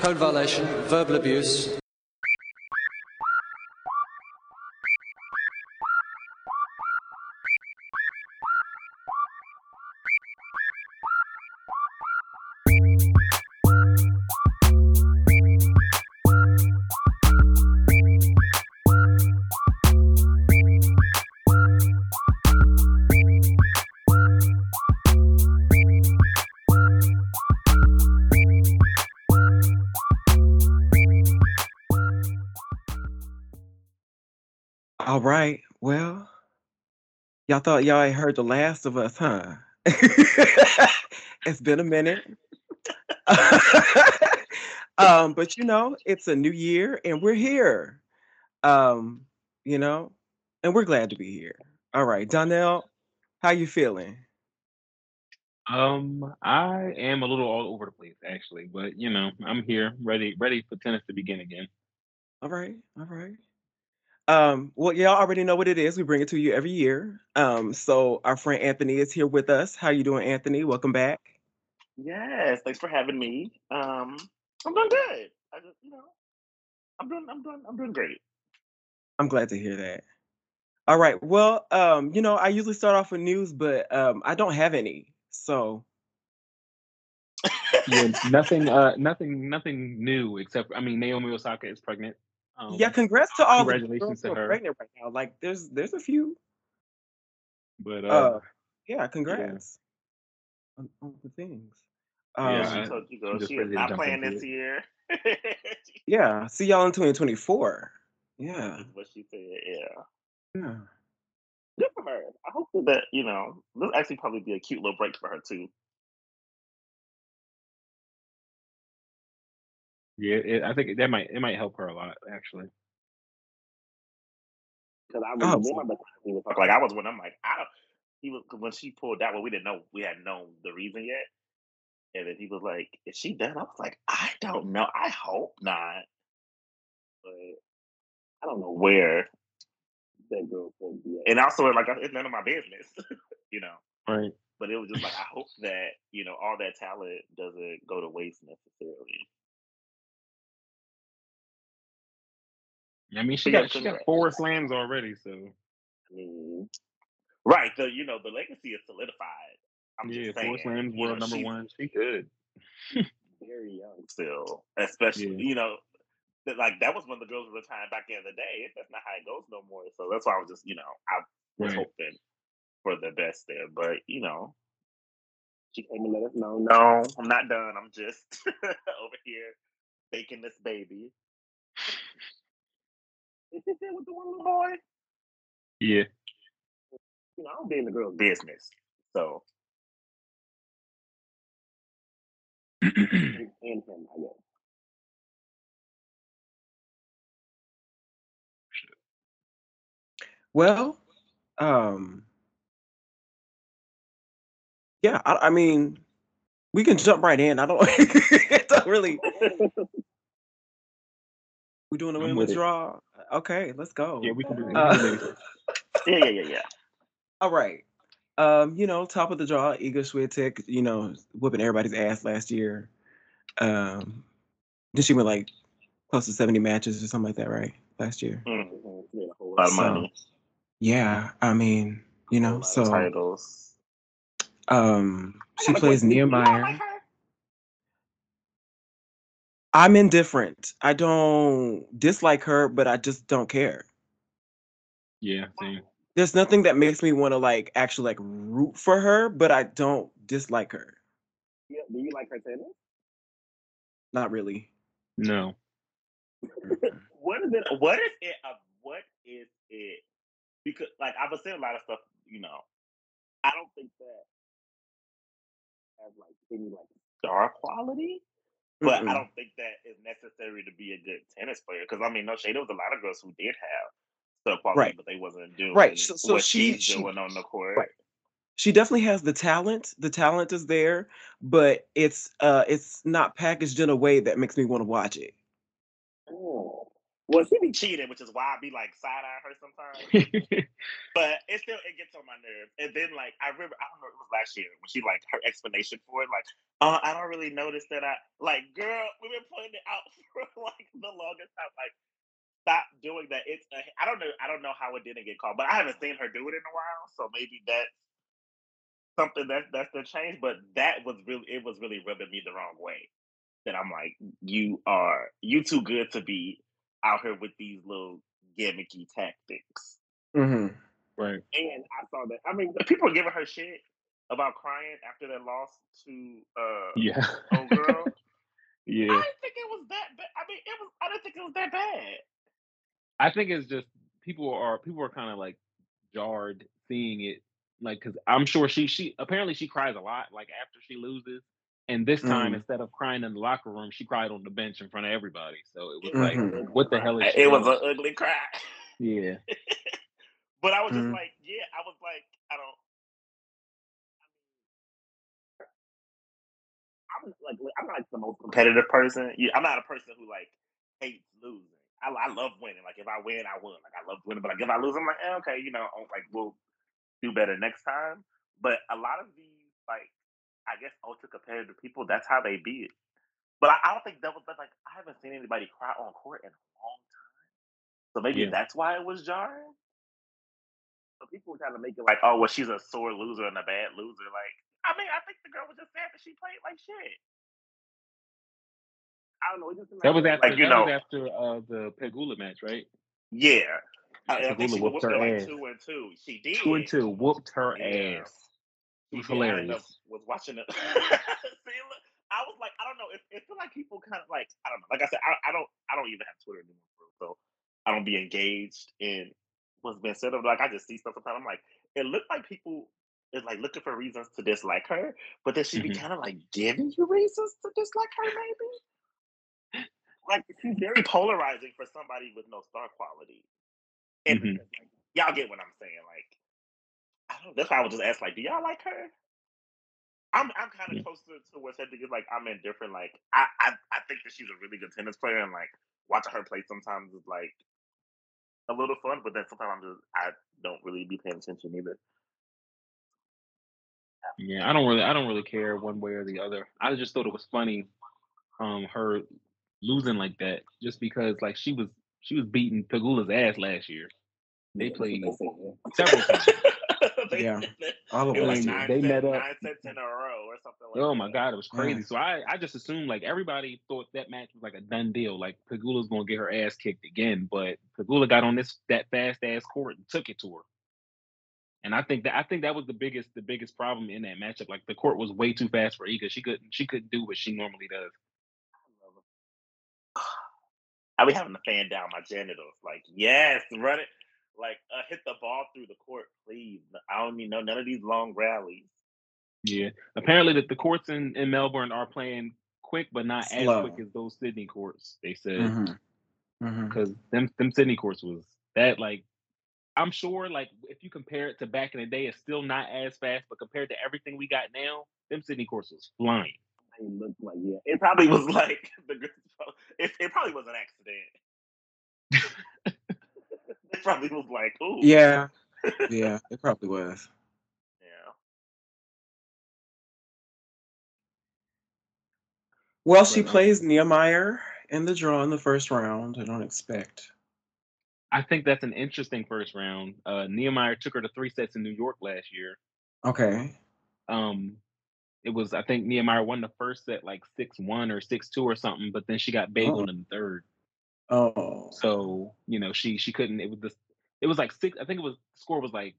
code violation, verbal abuse. All right. Well, y'all thought y'all ain't heard the last of us, huh? it's been a minute. um, but you know, it's a new year and we're here. Um, you know, and we're glad to be here. All right, Donnell, how you feeling? Um, I am a little all over the place actually, but you know, I'm here, ready, ready for tennis to begin again. All right, all right. Um, well, y'all already know what it is. We bring it to you every year. Um, so our friend Anthony is here with us. How you doing, Anthony? Welcome back. Yes, thanks for having me. Um, I'm doing good. I just, you know, I'm doing, I'm doing, I'm doing great. I'm glad to hear that. All right. Well, um, you know, I usually start off with news, but um, I don't have any. So Yeah, nothing, uh, nothing, nothing new except I mean Naomi Osaka is pregnant. Yeah, Um, congrats to all the girls congratulations who to are her. pregnant right now. Like, there's there's a few. But uh, Uh, yeah, yeah, congrats on, on the things. Yeah, yeah, she Um, told you, I'm she is not jump playing this it. year. yeah. See y'all in 2024. Yeah, is what she said. Yeah, yeah. good for her. I hope that you know this actually probably be a cute little break for her too. Yeah, it, I think that might it might help her a lot actually. Because I hope remember of the he was talking, like I was when I'm like I don't. He was when she pulled that one. We didn't know we hadn't known the reason yet, and then he was like, "Is she done?" I was like, "I don't know. I hope not, but I don't know where that girl's gonna be." At. And also, like, it's none of my business, you know. Right. But it was just like I hope that you know all that talent doesn't go to waste necessarily. I mean, she But yeah, got she got four slams already, so I mean, right? The you know the legacy is solidified. I'm yeah, just four slams, you know, world number she's one. She good. very young still, especially Yeah. you know. that, Like that was when the girls were retired back in the day. That's not how it goes no more. So that's why I was just, you know, I was Right. hoping for the best there. But you know, she came and let us know. No, I'm not done. I'm just over here baking this baby. Is she still with the one little boy? Yeah. You know, I don't be in the girl's business. So and, and him, I guess. Well, um, yeah. I, I mean, we can jump right in. I don't. don't really. We doing a I'm win with with it. draw. Okay, let's Yeah, go. we can do we can Uh, do yeah, yeah, yeah, yeah. all right. Um, you know, top of the draw, Iga Swiatek, you know, whooping everybody's ass last year. Um, did she win like close to 70 matches or something like that, right? Last year. Mm-hmm. Made a whole lot of So money, yeah, I mean, you a whole know, lot of so titles. um she plays question. Do Niemeier. I'm indifferent. I don't dislike her, but I just don't care. Yeah, same. There's nothing that makes me want to like actually like root for her, but I don't dislike her. Yeah, do you like her tennis? Not really. No. What is it? What is it? What is it? Because like I've saying a lot of stuff. You know, I don't think that has like any like star quality. But I Mm-mm. don't think that is necessary to be a good tennis player. Because I mean, no shade, there was a lot of girls who did have star quality, Right. but they wasn't Right. doing So, so what she she's she doing on the court. right. She definitely has the talent. The talent is there, but it's uh it's not packaged in a way that makes me want to watch it. Oh. Well, she be cheating, which is why I be like side eyeing her sometimes. but it still it gets on my nerves. And then like I remember I don't know it was last year when she like her explanation for it like uh, I don't really notice that I like girl we've been putting it out for like the longest time like stop doing that. It's I don't know I don't know how it didn't get caught, but I haven't seen her do it in a while, so maybe that's something that that's the change. But that was really it was really rubbing me the wrong way. That I'm like you are you too good to be out here with these little gimmicky tactics. Mm-hmm. right. And I saw that. I mean, people are giving her shit about crying after that loss to uh Yeah. old girl. Yeah. I yeah. didn't think it was that bad. I mean, it was. I didn't think it was that bad. I think it's just people are people are kind of like jarred seeing it, like because I'm sure she she apparently she cries a lot like after she loses, and this time Mm. instead of crying in the locker room, she cried on the bench in front of everybody. So it was like, Mhm. what the hell is she It was doing? an ugly cry. Yeah, but I was just Mhm. like, yeah, I was like, I don't. I'm like, I'm not like the most competitive person. I'm not a person who like hates losing. I, I love winning. Like if I win, I win. Like I love winning. But like if I lose, I'm like, eh, okay, you know, I'm like we'll do better next time. But a lot of these, like, I guess ultra competitive people, that's how they be it. But I, I don't think that was like I haven't seen anybody cry on court in a long time. So maybe Yeah. that's why it was jarring. So people were trying to make it like, oh, well, she's a sore loser and a bad loser. Like, I mean, I think the girl was just sad that she played like shit. I don't know. That was after like you that know, was after uh the Pegula match, right? yeah. I, I think Pegula she whooped whooped her her like ass. two and two. She did. Two and two, whooped her Yeah. ass. It was She did. I ended up hilarious. Was watching it. See, look, I was like, I don't know. It, it feel like people kind of like I don't know. Like I said, I, I don't I don't even have Twitter anymore, bro, so I don't be engaged in what's been said. Of like I just see stuff sometimes. I'm like, it looked like people is like looking for reasons to dislike her, but then she be Mhm. kind of like giving you reasons to dislike her, maybe. Like she's very polarizing for somebody with no star quality. And Mhm. like, y'all get what I'm saying. Like, I don't. That's why I would just ask, like, do y'all like her? I'm I'm kind of close to, to where Cedric is like I'm indifferent. Like I, I I think that she's a really good tennis player, and like watching her play sometimes is like a little fun, but then sometimes I'm just I don't really be paying attention either. Yeah, I don't really I don't really care one way or the other. I just thought it was funny, um, her losing like that, just because like she was she was beating Pegula's ass last year. They played several times. They- Yeah. they- All of it was like They set- met up. nine sets in a row or something like Oh that. my god, it was crazy. Yeah. So I, I just assumed like everybody thought that match was like a done deal. Like Pegula's gonna get her ass kicked again, but Pagula got on this that fast ass court and took it to her. And I think that I think that was the biggest the biggest problem in that matchup. Like the court was way too fast for Iga. She couldn't she couldn't do what she normally does. I be having to fan down my genitals. Like, yes, run it. Like, uh, hit the ball through the court, please. I don't need no none of these long rallies. Yeah. Apparently that the courts in, in Melbourne are playing quick, but not as quick as those Sydney courts, they said. Mm-hmm. Mm-hmm. because them them Sydney courts was that like I'm sure like if you compare it to back in the day, it's still not as fast, but compared to everything we got now, them Sydney courts was flying. It looked like yeah. It probably was like the. gr- It, it probably was an accident. it probably was like, ooh, Yeah. Yeah. It probably was. yeah. Well, she But, um, plays Niemeier in the draw in the first round. I don't expect. I think that's an interesting first round. Uh, Niemeier took her to three sets in New York last year. Okay. Um, it was I think Niemeier won the first set like six one or six two or something, but then she got bageled in the third. Oh. So you know she she couldn't. It was this. It was like six. I think it was score was like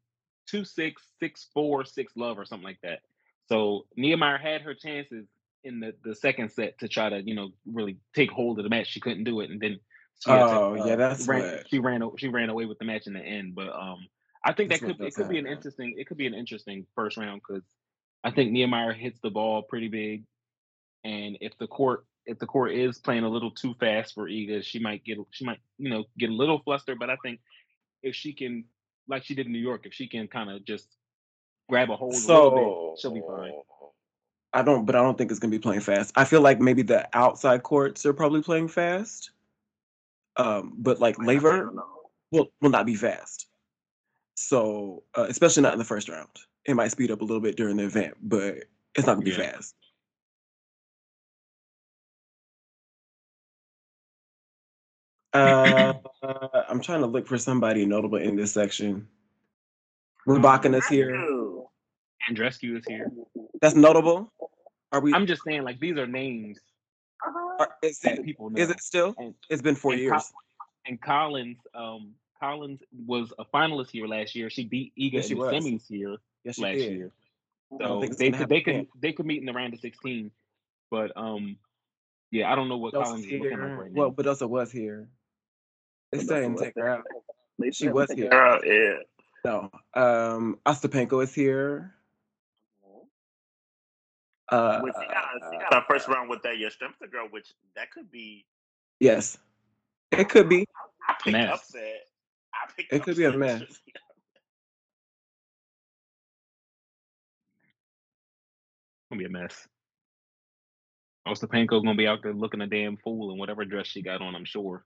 two six six four six love or something like that. So Niemeier had her chances in the the second set to try to you know really take hold of the match. She couldn't do it, and then she had to, Oh, yeah, that's ran, what- she ran she ran away with the match in the end. But um, I think That's that could it could be an interesting it could be an interesting first round because I think Niemeier hits the ball pretty big, and if the court if the court is playing a little too fast for Iga, she might get she might you know get a little flustered. But I think if she can, like she did in New York, if she can kind of just grab a hold a little So bit, she'll be fine. I don't, but I don't think it's gonna be playing fast. I feel like maybe the outside courts are probably playing fast. Um, but like Laver will will not be fast. So uh, especially not in the first round. It might speed up a little bit during the event, but it's not gonna be Yeah. fast. Uh, I'm trying to look for somebody notable in this section. Rebecca is here. Ooh. Andreescu is here. That's notable. Are we? I'm just saying, like these are names are, is it? people know. Is it still? And, It's been four and, years. Col- and Collins, um, Collins was a finalist here last year. She beat Iga Yes, she in the was. semis here Yes, last did. year. So think they could they could they could meet in the round of 16. But um, yeah, I don't know what Collins is looking like here. right Well, but Mendoza was here. They still didn't take her out. They She was here. her out, yeah. No. Um, Ostapenko is here. Uh, Which she got, she got a first round with that Yastremska girl, which that could be. yes, it could be. I picked Mess. upset. I picked It could be a mess. gonna be a mess. Ostapenko's gonna be out there looking a damn fool in whatever dress she got on. I'm sure.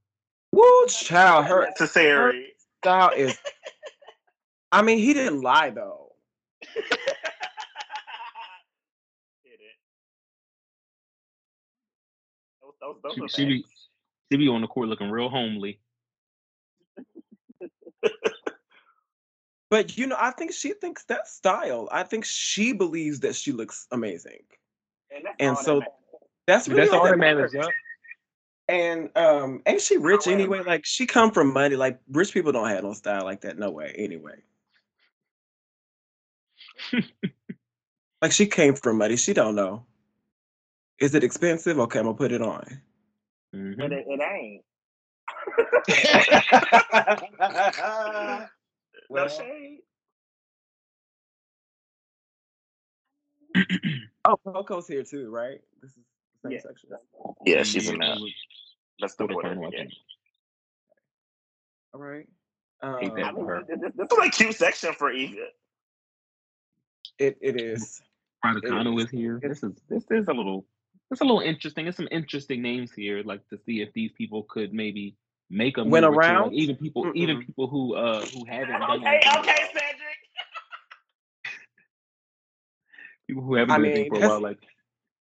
Woo, child, her necessary. style is. I mean, he didn't lie though. Did it? Those, those, those She, she be she be on the court looking real homely. But you know, I think she thinks that style. I think she believes that she looks amazing. And, that's And all that so that's really That's all that matters. matters. Yeah. And um, ain't she rich anyway? Like she come from money. Like rich people don't have no style like that. No way. Anyway. like she came from money. She don't know. Is it expensive? Okay, I'm gonna put it on. Mhm. But it, it ain't. Well- no shade. oh, Coco's here too, right? This is the same Yeah. section. Yeah, she's in Yeah, that. it was That's the quarterfinal. I think. All right. Hate Um, that I mean, for her. this, this is a cute section for Eva. it it is. Raducanu is. is here. This is this is a little it's a little interesting. There's some interesting names here, like to see if these people could maybe make a Win move a or like even people even Mm-mm. people who uh who haven't done Okay, anything okay, for a while. Cedric. people who haven't I done anything for a while, like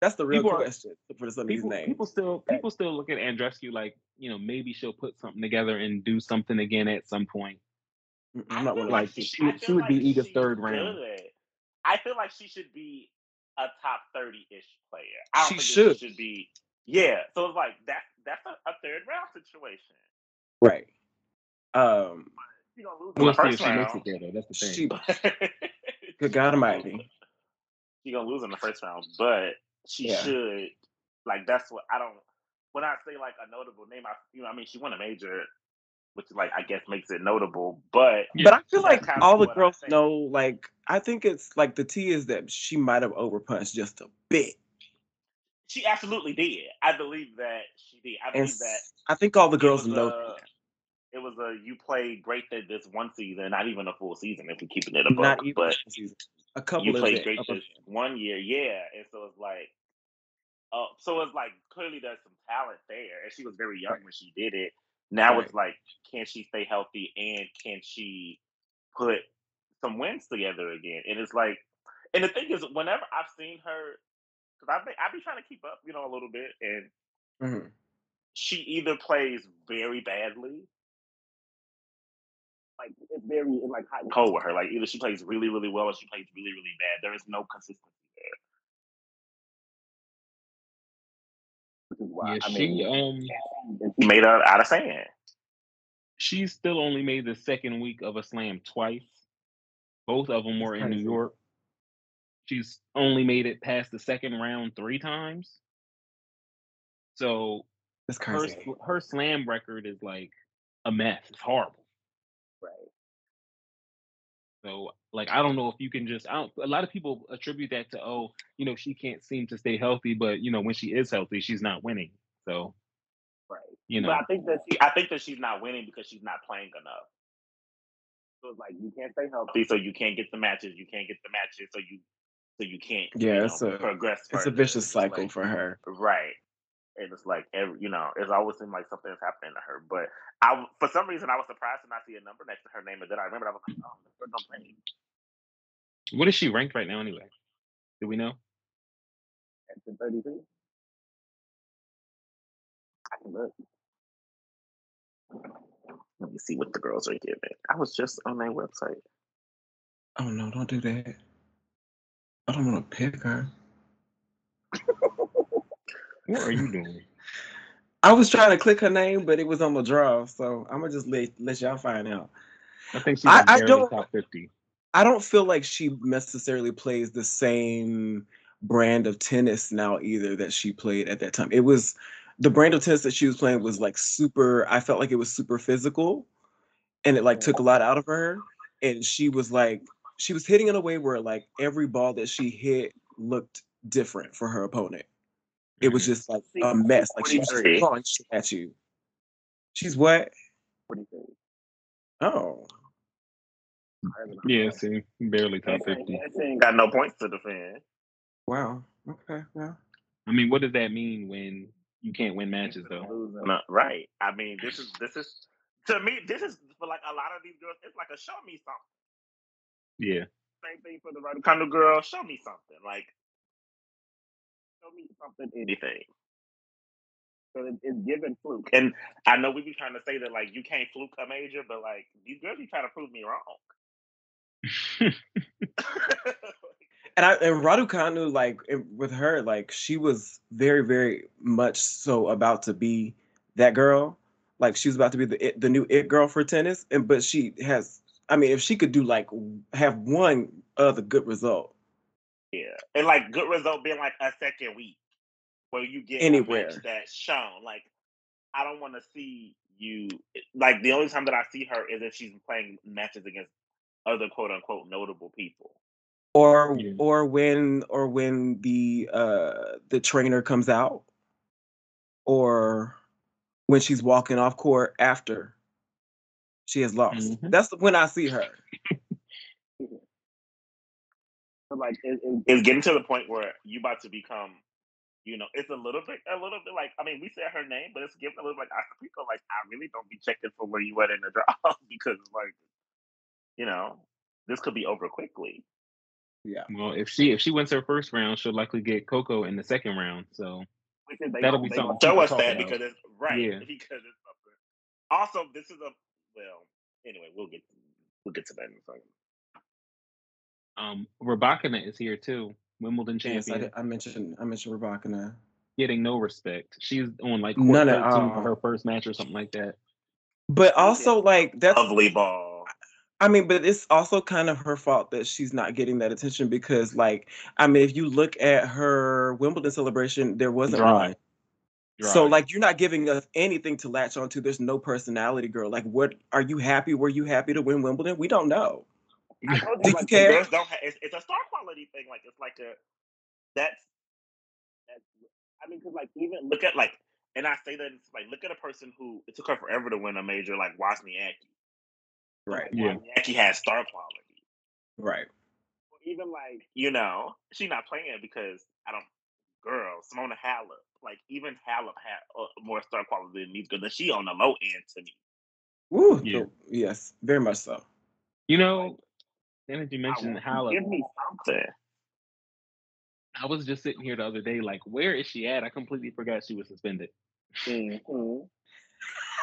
That's the real People are- question for some of these people names. people still people still look at Andreescu like you know maybe she'll put something together and do something again at some point. I I'm not feel one like those she would- she would feel be Iga's she's third round. good. I feel like she should be a top thirty-ish player. I don't She think should. It should be. Yeah, so it's like that. That's a, a third round situation. Right. Um. You gonna lose in We'll the first she makes round. it there though. That's the thing. She. Good God Almighty. She gonna lose in the first round, but she Yeah. should. Like that's what I don't. When I say like a notable name, I you know I mean she won a major, which like I guess makes it notable. But Yeah. But I feel like all the girls know. Like I think it's like the T is that she might have overpunched just a bit. she absolutely did. I believe that she did. I believe s- that I think all the girls know. a- It was a you played great that this one season, not even a full season if we're keeping it that. above. Not even but. A couple you of played great of this one year, yeah. And so it's like, uh, so it's like clearly there's some talent there, and she was very young when she did it. Now Right. it's like, can she stay healthy and can she put some wins together again? And it's like, and the thing is, whenever I've seen her, because I've been, I've been trying to keep up, you know, a little bit, and Mhm. she either plays very badly, like it's very like hot and cold with her. Like either she plays really, really well or she plays really, really bad. There is no consistency Which is why Yeah, I she mean, um she made her out of sand. she's still only made the second week of a slam twice. Both of them were in New. York. She's only made it past the second round three times. So That's her crazy. sl- her slam record is like a mess. It's horrible. Right. So like I don't know if you can just I don't a lot of people attribute that to oh, you know, she can't seem to stay healthy, but you know, when she is healthy, she's not winning. So, Right. you know, But I think that she I think that she's not winning because she's not playing enough. So it's like you can't stay healthy, so you can't get the matches, you can't get the matches, so you so you can't Yeah, you it's know, a- progress. It's a vicious cycle like- for her. Right. and it's like every you know, it's always seemed like something's happening to her. But I for some reason, I was surprised to not see a number next to her name. And then I remember I was like, oh, the girl don't play What is she ranked right now anyway? Do we know? at the 32. I can look. Let me see what the girls are giving. I was just on their website. Oh no, don't do that. I don't want to pick her. What are you doing? I was trying to click her name, but it was on the draw, so I'm gonna just let let y'all find out. I think she's I- like I barely don't- top fifty. I don't feel like she necessarily plays the same brand of tennis now either that she played at that time. It was the brand of tennis that she was playing was like super. I felt like it was super physical, and it like took a lot out of her. And she was like, she was hitting in a way where like every ball that she hit looked different for her opponent. It was Mhm. just like a mess. Like she was just 43. throwing shit at you. She's what? What do you think? Oh, Yeah, see, barely top fifty. She ain't got no points to defend. wow. Okay, well. I mean, what does that mean when you can't win matches though? No, right. I mean, this is this is to me. This is for like a lot of these girls. It's like a show me something. Yeah. Same thing for the right kind of girl. Show me something. Like show me something. Anything. So it, it's given fluke. And I know we be trying to say that like you can't fluke a major, but like these girls be trying to prove me wrong. and I and Raducanu, like in- with her, like she was very, very much so about to be that girl. Like she was about to be the it, the new it girl for tennis, and but she has. I mean, if she could do like have one other good result Yeah, and like good result being like a second week where you get Anywhere. that's shown. Like I don't want to see you. Eh, like the only time that I see her is if she's playing matches against other quote unquote notable people. or Yeah. or when or when the uh the trainer comes out or when she's walking off court after she has lost. Mhm. That's when I see her. So like it, it- it's getting to the point where you about to become, you know, it's a little bit, a little bit like I mean, we said her name, but it's getting a little like I people like I really don't be checking for where you at in the draw because like, you know, this could be over quickly. Yeah. Well, if she if she wins her first round, she'll likely get Coco in the second round. So Which is they That'll be something show us that about. because it's right Yeah. because it's something. Also, this is a well. Anyway, we'll get we'll get to that in a second. um Rybakina is here too. Wimbledon Yes, I, champion, did- I mentioned I mentioned Rybakina. getting no respect. She's on like None at all. her first match or something like that. But also like that's Lovely ball. I mean, but it's also kind of her fault that she's not getting that attention because like I mean, if you look at her Wimbledon celebration, there wasn't Dry. one. So like you're not giving us anything to latch onto. There's no personality, girl. Like what are you happy? Were you happy to win Wimbledon? We don't know. I told Do you, you like, the care? girls don't have, it's, it's a star quality thing. Like it's like a that's that's. I mean, because like even look at like, and I say that it's like look at a person who it took her forever to win a major, like Wozniacki. Right. Yeah. Wozniacki has star quality. Right. Even like you know, she not playing because I don't. Girl, Simona Halep, like even Halep had uh, more star quality than these girls. And she on the low end to me. Woo. Yeah. so- yes, very much so. You know, then as you I mentioned Halep, Give me something. I was just sitting here the other day, like, where is she at? I completely forgot she was suspended. Mhm.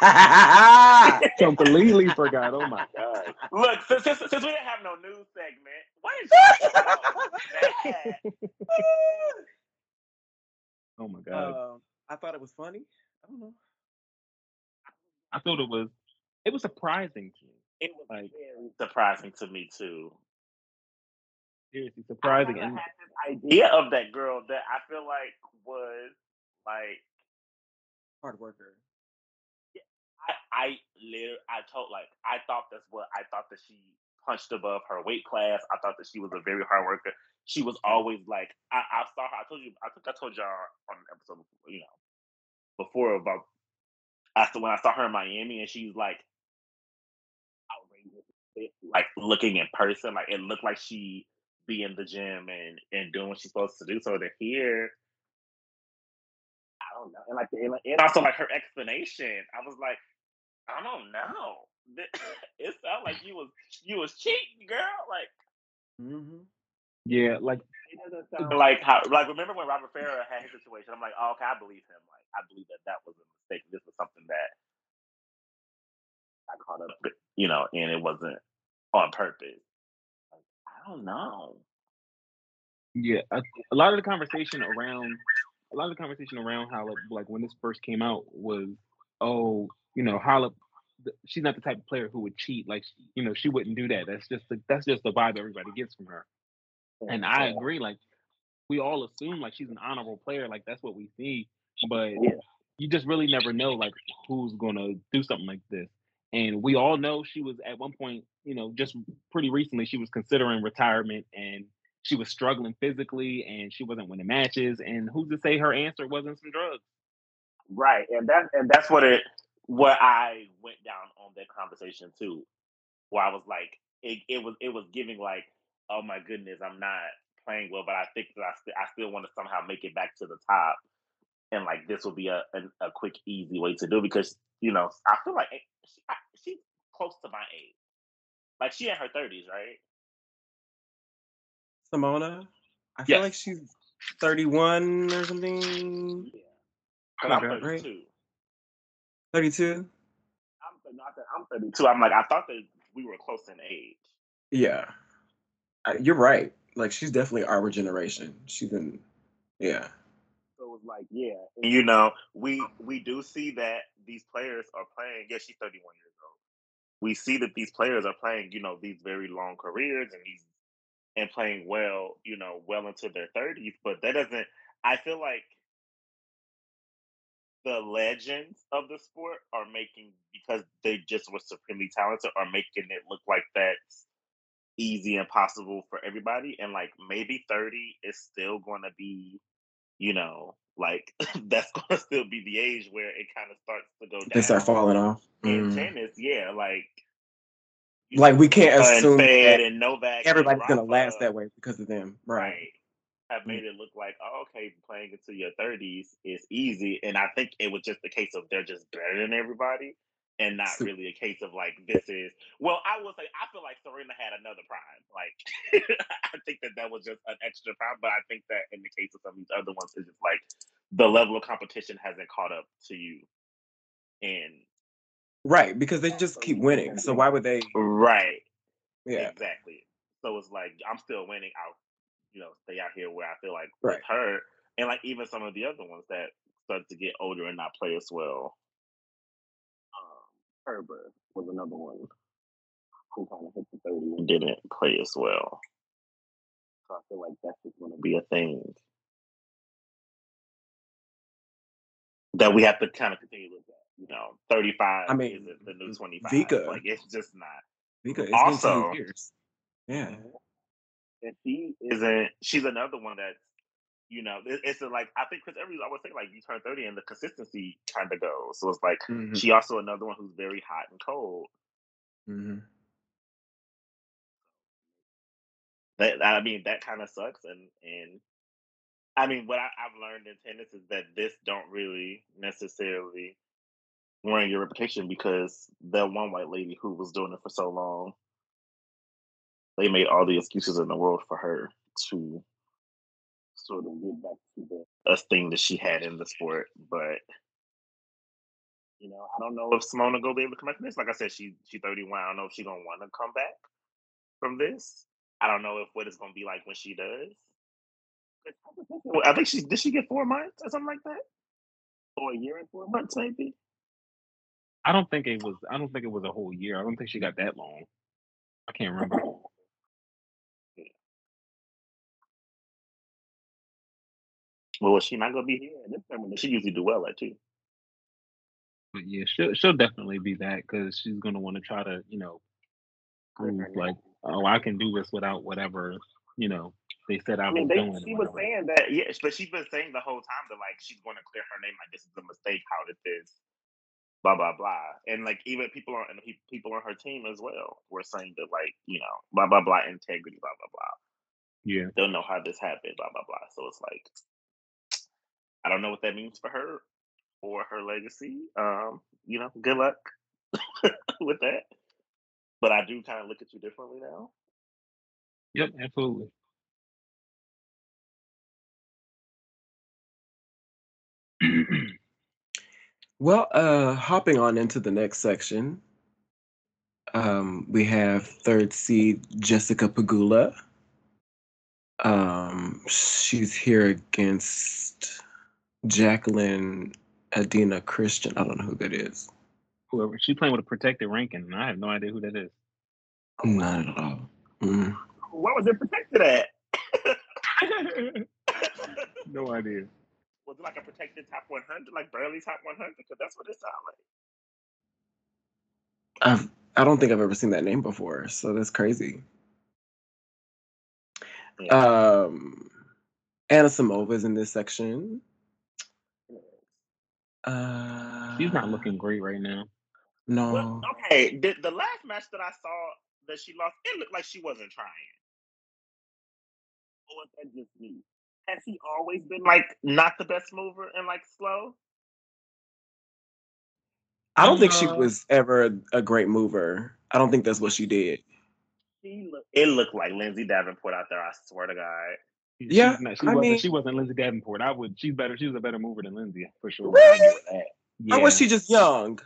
completely forgot. Oh my god. Look, since, since, since we didn't have no news segment, what is that? Oh my god. um, I thought it was funny. I don't know. I thought it was it was surprising to me. It was Like- very surprising to me too. Seriously surprising. I had this idea of that girl that I feel like was like Hard worker. I I literally I told like I thought that's what I thought that she punched above her weight class. I thought that she was a very hard worker. She was mm. always like I, I saw her. I told you. I think I told y'all on an episode, before, you know, before about after when I saw her in Miami, and she's like outrageous, like looking in person, like it looked like she be in the gym and and doing what she's supposed to do. So to hear, don't know. And like, and, and also like her explanation, I was like, I don't know. It sounded like you was you was cheating, girl. Like, hmm Yeah, like it doesn't sound like how like remember when Robert Farah had his situation? I'm like, oh, okay, I believe him. Like, I believe that that was a mistake. This was something that I caught up, you know, and it wasn't on purpose. Like, I don't know. yeah, a, a lot of the conversation around a lot of the conversation around Halep, like when this first came out, was oh, you know, Halep, she's not the type of player who would cheat. Like, you know, she wouldn't do that. That's just the, that's just the vibe everybody gets from her. And I agree. Like, we all assume like she's an honorable player. Like that's what we see, but you just really never know like who's gonna do something like this. And we all know she was at one point, you know, just pretty recently, she was considering retirement and she was struggling physically and she wasn't winning matches. And who's to say her answer wasn't some drugs? Right, and that and that's what it what I went down on that conversation too, where I was like, it, it was it was giving like, oh my goodness, I'm not playing well, but I think that I, st- I still want to somehow make it back to the top, and like this will be a a, a quick, easy way to do because you know I feel like it- she, she's close to my age, like she in her thirties, right? Simona, I feel Yes. like she's 31 or something. Yeah, and I'm Okay. Right. 32. 32. I'm not that I'm 32. I'm like I thought that we were close in age. Yeah, I- you're right. Like she's definitely our generation. She's been, yeah. So it was like, yeah, and you know, we we do see that these players are playing. Yeah, she's 31 years old. We see that these players are playing, you know, these very long careers and these and playing well, you know, well into their 30s. But that doesn't. I feel like the legends of the sport are making because they just were supremely talented, are making it look like that's easy and possible for everybody. And like maybe 30 is still going to be you know, like that's gonna still be the age where it kind of starts to go down. They start falling off. in Mm. tennis, yeah, like Like we can't assume that and Novak, everybody's gonna last that way because of them, right? right? Have mm. made it look like oh, okay, playing into your thirties is easy, and I think it was just a case of they're just better than everybody, and not really a case of like this is. Well, I will say I feel like Serena had another prime. Like I think that that was just an extra prime, but I think that in the case of some of these other ones, it's just like the level of competition hasn't caught up to you, and Right, because they just keep winning. So why would they? right. Yeah, Exactly. So it's like I'm still winning. I'll, you know, stay out here where I feel like Right. with her, and like even some of the other ones that start to get older and not play as well. Um, Herbert was another one who kind of hit the thirty and didn't play as well. So I feel like that's just going to be a thing that we have to kind of continue to look at. You know, thirty-five I mean, isn't the new twenty-five. Vika- like it's just not. because it's Also- been ten years. Yeah, And she isn't. She's another one that, you know, it, it's a, like I think Chris Evert always say like you turn thirty and the consistency kind of goes. So it's like Mhm, she also another one who's very hot and cold. mhm. That I mean that kind of sucks. And and I mean what I, I've learned in tennis is that this don't really necessarily ruin your reputation because that one white lady who was doing it for so long, they made all the excuses in the world for her to sort of get back to the thing that she had in the sport. But you know, I don't know if Simona gonna be able to come back from this. Like I said, she she 31. I don't know if she's gonna want to come back from this. I don't know if what it's gonna be like when she does. I think she did she get four months or something like that? Or a year and four months maybe? I don't think it was. I don't think it was a whole year. I don't think she got that long. I can't remember. Well, was she not gonna be here at this tournament? She usually do well at too. But yeah, she'll she'll definitely be back because she's gonna want to try to, you know, prove like, oh, I can do this without whatever, you know, they said I I was they, doing. she was saying that, yeah, but she's been saying the whole time that like she's going to clear her name, like this is a mistake. How did this? Blah blah blah, and like even people on and people on her team as well were saying that like you know blah blah blah integrity blah blah blah. Yeah, Don't know how this happened blah blah blah. So it's like I don't know what that means for her or her legacy. Um, you know, good luck with that. But I do kind of look at you differently now. Yep, absolutely. Well, uh, hopping on into the next section, um, we have third seed Jessica Pegula. Um, she's here against Jaqueline Adina Cristian. I don't know who that is. Whoever she's playing with a protected ranking, and I have no idea who that is. Not at all. Mm. What was it protected at? no idea. Was it like a protected top 100, like barely top 100? Because that's what it sounded like. I've I don't think I've ever seen that name before, so that's crazy. Yeah. Um, Anisimova is in this section. Uh, She's not looking great right now. No. Well, okay, the, the last match that I saw that she lost, it looked like she wasn't trying. Or was that just me? Has she always been like not the best mover and like slow? I don't think she Uh, was ever a great mover. I don't think that's what she did. She look, it looked like Lindsay Davenport out there. I swear to God. She's Yeah, not, she I wasn't. mean- she wasn't Lindsay Davenport. I would. She's better. She was a better mover than Lindsay for sure. Really? I'll that. Yeah. Or was she just young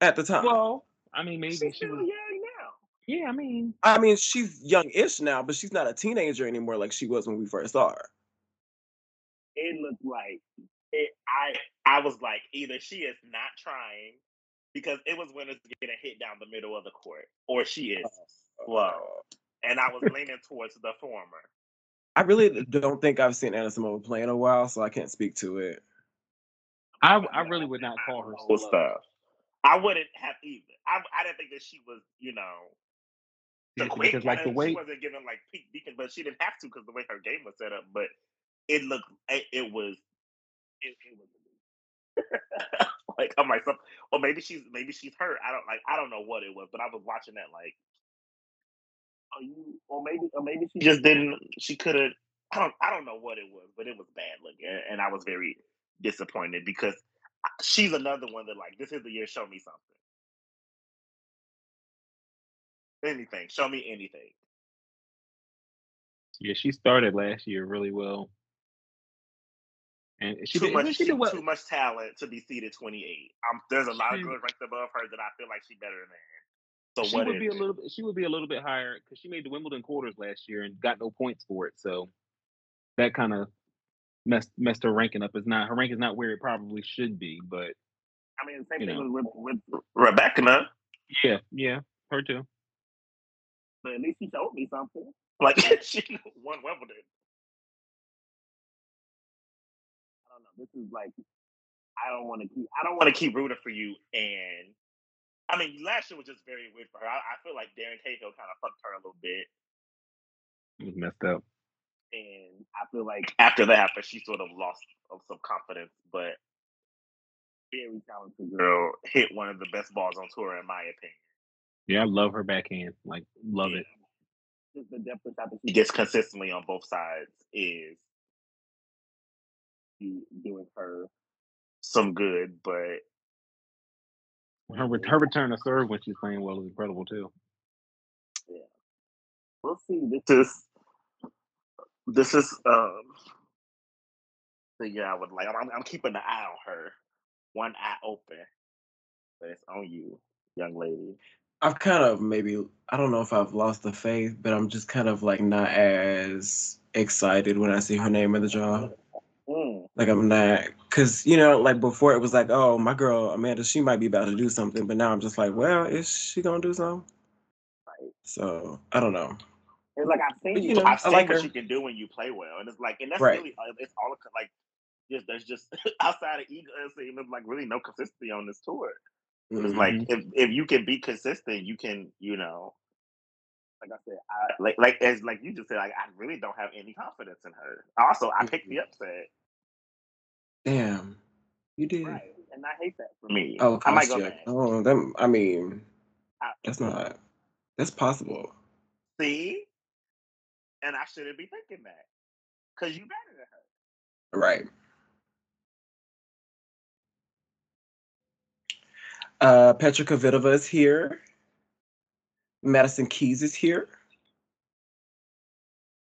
at the time? Well, I mean, maybe She's she still was. young now. Yeah, I mean, I mean, she's young-ish now, but she's not a teenager anymore like she was when we first saw her. It looked like it. I I was like, either she is not trying because it was when it's getting hit down the middle of the court, or she is oh, slow. And I was leaning towards the former. I really don't think I've seen Anisimova play in a while, so I can't speak to it. I I really would not call her Slow slow. stuff. I wouldn't have either. I I didn't think that she was, you know, the Yeah, quick because like the one. way she wasn't giving like peak beacon, but she didn't have to because the way her game was set up. But it looked, it, it was, it, it was. like I'm like, or maybe she's maybe she's hurt. I don't like. I don't know what it was, but I was watching that like, are you? Or maybe, or maybe she just didn't. She could have. I don't. I don't know what it was, but it was bad looking, and I was very disappointed because she's another one that like this is the year. Show me something. Anything. Show me anything. yeah, she started last year really well, and she too did. much, she did well. too much talent to be seated 28. Um, there's a lot of girls ranked above her that I feel like she better than. So she what would is be a little bit. She would be a little bit higher because she made the Wimbledon quarters last year and got no points for it. So that kind of messed messed her ranking up. It's not her rank is not where it probably should be. But I mean, the same thing know. with, with Rybakina, yeah, yeah, her too. but at least she showed me something. Like she won Wimbledon. This is like I don't want to keep. I don't want to keep rooting for you. And I mean, last year was just very weird for her. I, I feel like Darren Cahill kind of fucked her a little bit. It was messed up. and I feel like after that happened, she sort of lost of some confidence. But very talented girl, hit one of the best balls on tour, in my opinion. Yeah, I love her backhand. Like love it. Just the depth of shot that she gets consistently on both sides is do- doing her some good. But Her her return to serve when she's playing well is incredible too. Yeah, we'll see. This is this is um the year I would like. I'm, I'm keeping an eye on her, one eye open. But it's on you, young lady. I've kind of maybe I don't know if I've lost the faith, but I'm just kind of like not as excited when I see her name in the draw. Mm. Like I'm not, cause you know, like before it was like, oh, my girl Amanda, she might be about to do something, but now I'm just like, well, is she gonna do something? Right. So I don't know. It's like I've seen But, you. you know, I've seen like what her. you can do when you play well, and it's like, and that's Right. really uh, it's all like just there's just outside of ego, like really no consistency on this tour. It's like Mhm. if if you can be consistent, you can you know, like I said, I like like as like you just said, like I really don't have any confidence in her. Also, I picked the upset, damn, you did. right, and I hate that for me. Oh, I might go back. Oh, that, I mean, I- that's not. That's possible. See, and I shouldn't be thinking that because you better than her. Right. Uh, Petra Kvitova is here. Madison Keys is here.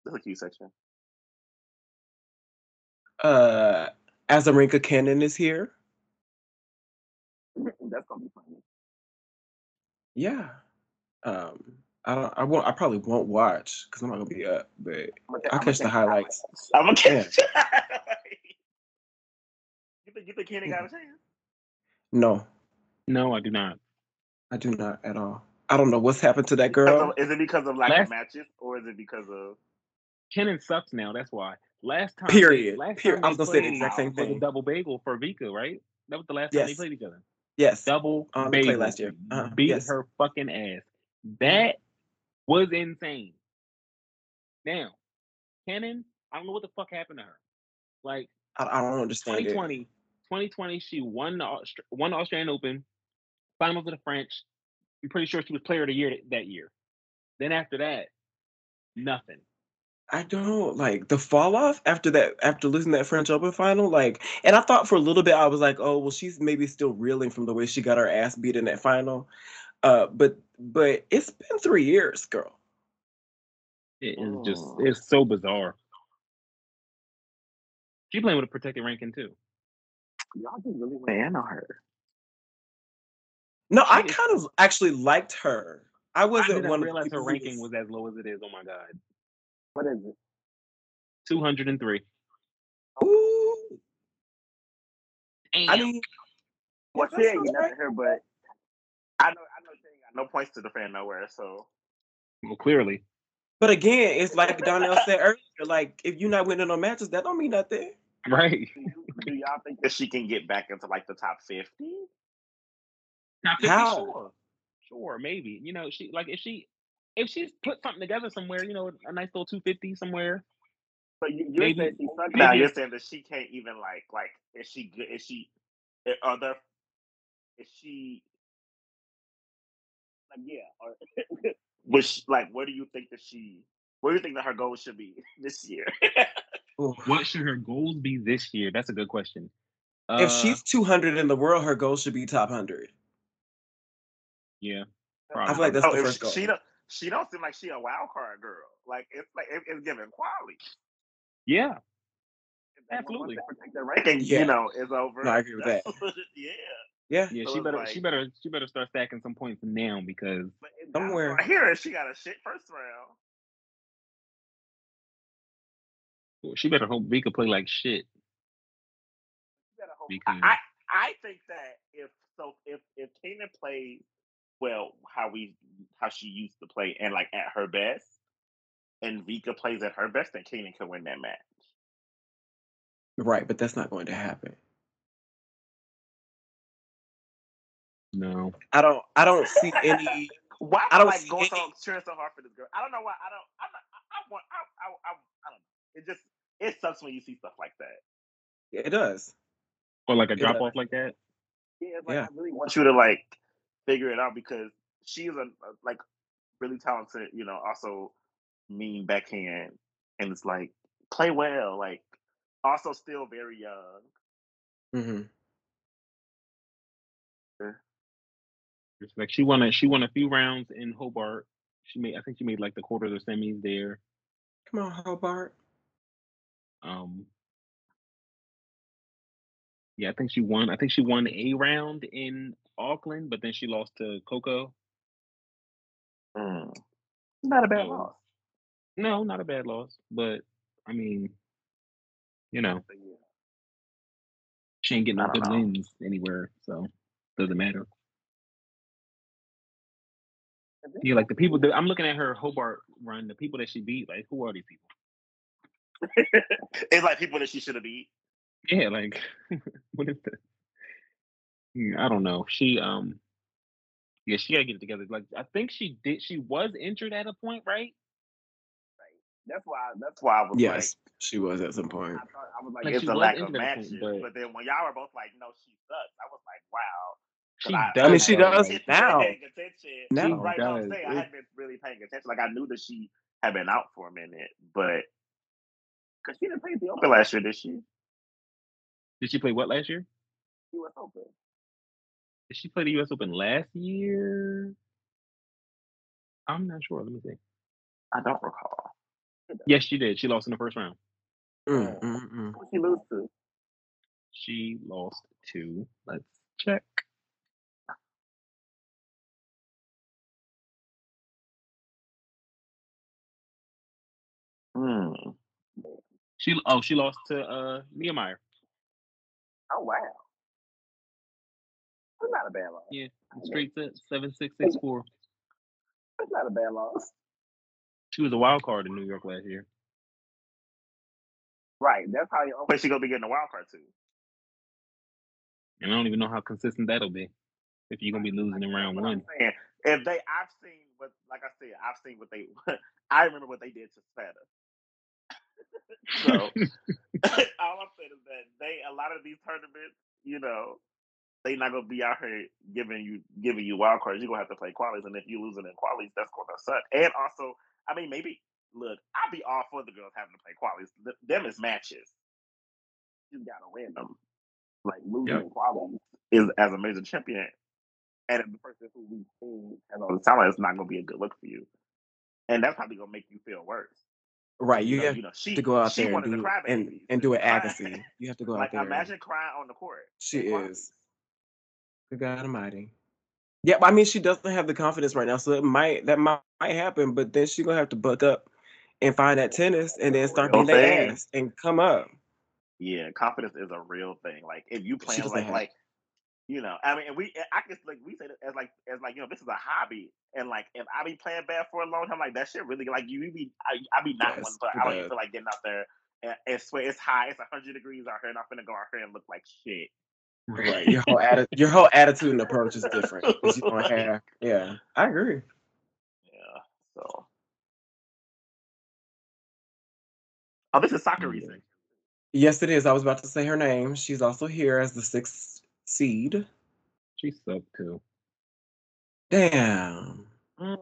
The hooky cute section. Uh, Azarenka Kenin is here. That's gonna be funny. Yeah. Um, I don't. I won't. I probably won't watch because I'm not gonna be up. But I'm I'll catch the highlights. I'm gonna catch. you think you think Kenny got a chance? No, No, I do not. I do not at all. I don't know what's happened to that girl. of- is it because of lack Last- of matches, or is it because of? Kenin sucks now. That's why. Last time, Period. Last Period. time I'm gonna say the exact same was a thing. double bagel for Vika, right? That was the last time they played each other. Yes. Double Um, bagel. played last year. Uh-huh, Beat yes. her fucking ass. That was insane. Now, Kenin, I don't know what the fuck happened to her. Like I, I don't understand it. 2020, 2020, she won the won the Australian Open, finals of the French. I'm pretty sure she was Player of the Year that year. Then after that, nothing. I don't like the fall off after that after losing that French Open final. Like, and I thought for a little bit I was like, oh well, she's maybe still reeling from the way she got her ass beat in that final. Uh, but but it's been three years, girl. It is just Oh. it's so bizarre. She playing with a protected ranking too. Y'all just really went in on her. No, she I is, kind of actually liked her. I wasn't I one realize her ranking was as low as it is. Oh my god. What is it? 203. Ooh. Damn. I mean, what's well, You nothing here, but I know I know she got no points to defend nowhere, so well clearly. But again, it's like Donnell said earlier, like if you're not winning no matches, that don't mean nothing. Right. Do y'all think that she can get back into like the top 50? Not How? Sure, sure, maybe. You know, she like if she if she's put something together somewhere, you know, a nice little two fifty somewhere. But you, are saying now you're saying that she can't even like like is she good? Is she eh, other? Is she like yeah? Or which like where do you think that she? Where do you think that her goals should be this year? what should her goals be this year? That's a good question. Uh, if she's uh 200 in the world, her goal should be top 100 yeah, I feel like that's Oh, the if first goal. She don't. She don't seem like she a wild card girl. Like it's like it, it's giving quality. yeah, If they- once Absolutely. they protect their ranking, Yeah. you know, is over. No, I agree with that. yeah. Yeah. yeah. So she better like- she better she better start stacking some points now because But it- Somewhere. I hear it. She got a shit first round. she better hope Vika play like shit. You gotta hope- Because- I, I think that if so if if Kenin plays well how we how she used to play and like at her best and Vika plays at her best, then Kenin can win that match. Right, but that's not going to happen. No, I don't I don't see any Why I I don't don't like see going any- so cheering so hard for this girl? I don't know why. I don't. I'm not, I, I want. I, I, I, I don't know. It just it sucks when you see stuff like that. it does. or like a Yeah. drop off like that. Yeah, like Yeah. I really want you to like figure it out because she's a, a like really talented. You know, also mean backhand, and it's like play well. Like also still very young. Mm-hmm. It's like she won a she won a few rounds in Hobart. She made I think she made like the quarter of the semis there. Come on, Hobart. Um, yeah, I think she won. I think she won a round in Auckland, but then she lost to Coco. Mm. Not a bad So, loss. No, not a bad loss, but I mean, you know, she ain't getting no good know. wins anywhere, so doesn't matter. Yeah, like the people that I'm looking at her Hobart run, the people that she beat, like who are these people? it's like people that she should have beat. Yeah, like what is this? Yeah, I don't know. She um yeah, she gotta get it together. Like I think she did she was injured at a point, right? That's why. That's why I was Yes, she was at some point. I, thought, I was like, Like, it's she a was lack of injured at a point, matches. but- But... then when y'all were both like, no, she sucks. I was like, wow. She I- does. I mean, she though, does like, now. Paying attention. Now. right now, I'm does. saying I It- hadn't been really paying attention. Like I knew that she had been out for a minute, but because she didn't play at the Open last year, did she? Did she play what last year? She was open. Did she play the U.S. Open last year? I'm not sure. Let me see. I don't recall. Yes, she did. She lost in the first round. Mm, mm, mm. Who she lose to? She lost to. Let's check. Hmm. She oh she lost to uh Niemeier. Oh wow. That's not a bad loss. Yeah, straight set seven six six four. That's not a bad loss. She was a wild card in New York last year. Right. That's how you always she gonna be getting a wild card too. And I don't even know how consistent that'll be if you're gonna be losing in round That's what I'm one. saying. If they, I've seen what, like I said, I've seen what they. I remember what they did to Sveta. so all I'm saying is that they, a lot of these tournaments, you know, they not gonna be out here giving you giving you wild cards. You're gonna have to play qualies, and if you losing in qualies, that's gonna suck. And also, I mean, maybe look, I'd be all for the girls having to play qualies. Th- Them is matches. You gotta win them. Like losing Yep. qualies is as a major champion, and the person who we've seen has all the talent, it's not gonna be a good look for you. And that's probably gonna make you feel worse. Right. You have you know, she to go out there and do and and do Cry- Agassi. You have to go out there. imagine crying on the court. She is. Good God Almighty. Yeah, I mean, she doesn't have the confidence right now, so it might that might, might happen. But then she gonna have to buck up and find that tennis, and then start their thing. ass and come up. Yeah, confidence is a real thing. Like if you playing like have- like you know, I mean, we I guess like we say it as like as like you know this is a hobby, and like if I be playing bad for a long time, like that shit really like you be I, I be not Yes, one, but I don't even feel like getting out there. And, and swear it's high, it's hundred degrees out here, and I'm finna go out here and look like shit. Right. Your whole atti- your whole attitude and approach is different you don't have. Yeah, I agree. Yeah. So. Oh, this is Sakkari Yeah. Yes, it is. I was about to say her name. She's also here as the sixth seed. She sucked too. Damn. Mm.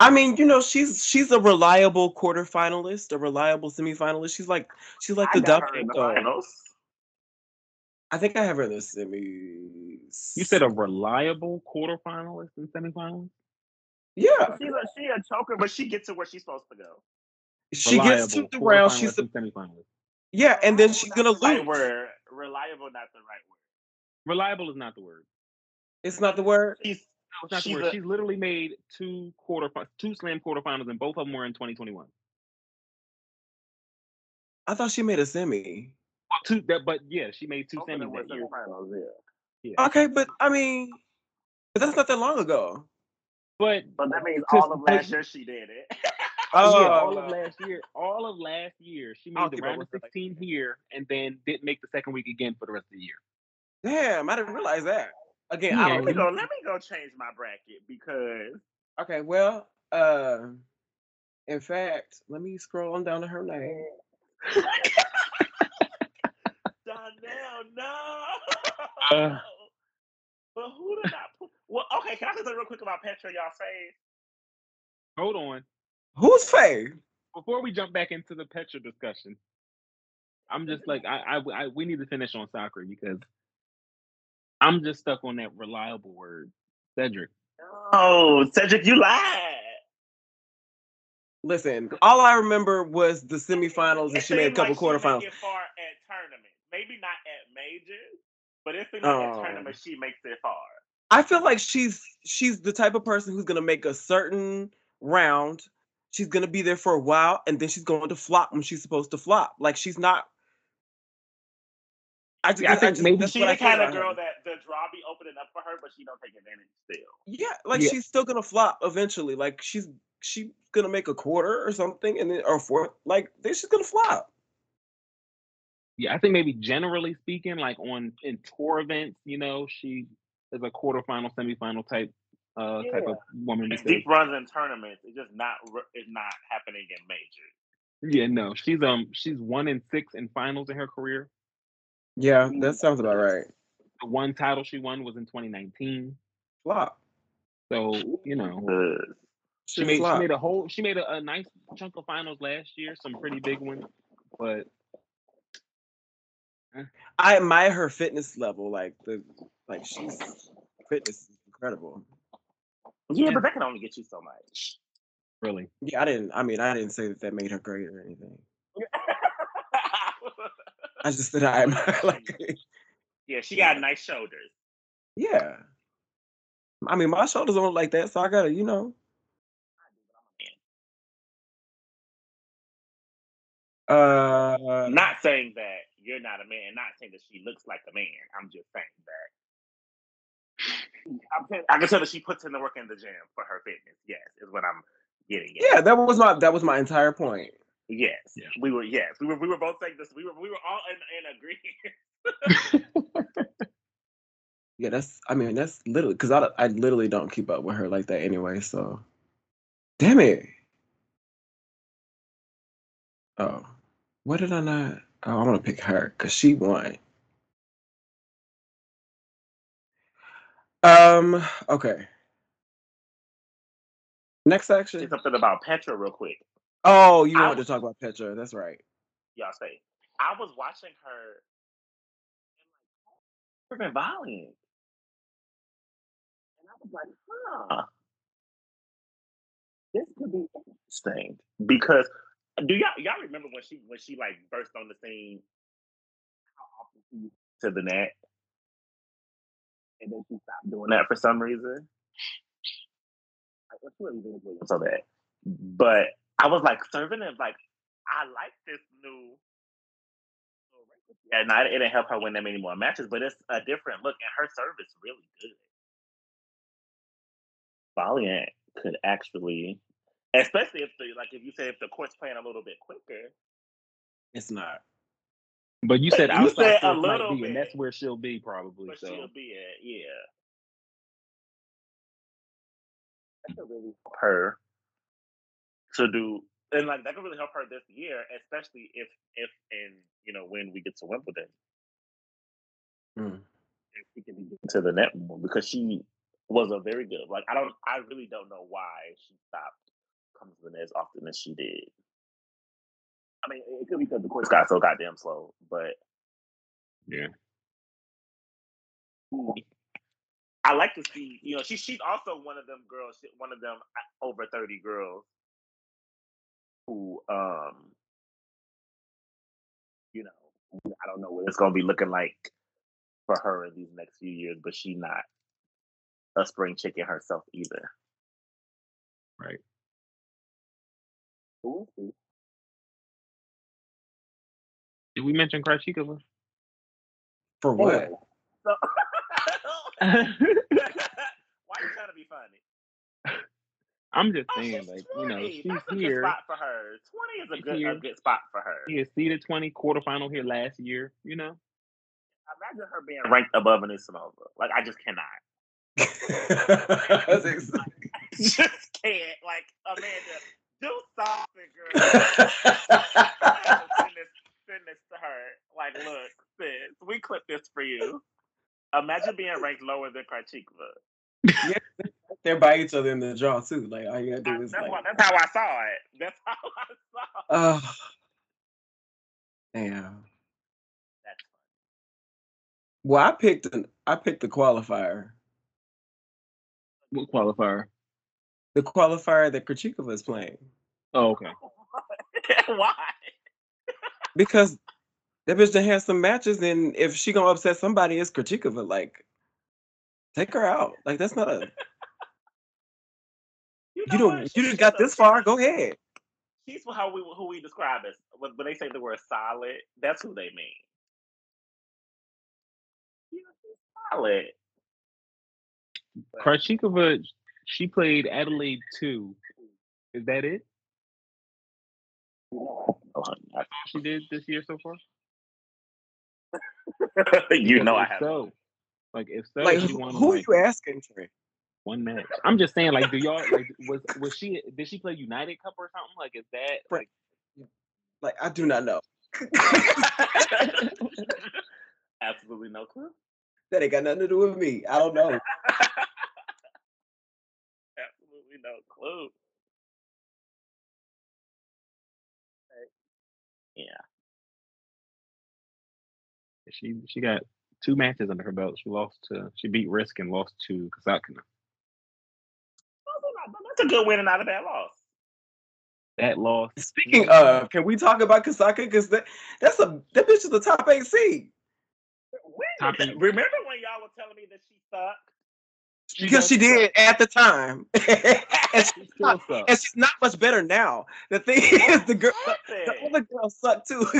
I mean, you know, she's she's a reliable quarterfinalist, a reliable semifinalist. She's like she's like the got her in the Davenport. finals. I think I have her in the semis. You said a reliable quarterfinalist and semifinalist. yeah. She's a she a choker, but she gets to where she's supposed to go. She gets to the round. She's quarterfinalist the, and semifinalist. yeah, and then she's gonna not the right lose. word. Reliable, not the right word. Reliable is not the word. It's not the word. She's No, it's not She's the word. a- She's literally made two quarter two slam quarterfinals, and both of them were in 2021. I thought she made a semi. Well, two that, but yeah, she made two both semis that year. semifinals, yeah. Yeah. Okay, but I mean, but that's not that long ago. But But that means all of last year she did it. Oh, yeah, all Oh. of last year, all of last year, she I'll made the keep up round of with her like 16 here, and then didn't make the second week again for the rest of the year. Damn, I didn't realize that. Again, I Yeah, don't let me think. go. Let me go change my bracket because Okay, well, uh, in fact, let me scroll on down to her name. Donnell, no. Uh. but who did I put? Well, okay. Can I say something real quick about Petra? Y'all say Hold on, Who's Faye? before we jump back into the Petra discussion, I'm just like I, I, I we need to finish on Sakkari because I'm just stuck on that reliable word, Cedric. Oh, Cedric, you lied. Listen, all I remember was the semifinals, and she made a couple like quarterfinals. far at tournaments. Maybe not at majors, but it seems like at Oh. tournaments she makes it far. I feel like she's she's the type of person who's gonna make a certain round. She's gonna be there for a while, and then she's going to flop when she's supposed to flop. Like she's not. I just, Yeah, I think just, maybe she's the I kind of about her. girl that the draw be opening up for her, but she don't take advantage still. Yeah, like Yeah. she's still gonna flop eventually. Like she's she's gonna make a quarter or something, and then or fourth. Like then she's gonna flop. Yeah, I think maybe generally speaking, like on in tour events, you know, she is a quarterfinal, semifinal type uh type of woman. It's deep runs in tournaments. It's just not. It's not happening in majors. Yeah, no, she's um she's one in six in finals in her career. Yeah, that sounds about right. The one title she won was in 2019. Flop. So you know, Good. she She's made she made a whole she made a, a nice chunk of finals last year, some pretty big ones. But I admire her fitness level. Like the Like she's fitness is incredible. Yeah, Yeah. but that can only get you so much. Really. Yeah, I didn't. I mean, I didn't say that that made her great or anything. I just said I admire. Like, yeah, she got nice shoulders. yeah. I mean, my shoulders don't look like that, so I gotta, you know. Uh, Not saying that you're not a man. Not saying that she looks like a man. I'm just saying that. I'm I can tell that she puts in the work in the gym for her fitness. Yes, is what I'm getting at. yeah, that was my that was my entire point. Yes. Yeah. We were. Yes. We were. We were both saying this. We were. We were all in, in agreement. Yeah, that's. I mean, that's literally because I I literally don't keep up with her like that anyway. So, damn it. Oh, what did I not? Oh, I want to pick her because she won. Um. Okay. Next Say section. something about Petra real quick. Oh, you wanted to talk about Petra? That's right. Y'all say. I was watching her. And like, freaking violent. And I was like, huh. This could be interesting because do y'all y'all remember when she when she like burst on the scene? To the net, and then she stopped doing that for some reason. Really so bad? But I was like serving it like I like this new. Yeah, not it didn't help her win that many more matches, but it's a different look, and her service really good. Valiant could actually, especially if the like if you say if the court's playing a little bit quicker, It's not. But you said You outside said a little be, and that's where she'll be probably. but So she'll be at yeah. That could really help her to do, and like that could really help her this year, especially if if and you know when we get to Wimbledon. Mm. if she can get to the net more because she was a very good. Like I don't, I really don't know why she stopped coming to the net as often as she did. I mean, it could be because the course got so goddamn slow, but yeah. I like to see. You know, she she's also one of them girls, one of them uh, over thirty girls who, um, you know, I don't know what it's gonna be looking like for her in these next few years, but she not a spring chicken herself either. Right. We'll. Did we mention Krejcikova? For what? Anyway, so- Why you trying to be funny? I'm just Oh, saying, she's like you know, 20. she's That's a good here. spot for her. Twenty is a She's good here. a good spot for her. She is seeded 20 quarterfinal here last year. You know, Imagine her being ranked above Anisimova. Like I just cannot. That's exactly- just can't. Like Amanda, do something, girl. send this, send this to her. Like, look, sis, we clipped this for you. Imagine being ranked lower than Krejcikova. They're by each other in the draw too. Like all you gotta do That's, is like, why- that's how I saw it. That's how I saw it. oh, damn. That's Well, I picked an I picked the qualifier, what qualifier? The qualifier that Krejcikova is playing Oh, okay. Why? because that bitch done had some matches, and if she gonna upset somebody, it's Krejcikova. Like, take her out. Like that's not a you know don't you She- just got this far. Go ahead. She's how we who we describe as when when they say the word solid. That's who they mean. Yeah, she's solid. But- Krejcikova, she played Adelaide 2. Is that it? Oh, honey, I- She did this year so far? you know I have. So, like, if so, Like, she who, won who are you asking, Trey? one match. I'm just saying, like, do y'all like was was she did she play United Cup or something? Like, is that like Like, I do not know. Absolutely no clue. That ain't got nothing to do with me. I don't know. Absolutely no clue. Yeah. she she got two matches under her belt. She lost to she beat Riske and lost to Kasatkina. That's a good win and not a bad loss. That loss. Speaking of, can we talk about Kasatkina? Because that that's a that bitch is the top eight seed. Top eight. remember when y'all were telling me that she sucked? Because she did at the time, and, she's not, and she's not much better now. The thing is, the girl, the other girl sucked too.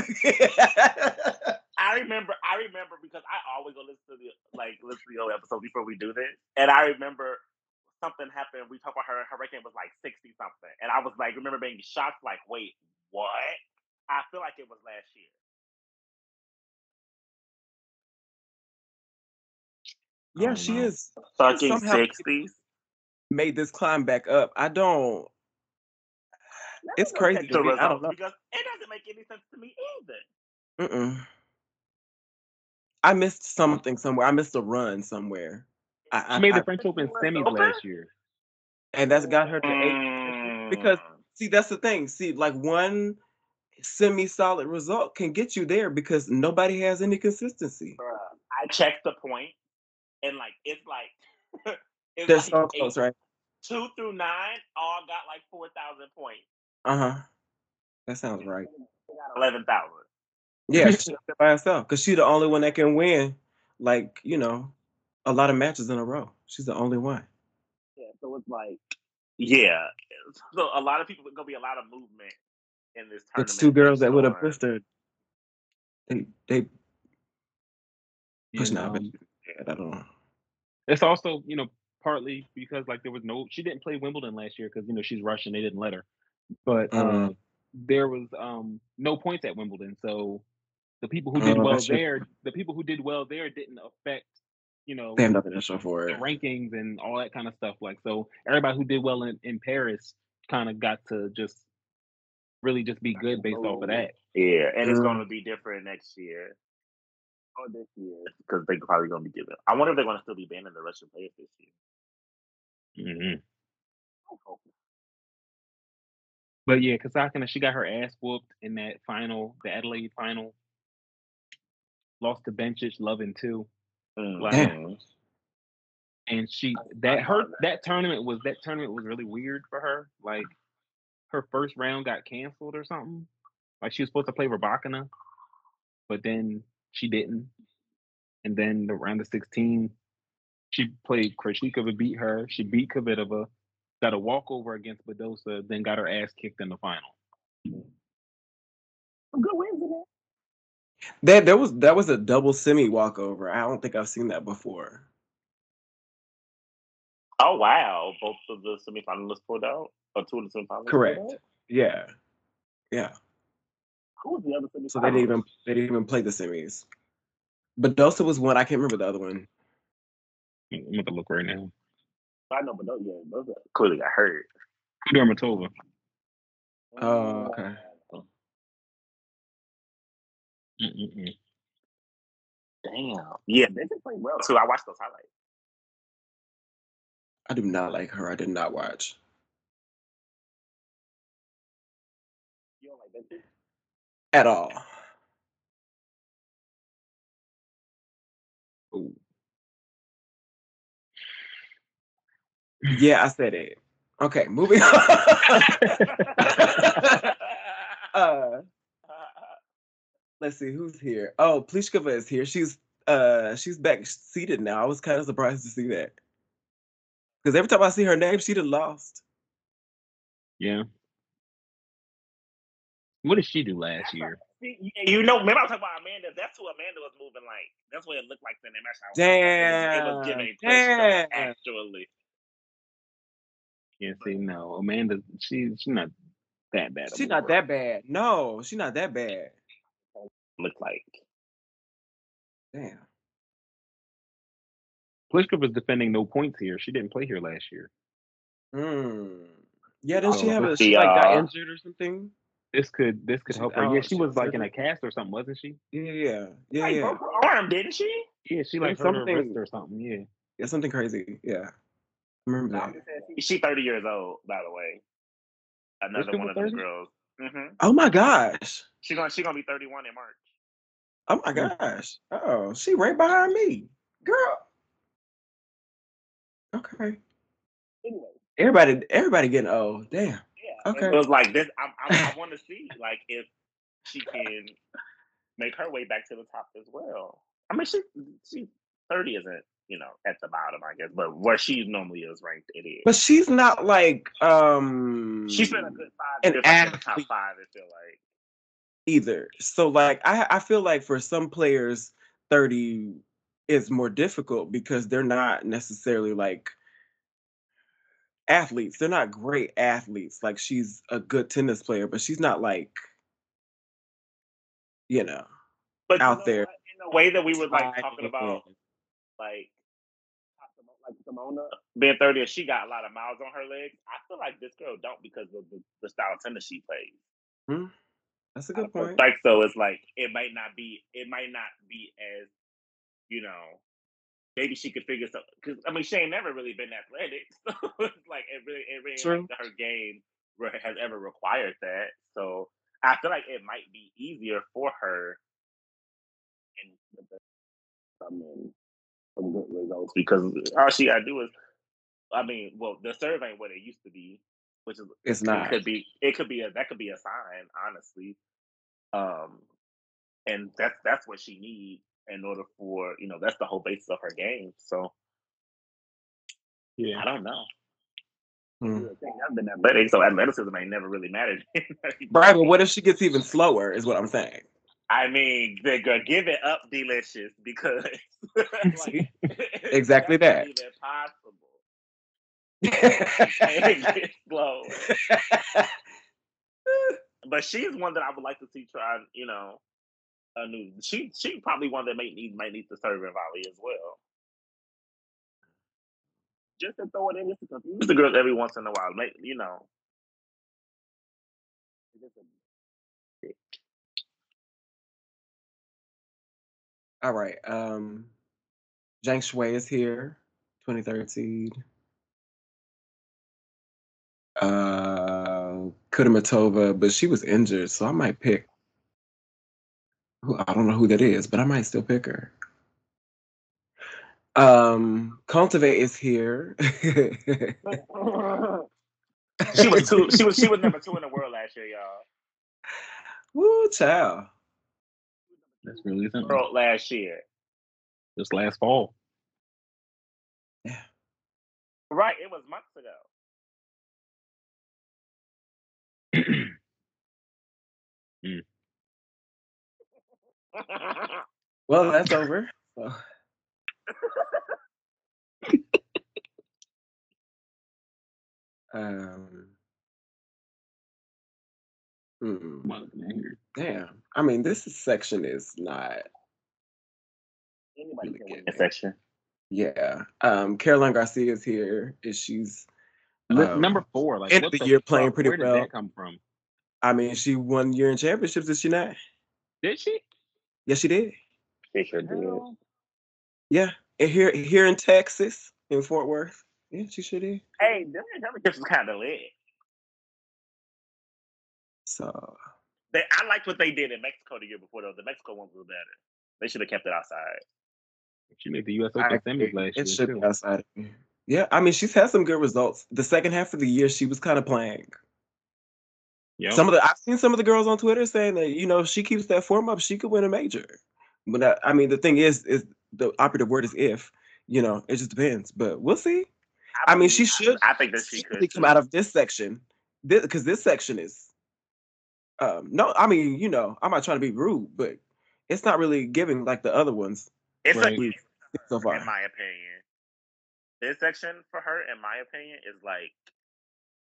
I remember, I remember because I always go listen to the like listen to the old episode before we do this, and I remember something happened. We talked about her. Her ranking was like sixty something, and I was like, remember being shocked, like, wait, what? I feel like it was last year. Yeah, she know. is Fucking Somehow- sixties. made this climb back up. I don't. It's crazy to me. I don't know. because it doesn't make any sense to me either. Mm-mm. I missed something somewhere. I missed a run somewhere. I, I, She made I- the French Open left semis over? last year. and that's got her to eight. Because Mm. see, that's the thing. See, like one semi-solid result can get you there because nobody has any consistency. Bruh, I checked the point, and like it's like it's They're like so eight- close, right? two through nine all got like four thousand points. Uh huh. That sounds right. They got eleven thousand. Yeah, she's by herself because she's the only one that can win, like you know, a lot of matches in a row. She's the only one. Yeah, so it's like yeah. So a lot of people gonna be a lot of movement in this tournament. It's two girls that would have pushed her. They they You pushing out. Know? I don't know. It's also, you know, partly because like there was no she didn't play Wimbledon last year because you know she's Russian, they didn't let her. But uh Mm. there was um no points at Wimbledon. So the people who did Oh, well that's true. there, the people who did well there didn't affect, you know, They have nothing to show for the it. rankings and all that kind of stuff. Like so everybody who did well in, in Paris kind of got to just really just be good based off of that. Yeah, and it's Mm. gonna be different next year. Or this year. Because they're probably gonna be giving I wonder if they're gonna still be banning the Russian players this year. hmm I hope not. But yeah, Kasatkina, she got her ass whooped in that final, the Adelaide final. Lost to Bencic, Loving too. Like, Mhm. and she I- I that her that. that tournament was that tournament was really weird for her. Like her first round got canceled or something. Like she was supposed to play Rybakina, but then she didn't. And then the round of sixteen, she played Krejcikova, beat her. She beat Kvitova, got a walkover against Badosa, then got her ass kicked in the final. Some good wins in there. That there was that was a double semi walkover. I don't think I've seen that before. Oh wow! Both of the semifinalists pulled out, or two of the semifinalists. Correct. Yeah, yeah. Who was the other semifinalist? So they didn't even they didn't even play the semis. Badosa was one. I can't remember the other one. I'm going to look right now. I know, but those, yeah, those clearly got hurt. Kudermetova. Oh, oh okay. Mm-mm-mm. Damn. Yeah, they did play well too. I watched those highlights. I do not like her. I did not watch You don't like that too? At all. Ooh. Yeah, I said it. Okay, moving on. uh, let's see who's here. Oh, Pliskova is here. She's uh she's back seated now. I was kind of surprised to see that. Because every time I see her name, she'd have lost. Yeah. What did she do last year? See, you- know, remember I was talking about Amanda. That's who Amanda was moving like. That's what it looked like in the match. I was like, it was, it was Damn, giving damn. actually. Yeah, see, no, Amanda, she she's not that bad. She's not that bad. No, she's not that bad. Look like. Damn. Pliskova was defending no points here. She didn't play here last year. Hmm. Yeah, didn't she Oh, have a she like got uh, injured or something? This could this could She's help her. Yeah, she She was was like in a cast or something, wasn't she? Yeah, yeah, yeah, Like, yeah. broke her arm, didn't she? Yeah, she like hurt her wrist something- or something. Yeah. Yeah, something crazy. Yeah, I remember No, that. I'm just saying, she- She 30 years old, by the way. Another one of those 30? girls. hmm Oh my gosh. She gonna she gonna be 31 in March. Oh my gosh. Oh, she right behind me. Girl. Okay. Anyway, Everybody everybody getting old. Damn. Okay. It was like this. I, I, I want to see like if she can make her way back to the top as well. I mean, she she thirty isn't you know at the bottom, I guess, but where she normally is ranked, it is. But she's not like um She's been a good five. an years, like, in the top five. I feel like. either. So like I I feel like for some players 30 is more difficult because they're not necessarily like athletes. They're not great athletes. Like she's a good tennis player, but she's not like you know, But you out know there. in the way that we were like talking about, like like Simona being thirty, and she got a lot of miles on her legs. I feel like this girl don't because of the, the style of tennis she plays. Hmm, That's a good point. Like so, it's like it might not be. It might not be as you know. Maybe she could figure something because I mean she ain't never really been athletic, so it's like it really it really True. like her game has ever required that. So I feel like it might be easier for her and come in some good results because all she gotta do is, I mean, well, the serve ain't what it used to be, which is It's it not. could be it could be a that could be a sign, honestly. Um, and that's that's what she needs in order for you know that's the whole basis of her game. So Yeah. I don't know. Hmm. I've been athletic, so athleticism ain't never really mattered. Right, but what if she gets even slower? Is what I'm saying. I mean, they go give it up, delicious, because like, Exactly that. Even possible. Slow. But she's one that I would like to see try. You know, a new. She she probably one that may need might need to serve in volley as well. Just to throw it in, just to confuse the girls every once in a while. Make you know. All right. Um Zhang Shuai is here, 23rd seed. Uh Kudermetova, but she was injured, so I might pick who I don't know who that is, but I might still pick her. Um Kontaveit is here. she was two. She was she was number two in the world last year, y'all. Woo child. That's really something. World last year, Just last fall. Yeah. Right? It was months ago. Well, that's over. So- um hmm. Damn. I mean, this is- section is not. Anybody Really can win section. Yeah. Um, Caroline Garcia is here. Is she's um, Number four, like end what of the the year playing fuck? pretty Where did well. that come from? I mean, she won year in championships, did she not? Did she? Yes, she did. They sure did. Oh. Yeah. And here here in Texas, in Fort Worth. Yeah, she sure did. Hey, them championships was kind of lit. So They, I liked what they did in Mexico the year before, though. The Mexico ones were better. They should have kept it outside. She made the U.S. I Open semis agree. last it year should too. be outside. Yeah, I mean, she's had some good results. The second half of the year, she was kind of playing. Yep. Some of the I've seen some of the girls on Twitter saying that you know if she keeps that form up, she could win a major. But I, I mean, the thing is, is the operative word is if. You know, it just depends. But we'll see. I mean, she should I think that she could come too. out of this section, because this, section is. Um, no, I mean, you know, I'm not trying to be rude, but it's not really giving like the other ones It's like so far. in my opinion. This section for her, in my opinion, is like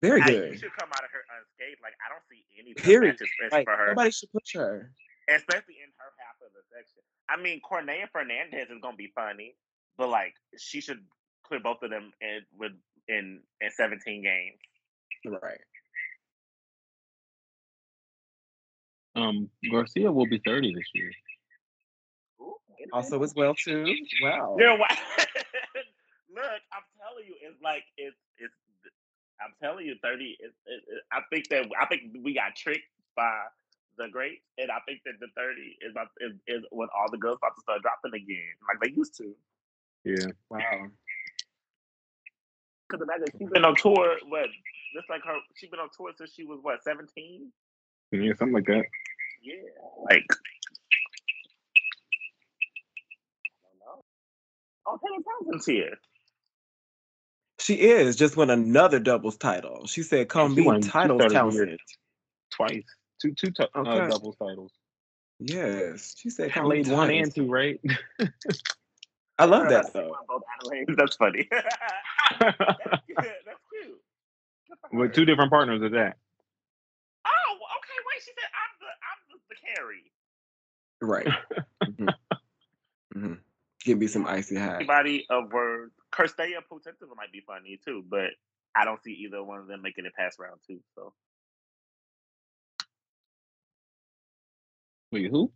Very I, you good. should come out of her unscathed. Like I don't see any tough Period. matches for- Like for her, somebody should push her. especially in her half of the section. I mean, Cornet Fernandez is gonna be funny, but like she should clear both of them in with in in 17 games. Right. Um, Garcia will be 30 this year. Also as well too. Wow. You know what? Look, I'm telling you, it's like it's it's. I'm telling you, thirty. It, it, it, I think that I think we got tricked by the great, and I think that the thirty is about is, is when all the girls about to start dropping again, like they used to. Yeah. Wow. Because imagine she's been on tour, what just like her, she's been on tour since she was what seventeen. Yeah, something like that. Yeah, like. I don't know. Oh, Taylor Townsend's here. She is just won another doubles title. She said, "Come she me won- she titles started Townsend." weird. Twice. Two two t- uh, doubles titles. Yes, she said, "Call me Adelaide one titles." and two, right? I love Girl, that that's though. That's funny. that's. That's cute. With two different partners at that. Oh, okay. Wait, she said I'm the I'm the, the carry. Right. hmm hmm Give me some icy hot. Anybody of word, Cirstea Potentiva might be funny too, but I don't see either one of them making it past round two. So Wait, who?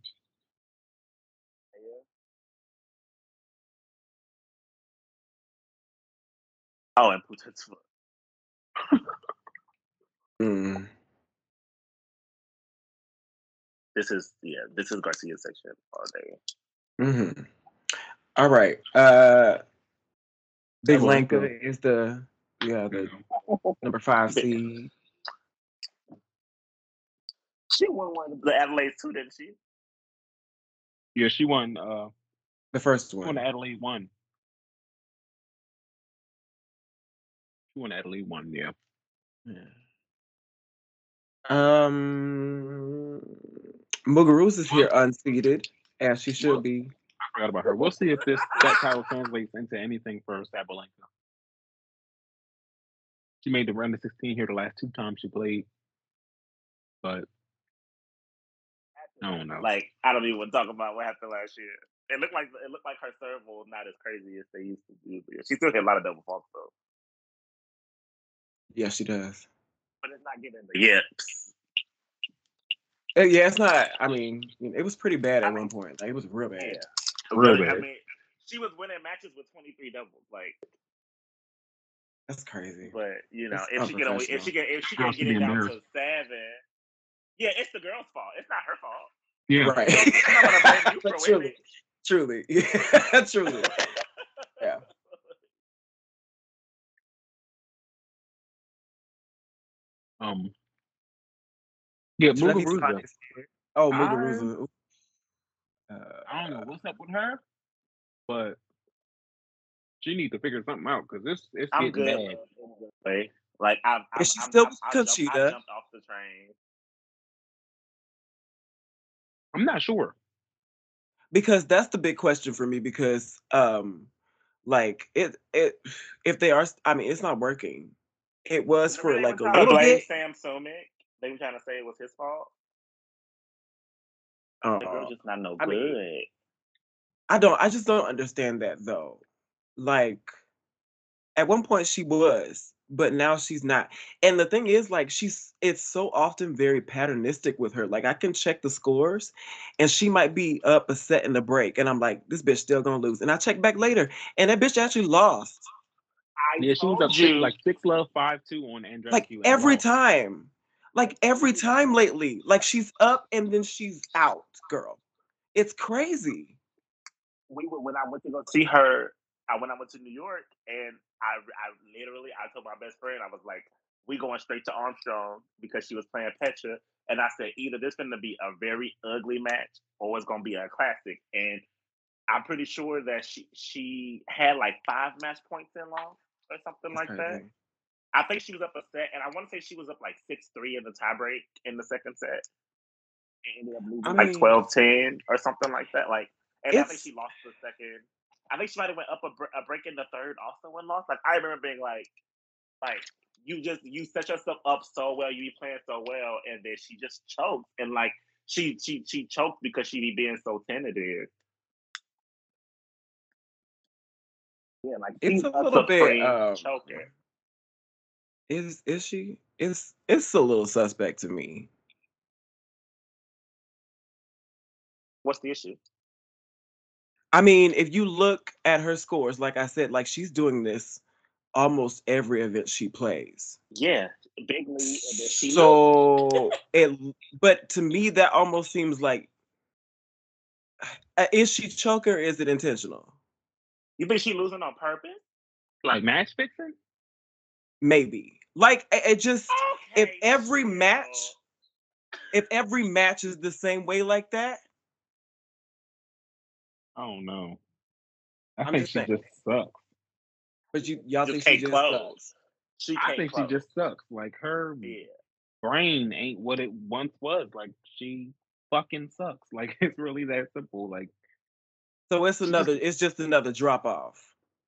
oh, and Potentiva. Mm. This is yeah, this is Garcia's section all day. hmm All right. Uh, Big Sabalenka. Lanka is the yeah the number five Big- seed. She won one of the Adelaide too, didn't she? Yeah, she won. Uh, The first she won one. Adelaide one. She won Adelaide one. Yeah. Yeah. Um, Muguruza is here unseated, as she should be. I forgot about her. We'll see if this that title translates into anything for Sabalenka. She made the round of 16 here the last two times she played, but I don't know. Like I don't even want to talk about what happened last year. It looked like it looked like her serve was not as crazy as they used to be. She still hit a lot of double faults though, Yeah, she does. but it's not getting the yips. Uh, Yeah, it's not. I mean, it was pretty bad I at mean- one point. Like it was real bad. Yeah, Real Really, I mean, she was winning matches with twenty three doubles. Like, That's crazy. but you know, It's if she can only, if she can if she can should get it down to seven, yeah, it's the girl's fault. It's not her fault. Yeah. Right. I'm not gonna blame you for truly, winning. truly, yeah, truly. Yeah. Um. Yeah, Should I Muguruza. Oh, I- Muguruza. Ooh. I don't know Uh, what's up with her, but she needs to figure something out because this it's I'm getting good. bad. Like, like I'm, I'm, Is she I'm, still I'm, with I jumped, I jumped off the train. I'm not sure. because that's the big question for me because um like it it if they are I mean it's not working. It was for like a they were trying to little blame bit. Sam Sumyk. They were trying to say it was his fault. Oh, The girl's um, just not no I good. mean- I don't I just don't understand that though. Like at one point she was, but now she's not. And the thing is like she's it's so often very patternistic with her. Like I can check the scores and she might be up a set in the break and I'm like this bitch still going to lose. And I check back later and that bitch actually lost. I Yeah, she was up you. six, like six love five two on Andreescu. like and every lost. time like every time lately like she's up and then she's out girl. It's crazy. We were, when I went to go see her, I when I went to New York, and I I literally I told my best friend I was like, we going straight to Armstrong because she was playing Petra, and I said either this is going to be a very ugly match or it's going to be a classic, and I'm pretty sure that she she had like five match points in long or something like that. I think she was up a set, and I want to say she was up like six three in the tiebreak in the second set. And ended up losing I like mean- 12-10 or something like that. Like, and I think she lost the second. I think she might have went up a, br- a break in the third also and lost. Like I remember being like, like you just you set yourself up so well, you be playing so well, and then she just choked and like she she she choked because she be being so tentative. Yeah, like It's a little bit, um, choker. Is is she it's it's a little suspect to me What's the issue? i mean if you look at her scores like i said like she's doing this almost every event she plays Yeah, big lead, and then she. lose. So it, but to me, that almost seems like, is she choking or is it intentional? you think she losing on purpose? Like match fixing? Maybe. Like it, it just, if every chill. match, if every match is the same way like that, I don't know. I I'm think just she saying. just sucks. but you y'all Just think she just close. sucks. She I think close. she just sucks. Like her Yeah. brain ain't what it once was. Like she fucking sucks. Like it's really that simple. Like So it's She just- another, it's just another drop off,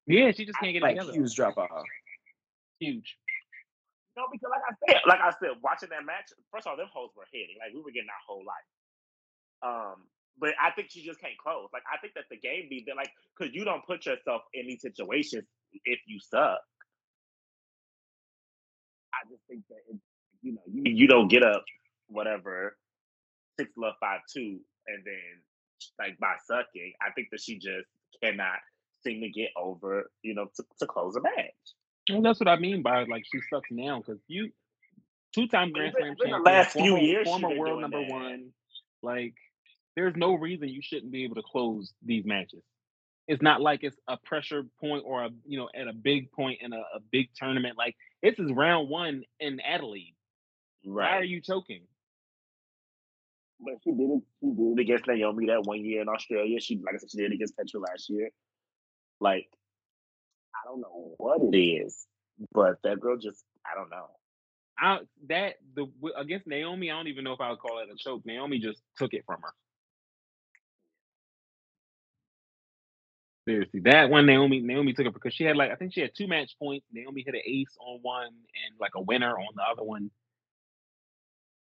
yeah, she just can't get it like together. huge drop off. Huge. No, because like I said, like I said, watching that match, first of all, them hoes were hitting. Like we were getting our whole life. Um, but I think she just can't close. Like I think that the game be there, like, because you don't put yourself in these situations if you suck. I just think that it, you know you, you don't get up whatever six love five two and then like by sucking. I think that she just cannot seem to get over you know to, to close a match. Well, that's what I mean by like she sucks now because you two time Grand Slam champion, last few years former world number that. one. Like, there's no reason you shouldn't be able to close these matches. It's not like it's a pressure point or a you know at a big point in a, a big tournament. Like this is round one in Adelaide. Why are you choking? But she did it. She did it against Naomi that one year in Australia. She, like I said, she did it against Petra last year. Like, I don't know what it is, but that girl just, I don't know. I that the against Naomi, I don't even know if I would call it a choke. Naomi just took it from her. Seriously, that one Naomi Naomi took it because she had like I think she had two match points. Naomi hit an ace on one and like a winner on the other one.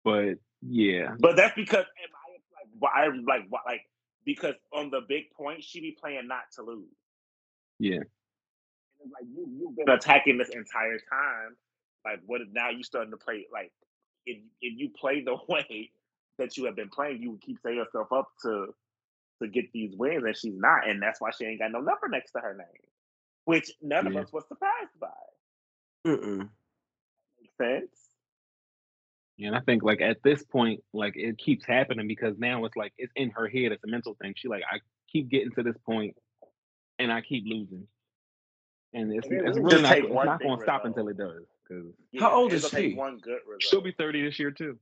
But yeah, But that's because, am I like, why, like, like, because on the big point, she be playing not to lose. yeah, like you, you've been attacking this entire time. Like, what is now you starting to play? Like, if if you play the way that you have been playing, you would keep setting yourself up to to get these wins, and she's not, and that's why she ain't got no number next to her name, which none Yeah. of us was surprised by. Mm-mm. Makes sense. and I think like at this point, like it keeps happening because now it's like it's in her head. It's a mental thing. She like I keep getting to this point, and I keep losing, and it's, And it it's really really not, it's not going to stop result. until it does. Because How old is she? One good result. she'll be thirty this year too.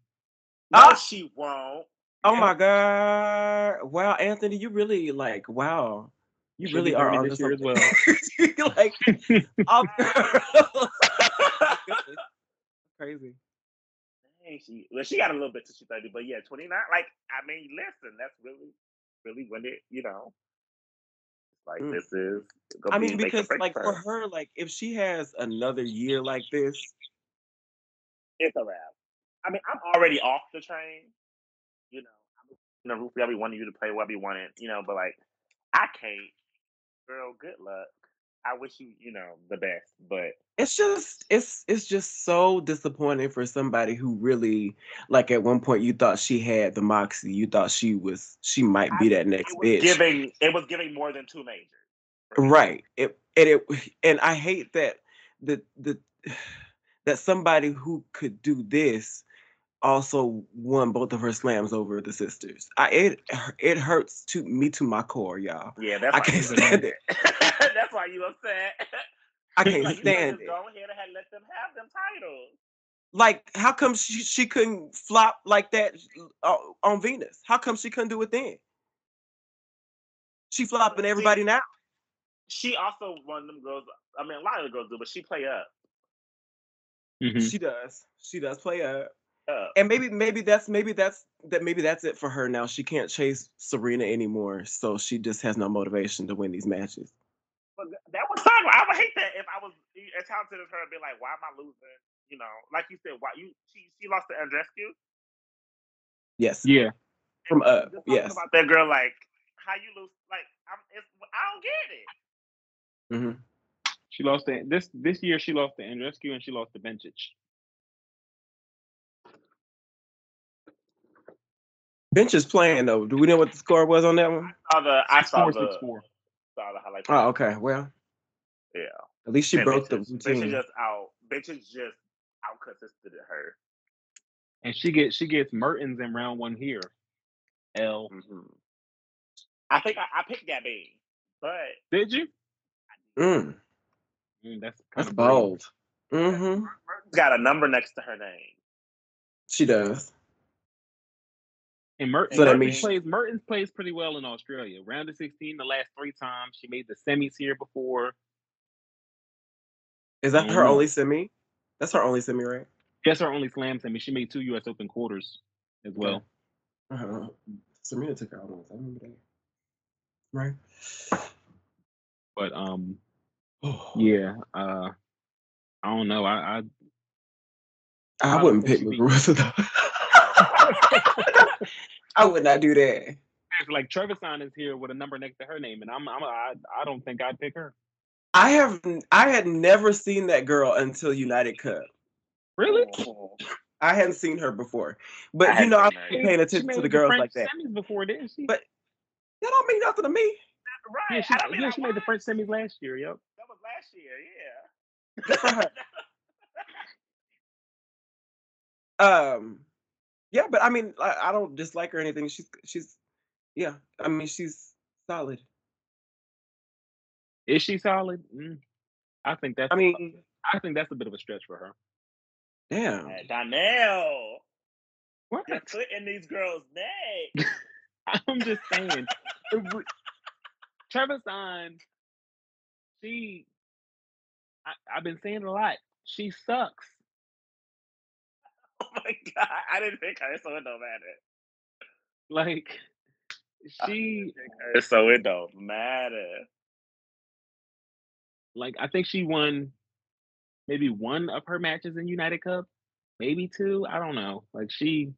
No, Ah! she won't. Oh my god! Wow, Anthony, you really like wow. You She'll really are on this year as well. like, oh, girl. crazy. Dang, she well, she got a little bit to she's thirty, but yeah, twenty nine. Like, I mean, listen, that's really, really when it, you know, like Mm. this is. Gonna I mean, or because like for her. like if she has another year like this, it's a wrap. I mean, I'm already off the train. You know, I'm you know, Ruthie, I be wanting you to play what you wanted, you know, but like, I can't. Girl, good luck. I wish you, you know, the best, but it's just it's it's just so disappointing for somebody who really like at one point you thought she had the moxie, you thought she was she might be that next it bitch. giving. It was giving more than two majors. Right. It and it and I hate that the the that somebody who could do this also won both of her slams over the sisters. I it it hurts to me to my core, y'all. Yeah, that's I can't stand upset. that's why you upset. I can't like, stand just it. go ahead and let them have them titles. Like, how come she she couldn't flop like that uh, on Venus? How come she couldn't do it then? She flopping See, everybody now. She also one of them girls. I mean, a lot of the girls do, but she play up. Mhm. She does. She does play up. up. and maybe maybe that's maybe that's that maybe that's it for her now. She can't chase Serena anymore, so she just has no motivation to win these matches. But th- that was fine. I would hate that if I was as talented as her and be like, why am I losing? You know, like you said, why you she she lost to Andreescu. Yes, Yeah, from up. Just talking Yes, about that girl, like how you lose, like I'm, it's, I don't get it. Mm-hmm. she lost to this this year. She lost to Andreescu and she lost to Bencic. Bench is playing though. Do we know what the score was on that one? Saw the I Six saw four, the six four. Saw the highlights. Oh, okay. Well, yeah. at least she And broke the bitches, bitches routine. just out. Bitches just out cut sister to her. And she gets she gets Mertens in round one here. L. hmm I think I, I picked Gabby, but Did you? Mm, Mm, that's that's kind of bold. Mm-hmm. Mertens got a number next to her name. She does. And Mer- So that Mertens means- plays Mertens plays pretty well in Australia. Round of sixteen the last three times. She made the semis here before. Is that her Mhm. only semi? That's her only semi, right? That's her only slam semi. She made two US Open quarters as well. Uh-huh. Serena took her out once. I remember that. Right. But um yeah, uh I don't know. I, I I I wouldn't pick Muguruza though. I would not do that. it's like Trevisan is here with a number next to her name, and I'm, I'm I, I don't think I'd pick her. I have I had never seen that girl until United Cup. Really? I hadn't seen her before. But I you know, I'm seen paying attention made to the girls French like that. semis before, didn't she? But that don't mean nothing to me. right. yeah, she, I mean yeah, she made the won. French semis last year. Yep. That was last year, yeah. Good for her. Um, yeah, but I mean, I, I don't dislike her or anything. She's she's, yeah. I mean, she's solid. Is she solid? Mm, I think that's. I mean, I think that's a bit of a stretch for her. damn. Hey, Donnell, What? your foot in these girls' neck. I'm just saying. If we- Trevisan, she. I, I've been saying it a lot. She sucks. Oh my god, I didn't pick her, so it don't matter. Like I she, didn't pick her, so it don't matter. like I think she won maybe one of her matches in United Cup, maybe two. I don't know. Like she,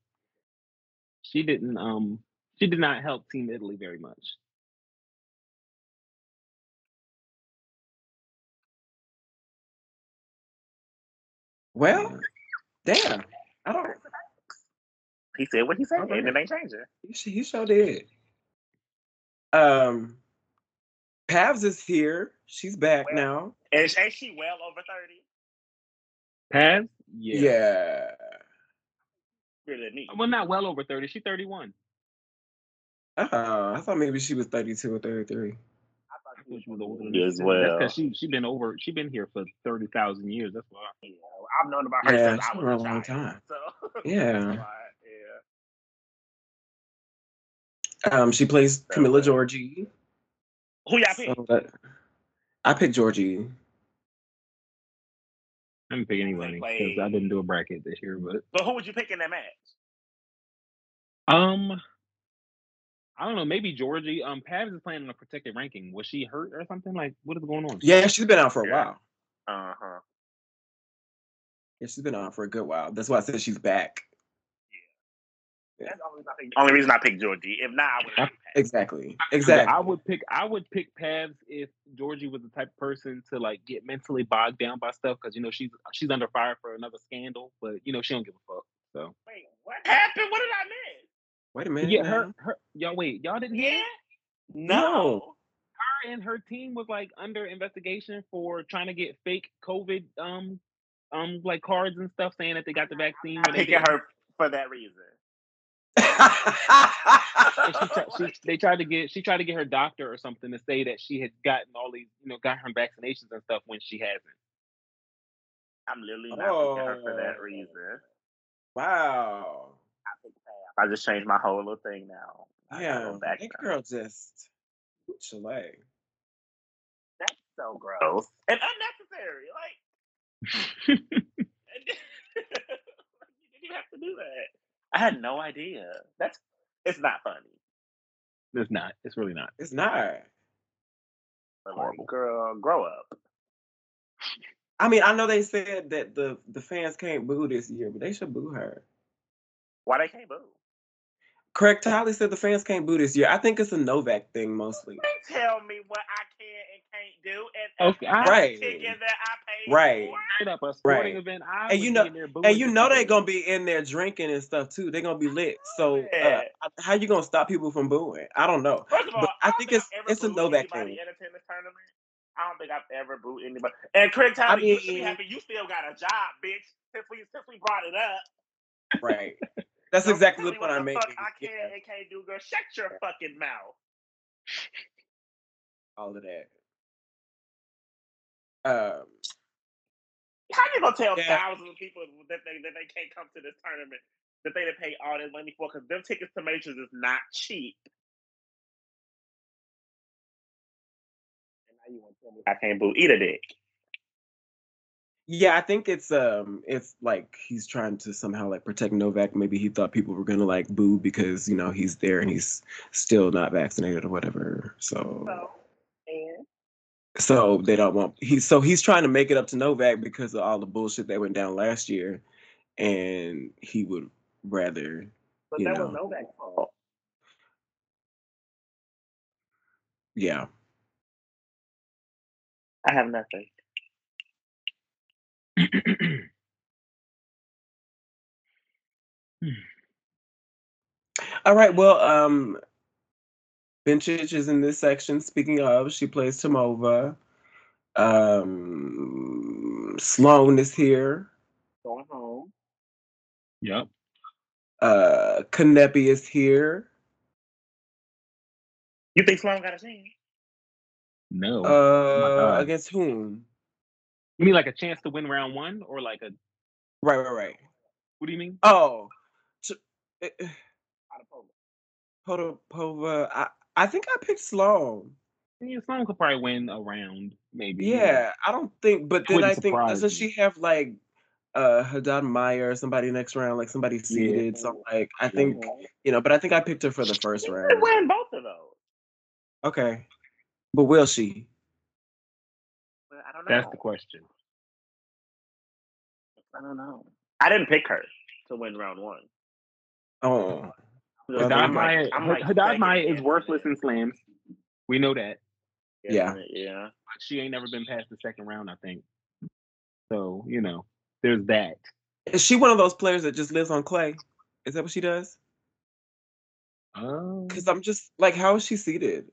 she didn't. Um, she did not help Team Italy very much. Well, damn. I don't. He said what he said, and it ain't changing. He, sh- he sure did. Um, Pavs is here. She's back Well, now. And ain't she well over thirty? Paz, Yeah. yeah. Really me. Well, not well over thirty. She's thirty-one. Uh, I thought maybe she was 32 or 33. I thought I thought she was older than as well. That's because she she been over. She been here for thirty thousand years. That's why. Yeah, I've known about her Yeah, since I was a a long child. time. So Yeah. yeah. Um, she plays So, Camila Giorgi. Who y'all pick? So that, I picked Georgie. I didn't pick anybody because I didn't do a bracket this year. But But who would you pick in that match? um, I don't know. Maybe Giorgi. Um, Pavs is playing in a protected ranking. Was she hurt or something? Like, what is going on? Yeah, she's been out for a Yeah. while. Uh huh. Yeah, she's been out for a good while. That's why I said she's back. Yeah. That's the only reason I picked, only reason I picked Giorgi. If not, I would have picked Pat. Exactly. 'Cause Exactly. I would pick. I would pick Pavs if Giorgi was the type of person to like get mentally bogged down by stuff because you know she's she's under fire for another scandal, but you know she don't give a fuck. So Wait, what happened? What did I miss? Wait a minute. yeah, her her y'all wait y'all didn't hear Yeah. it? No. her and her team was like under investigation for trying to get fake COVID um um like cards and stuff saying that they got the vaccine. I'm they picking didn't. her for that reason. She, tri- she they tried to get she tried to get her doctor or something to say that she had gotten all these you know got her vaccinations and stuff when she hasn't. I'm literally not picking her for Oh. that reason. wow. I picked Pat. I just changed my whole little thing now. I Yeah, go that girl just Chile. That's so gross and unnecessary. Like, you didn't have to do that. I had no idea. That's it's not funny. it's not. It's really not. It's not. But Horrible. like, girl, grow up. I mean, I know they said that the the fans can't boo this year, but they should boo her. Why they can't boo? Craig Tiley said the fans can't boo this year. I think it's a Novak thing mostly. They tell me what I can and can't do, and Okay, I- I'm Right. ticket that I paid Right. for. Straight up a sporting Right. event. I And you know- in there booing And you know they're gonna be in there drinking and stuff too. They're gonna be lit. So uh, Yeah. how you gonna stop people from booing? I don't know. First of all, But I don't think I've it's- ever it's a booed Novak anybody thing. a tennis tournament. I don't think I've ever booed anybody. And Craig Tiley, you should be happy you still got a job, bitch. Since we since we brought it up. Right. That's Don't exactly tell the point what I'm making. I can Yeah, and can't do, girl. Shut your fucking mouth. all of that. Um, How you gonna tell Yeah. thousands of people that they that they can't come to this tournament that they done pay all this money for? Because them tickets to majors is not cheap. And now you want to tell me I can't boo eat a dick. Yeah, I think it's um, it's like he's trying to somehow like protect Novak. Maybe he thought people were gonna like boo because you know he's there and he's still not vaccinated or whatever. So. So, and So they don't want he's so he's trying to make it up to Novak because of all the bullshit that went down last year, and he would rather but that know. was Novak's fault. yeah. I have nothing. All right. Well, um, Vintage is in this section. Speaking of, she plays Tomova. Um, Sloane is here. Going home. Yep. Uh, Kanepi is here. You think Sloane got a chance? No. Uh, God. against whom? You mean like a chance to win round one, or like a? Right, right, right. What do you mean? Oh, t- eh, eh, Potapova. I I think I picked Sloane. Yeah, Sloane could probably win a round, maybe. Yeah, I don't think, but then I think doesn't she have like uh Haddad Maia or somebody next round, like somebody seeded? So like I think you know, but I think I picked her for the first She round. win both of those. Okay, but will she? That's the question. I don't know. I didn't pick her to win round one. Oh, Well, Haddad Maia, like- Haddad Maia is worthless it. in slams. We know that. Yeah. Yeah. She ain't never been past the second round, I think. So you know, there's that. is she one of those players that just lives on clay? Is that what she does? Um, Because I'm just like, how is she seated?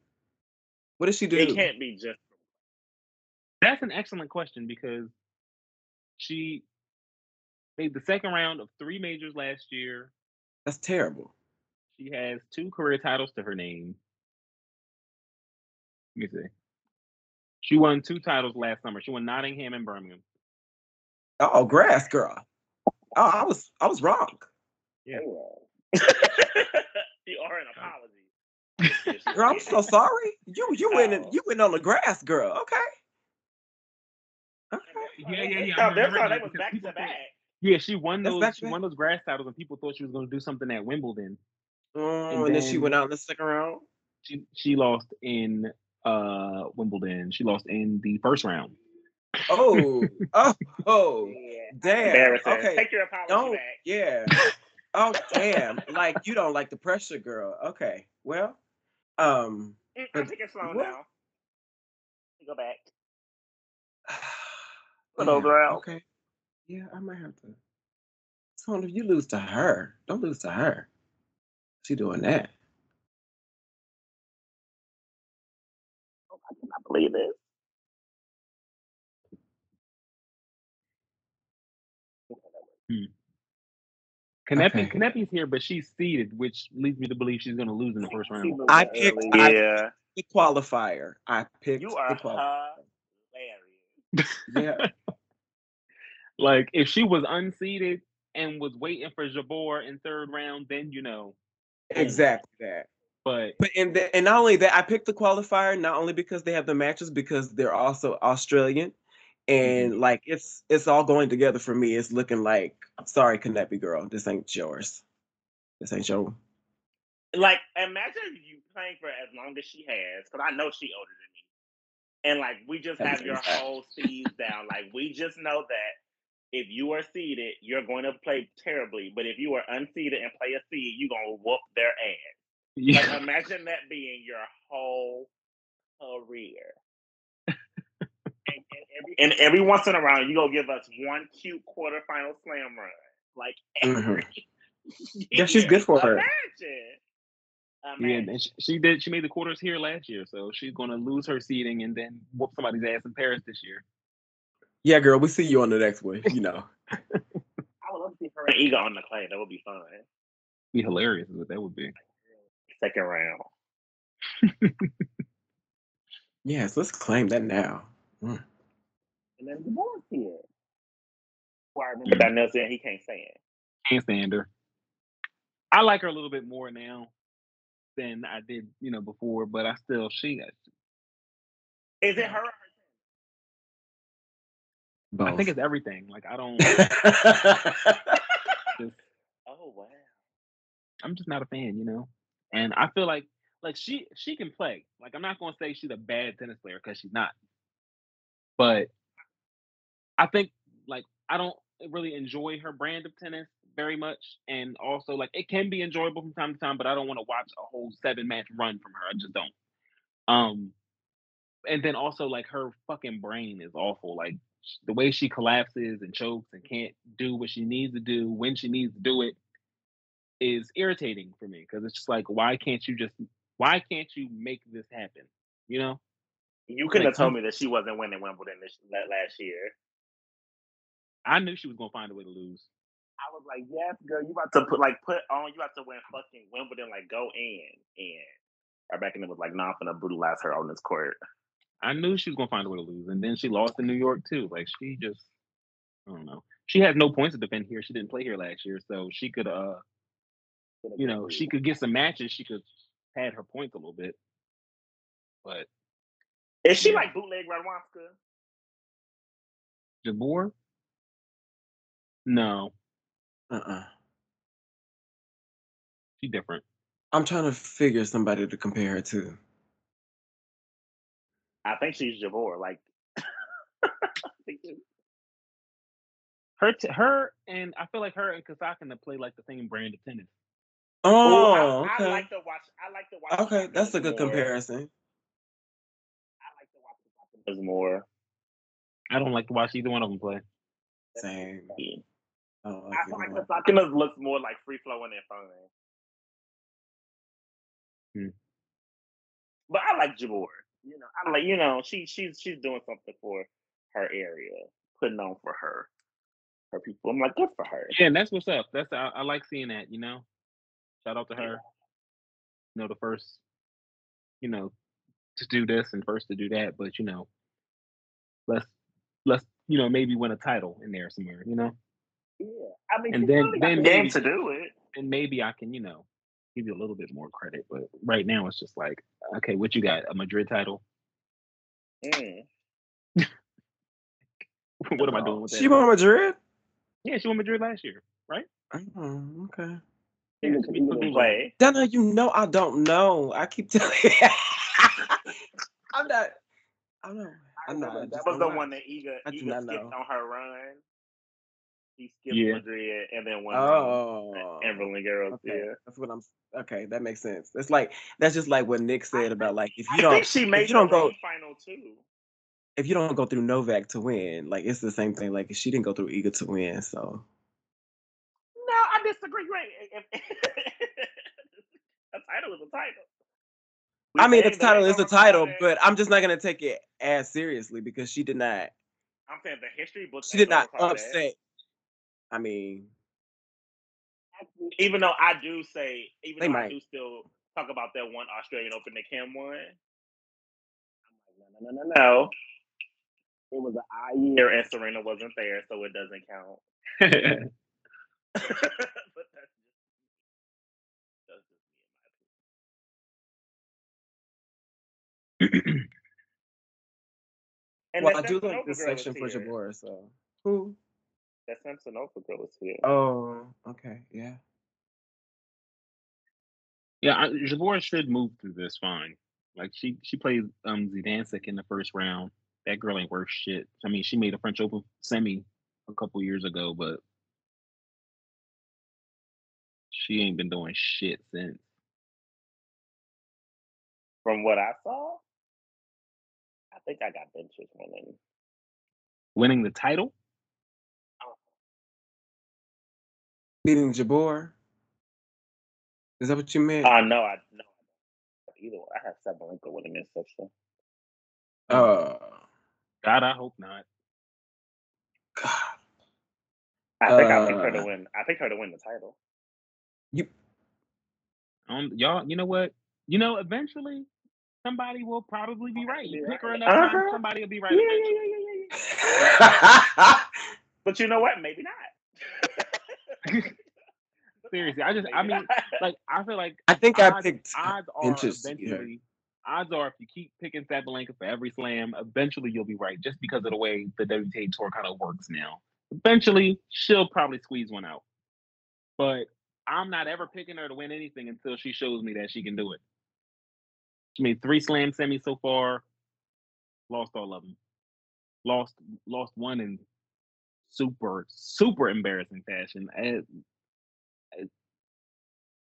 What does she do? It can't be just That's an excellent question because she made the second round of three majors last year. That's terrible. She has two career titles to her name. Let me see. She won two titles last summer. She won Nottingham and Birmingham. Oh, grass girl. Oh, I was I was wrong. Yeah. you are an apology. Girl, I'm so sorry. You you went in, Oh. you went on the grass, girl. Okay. Okay. Yeah, yeah, yeah. I Time, their remember time, that they was back to back. Yeah, she won those. She won those grass titles, and people thought she was going to do something at Wimbledon. Oh, and, then, she went out in the second round. She she lost in uh Wimbledon. She lost in the first round. Oh, oh, oh, Yeah. damn. Okay. Take your apology Don't. back. Yeah. Oh, damn. Like you don't like the pressure, girl. Okay. Well, um. Mm, I'm But taking Sloane what- now. Go back. yeah, those rounds. Okay. Yeah, I might have to. So if you lose to her, don't lose to her. She doing that. Oh, I cannot believe this. Kanepi Okay. Kanepi's here, but she's seeded, which leads me to believe she's going to lose in the first round. I picked- I- Yeah. The qualifier. I picked You the are qualifier. hilarious. Yeah. Like if she was unseeded and was waiting for Jabeur in third round, then you know. exactly that. But But and the, and not only that, I picked the qualifier not only because they have the matches, because they're also Australian, mm-hmm. and like it's it's all going together for me. It's looking like sorry, Kanepi girl, this ain't yours. This ain't your. Like, imagine you playing for as long as she has, because I know she older than me. And like, we just That have your insane. whole seeds down. Like, we just know that if you are seeded, you're going to play terribly. But if you are unseeded and play a seed, you're gonna whoop their ass. yeah, Like, imagine that being your whole career. and, and every, and every once in a while, you go give us one cute quarterfinal slam run. Like every Mm-hmm. Yeah, she's good for her. Imagine. yeah, Imagine. and she, she did. She made the quarters here last year, so she's going to lose her seeding and then whoop somebody's ass in Paris this year. Yeah, girl, we see you on the next one. You know. I would love to see her and Ego on the clay. That would be fun. Be hilarious is what that would be. Second round. Yes, let's claim that now. Mm. And then the board's here. Why I remember that Nelson, he can't stand. Can't stand her. I like her a little bit more now than I did, you know, before, but I still she Is it her? Both. I think it's everything. Like I don't just Oh wow. I'm just not a fan, you know. And I feel like like she she can play. Like I'm not gonna say she's a bad tennis player because she's not. But I think like I don't really enjoy her brand of tennis very much. And also like it can be enjoyable from time to time, but I don't want to watch a whole seven match run from her. I just don't. Um and then also like her fucking brain is awful. Like the way she collapses and chokes and can't do what she needs to do when she needs to do it is irritating for me because it's just like why can't you just why can't you make this happen you know You couldn't Like, have told me that she wasn't winning Wimbledon this la- last year. i knew she was going to find a way to lose I was like, yes, girl, you about to put like put on, you about to win fucking Wimbledon, like go in. And Rebecca was like, nah, I'm gonna brutalize her on this court. I knew she was going to find a way to lose and then she lost in new york too like she just i don't know she has no points to defend here she didn't play here last year so she could uh you know she could get some matches she could pad her points a little bit but Is she Yeah. like bootleg Radwanska? Jabeur no uh-uh. she different I'm trying to figure somebody to compare her to. I think she's Jabeur. Like, I think she- her t- her and i feel like her and Kasatkina play like the same brand of tennis Ooh, Oh, I, okay. I like to watch. I like to watch. okay, that's a good more. comparison. I like to watch Kasatkina's more. i don't like to watch either one of them play Same. Oh, I feel like Kasatkina's looks more like free flowing and fun. Hmm. But I like Jabeur. You know, I'm like you know she she's she's doing something for her area, putting on for her her people. I'm like, good for her. Yeah, and that's what's up. That's I, I like seeing that. You know, shout out to her. You know, the first, you know, to do this and first to do that. But you know, let's let's you know maybe win a title in there somewhere. You know, Yeah, I mean, And then- really then game maybe- to do it. and maybe I can you know give you a little bit more credit. But right now it's just like, okay, what you got? A Madrid title? Mm. what am I doing with that? She won Madrid? yeah, she won Madrid last year, right? Oh, okay. Yeah, Even- she beat even Cook in England. play. Donna, you know I don't know. I keep telling you. I'm not. I'm not. I'm not. I that just was don't the know. one that Iga, I do Iga not skipped know. on her run. He skipped Yeah. Madrid and then won. Oh, Roland Garros. okay. Yeah. That's what I'm. Okay, that makes sense. It's like that's just like what Nick said about like if you I don't think she made you don't go- final too. if you don't go through Novak to win, like it's the same thing. Like she didn't go through Iga to win, so No, I disagree. If- a title is a title. We I mean the title is a title, but I'm just not gonna take it as seriously because she did not. I'm saying the history books. She did not recall that. I mean, Even though I do say, even They though I might. do still talk about that one Australian Open that Kim won. I'm like, no, no, no, no, no. It was an I year and Serena wasn't there, so it doesn't count. but that's just, that's just me in my opinion. Well, I do like this section for here. Jabeur. So who? That Samsonova girl is here. Oh, okay, yeah. Yeah, I, Jabeur should move through this fine. Like she she played um Zidansek in the first round. That girl ain't worth shit. I mean, she made a French Open semi a couple years ago, but she ain't been doing shit since. From what I saw, I think I got Bencic winning. Winning the title? Beating Jabeur. Is that what you meant? Uh no, I no. Either way, I have Sabalenka winning this section. Oh, God, I hope not. God. I think I picked her to Uh, win. I picked her to win the title. You Um, y'all, you know what? You know, eventually somebody will probably be right. You pick her right. enough times, Uh-huh. somebody will be right Yeah, yeah, eventually. yeah, yeah, yeah, yeah. But you know what? Maybe not. Seriously, I just, I mean, like, I feel like I think I picked odds are inches. Yeah. eventually, odds are if you keep picking Sabalenka for every slam, eventually you'll be right, just because of the way the WTA tour kind of works now. Eventually, she'll probably squeeze one out, but I'm not ever picking her to win anything until she shows me that she can do it. She made three slam semis so far, lost all of them. Lost, lost one in super, super embarrassing fashion. And- and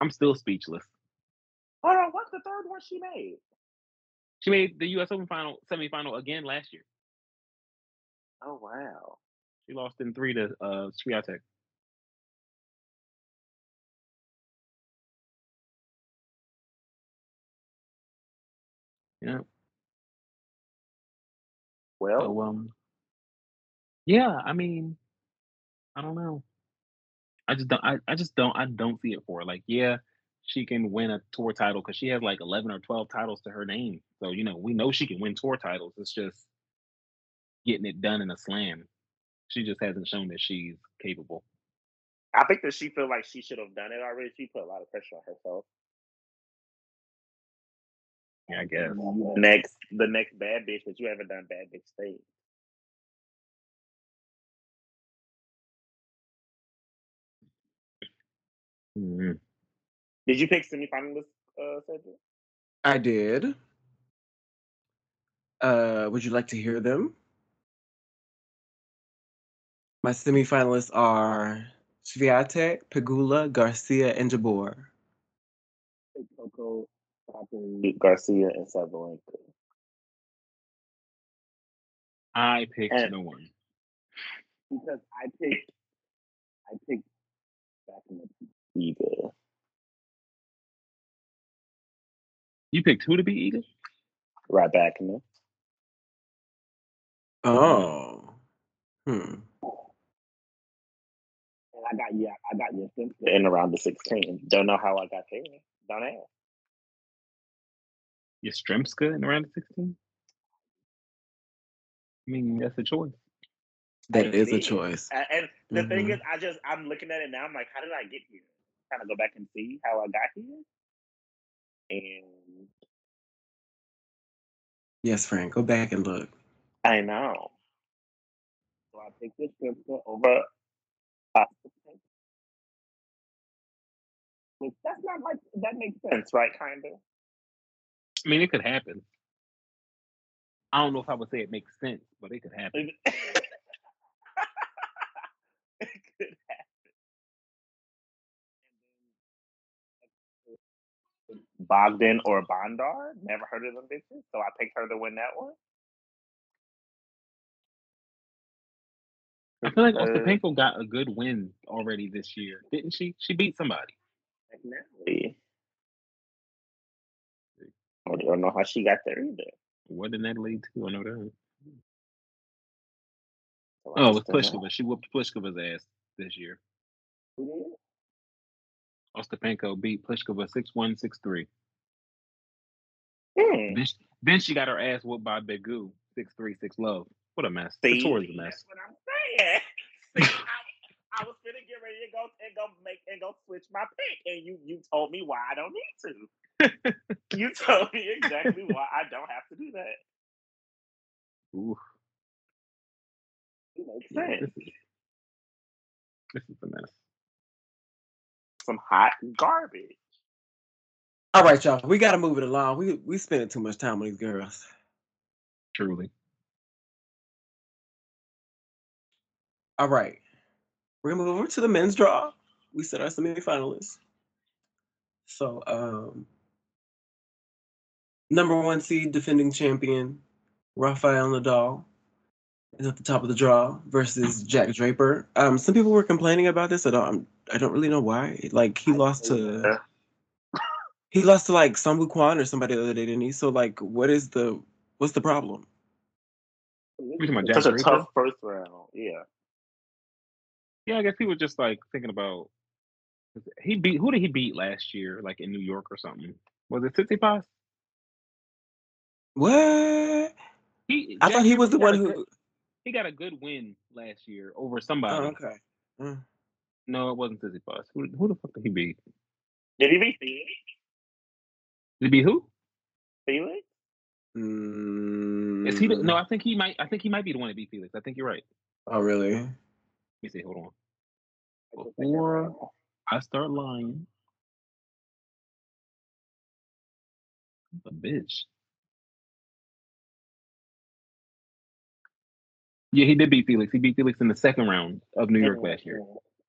I'm still speechless. Hold on. What's the third one she made? She made the U.S. Open final semifinal again last year. Oh wow. She lost in three to uh, Swiatek. Yeah. Well, So um, yeah. I mean, I don't know. I just don't. I, I just don't. I don't see it for her. Like, yeah, she can win a tour title because she has like eleven or twelve titles to her name. So you know, we know she can win tour titles. It's just getting it done in a slam. She just hasn't shown that she's capable. I think that she feel like she should have done it already. She put a lot of pressure on herself. Yeah, I guess. Next, the next bad bitch, but you haven't done bad bitch stage. Mhm. Did you pick semifinalists, uh, Cedric? I did. Uh, would you like to hear them? My semifinalists are Swiatek, Pegula, Garcia, and Jabeur. Coco, Garcia, and Sabalenka. I picked And- no one. Because I picked, I picked back in the Iga. You picked who to be Eagle? Right back in the. Oh. Hmm. And I got yeah, I got your Simpson in around the sixteen. Don't know how I got there. Don't ask. Yastremska in around the 16? I mean, that's a choice. That is a choice. A- And the thing Mhm. is, I just I'm looking at it now. I'm like, how did I get here? Kind of go back and see how I got here. And Yes, Frank. Go back and look. I know. So I picked this Simpson over. Oscar Which that's not like that makes sense, right? Kind of. I mean, it could happen. I don't know if I would say it makes sense, but it could happen. it could happen. And then Bogdan or Bondar. Never heard of them bitches, so I picked her to win that one. I feel like Ostapenko got a good win already this year, didn't she? She beat somebody. Definitely. I don't know how she got there either. What did that lead to? I know that. So Oh, it was just don't know. Pliskova. She whooped Pliskova's ass this year. Who did? Ostapenko beat Pliskova 6 1, 6 3. Hmm. Then, she- then she got her ass whooped by Begu 6 3, 6 love. What a mess. See, the tour is a mess. That's what I'm saying. See, I, I was finna get ready to go and go make and go switch my pick, and you you told me why I don't need to. you told me exactly why I don't have to do that. Ooh, It makes yeah, sense. this, is, this is a mess. Some hot garbage. All right, y'all. We gotta move it along. We we spending too much time on these girls. Truly. All right. We're gonna move over to the men's draw. We said our semifinalists. So um number one seed defending champion, Rafael Nadal is at the top of the draw versus Jack Draper. Um some people were complaining about this. I don't I don't really know why. Like he lost to Yeah. he lost to like Sambu Kwan or somebody the other day, didn't he? So like what is the what's the problem? talking about Jack Such a tough first round. Yeah. Yeah, I guess he was just like thinking about he beat who did he beat last year, like in New York or something? Was it Tsitsipas? What? He I Jack thought he was the one who. good, he got a good win last year over Oh, somebody. okay. Mm. No, it wasn't Tsitsipas. Who who the fuck did he beat? Did he beat Felix? Did he beat who? Felix? Mm. Is he the, no? I think he might. I think he might be the one that beat Felix. I think you're right. Oh, really? Let me see. Hold on. I Before. I start lying, a bitch. Yeah, he did beat Felix. He beat Felix in the second round of New York last year.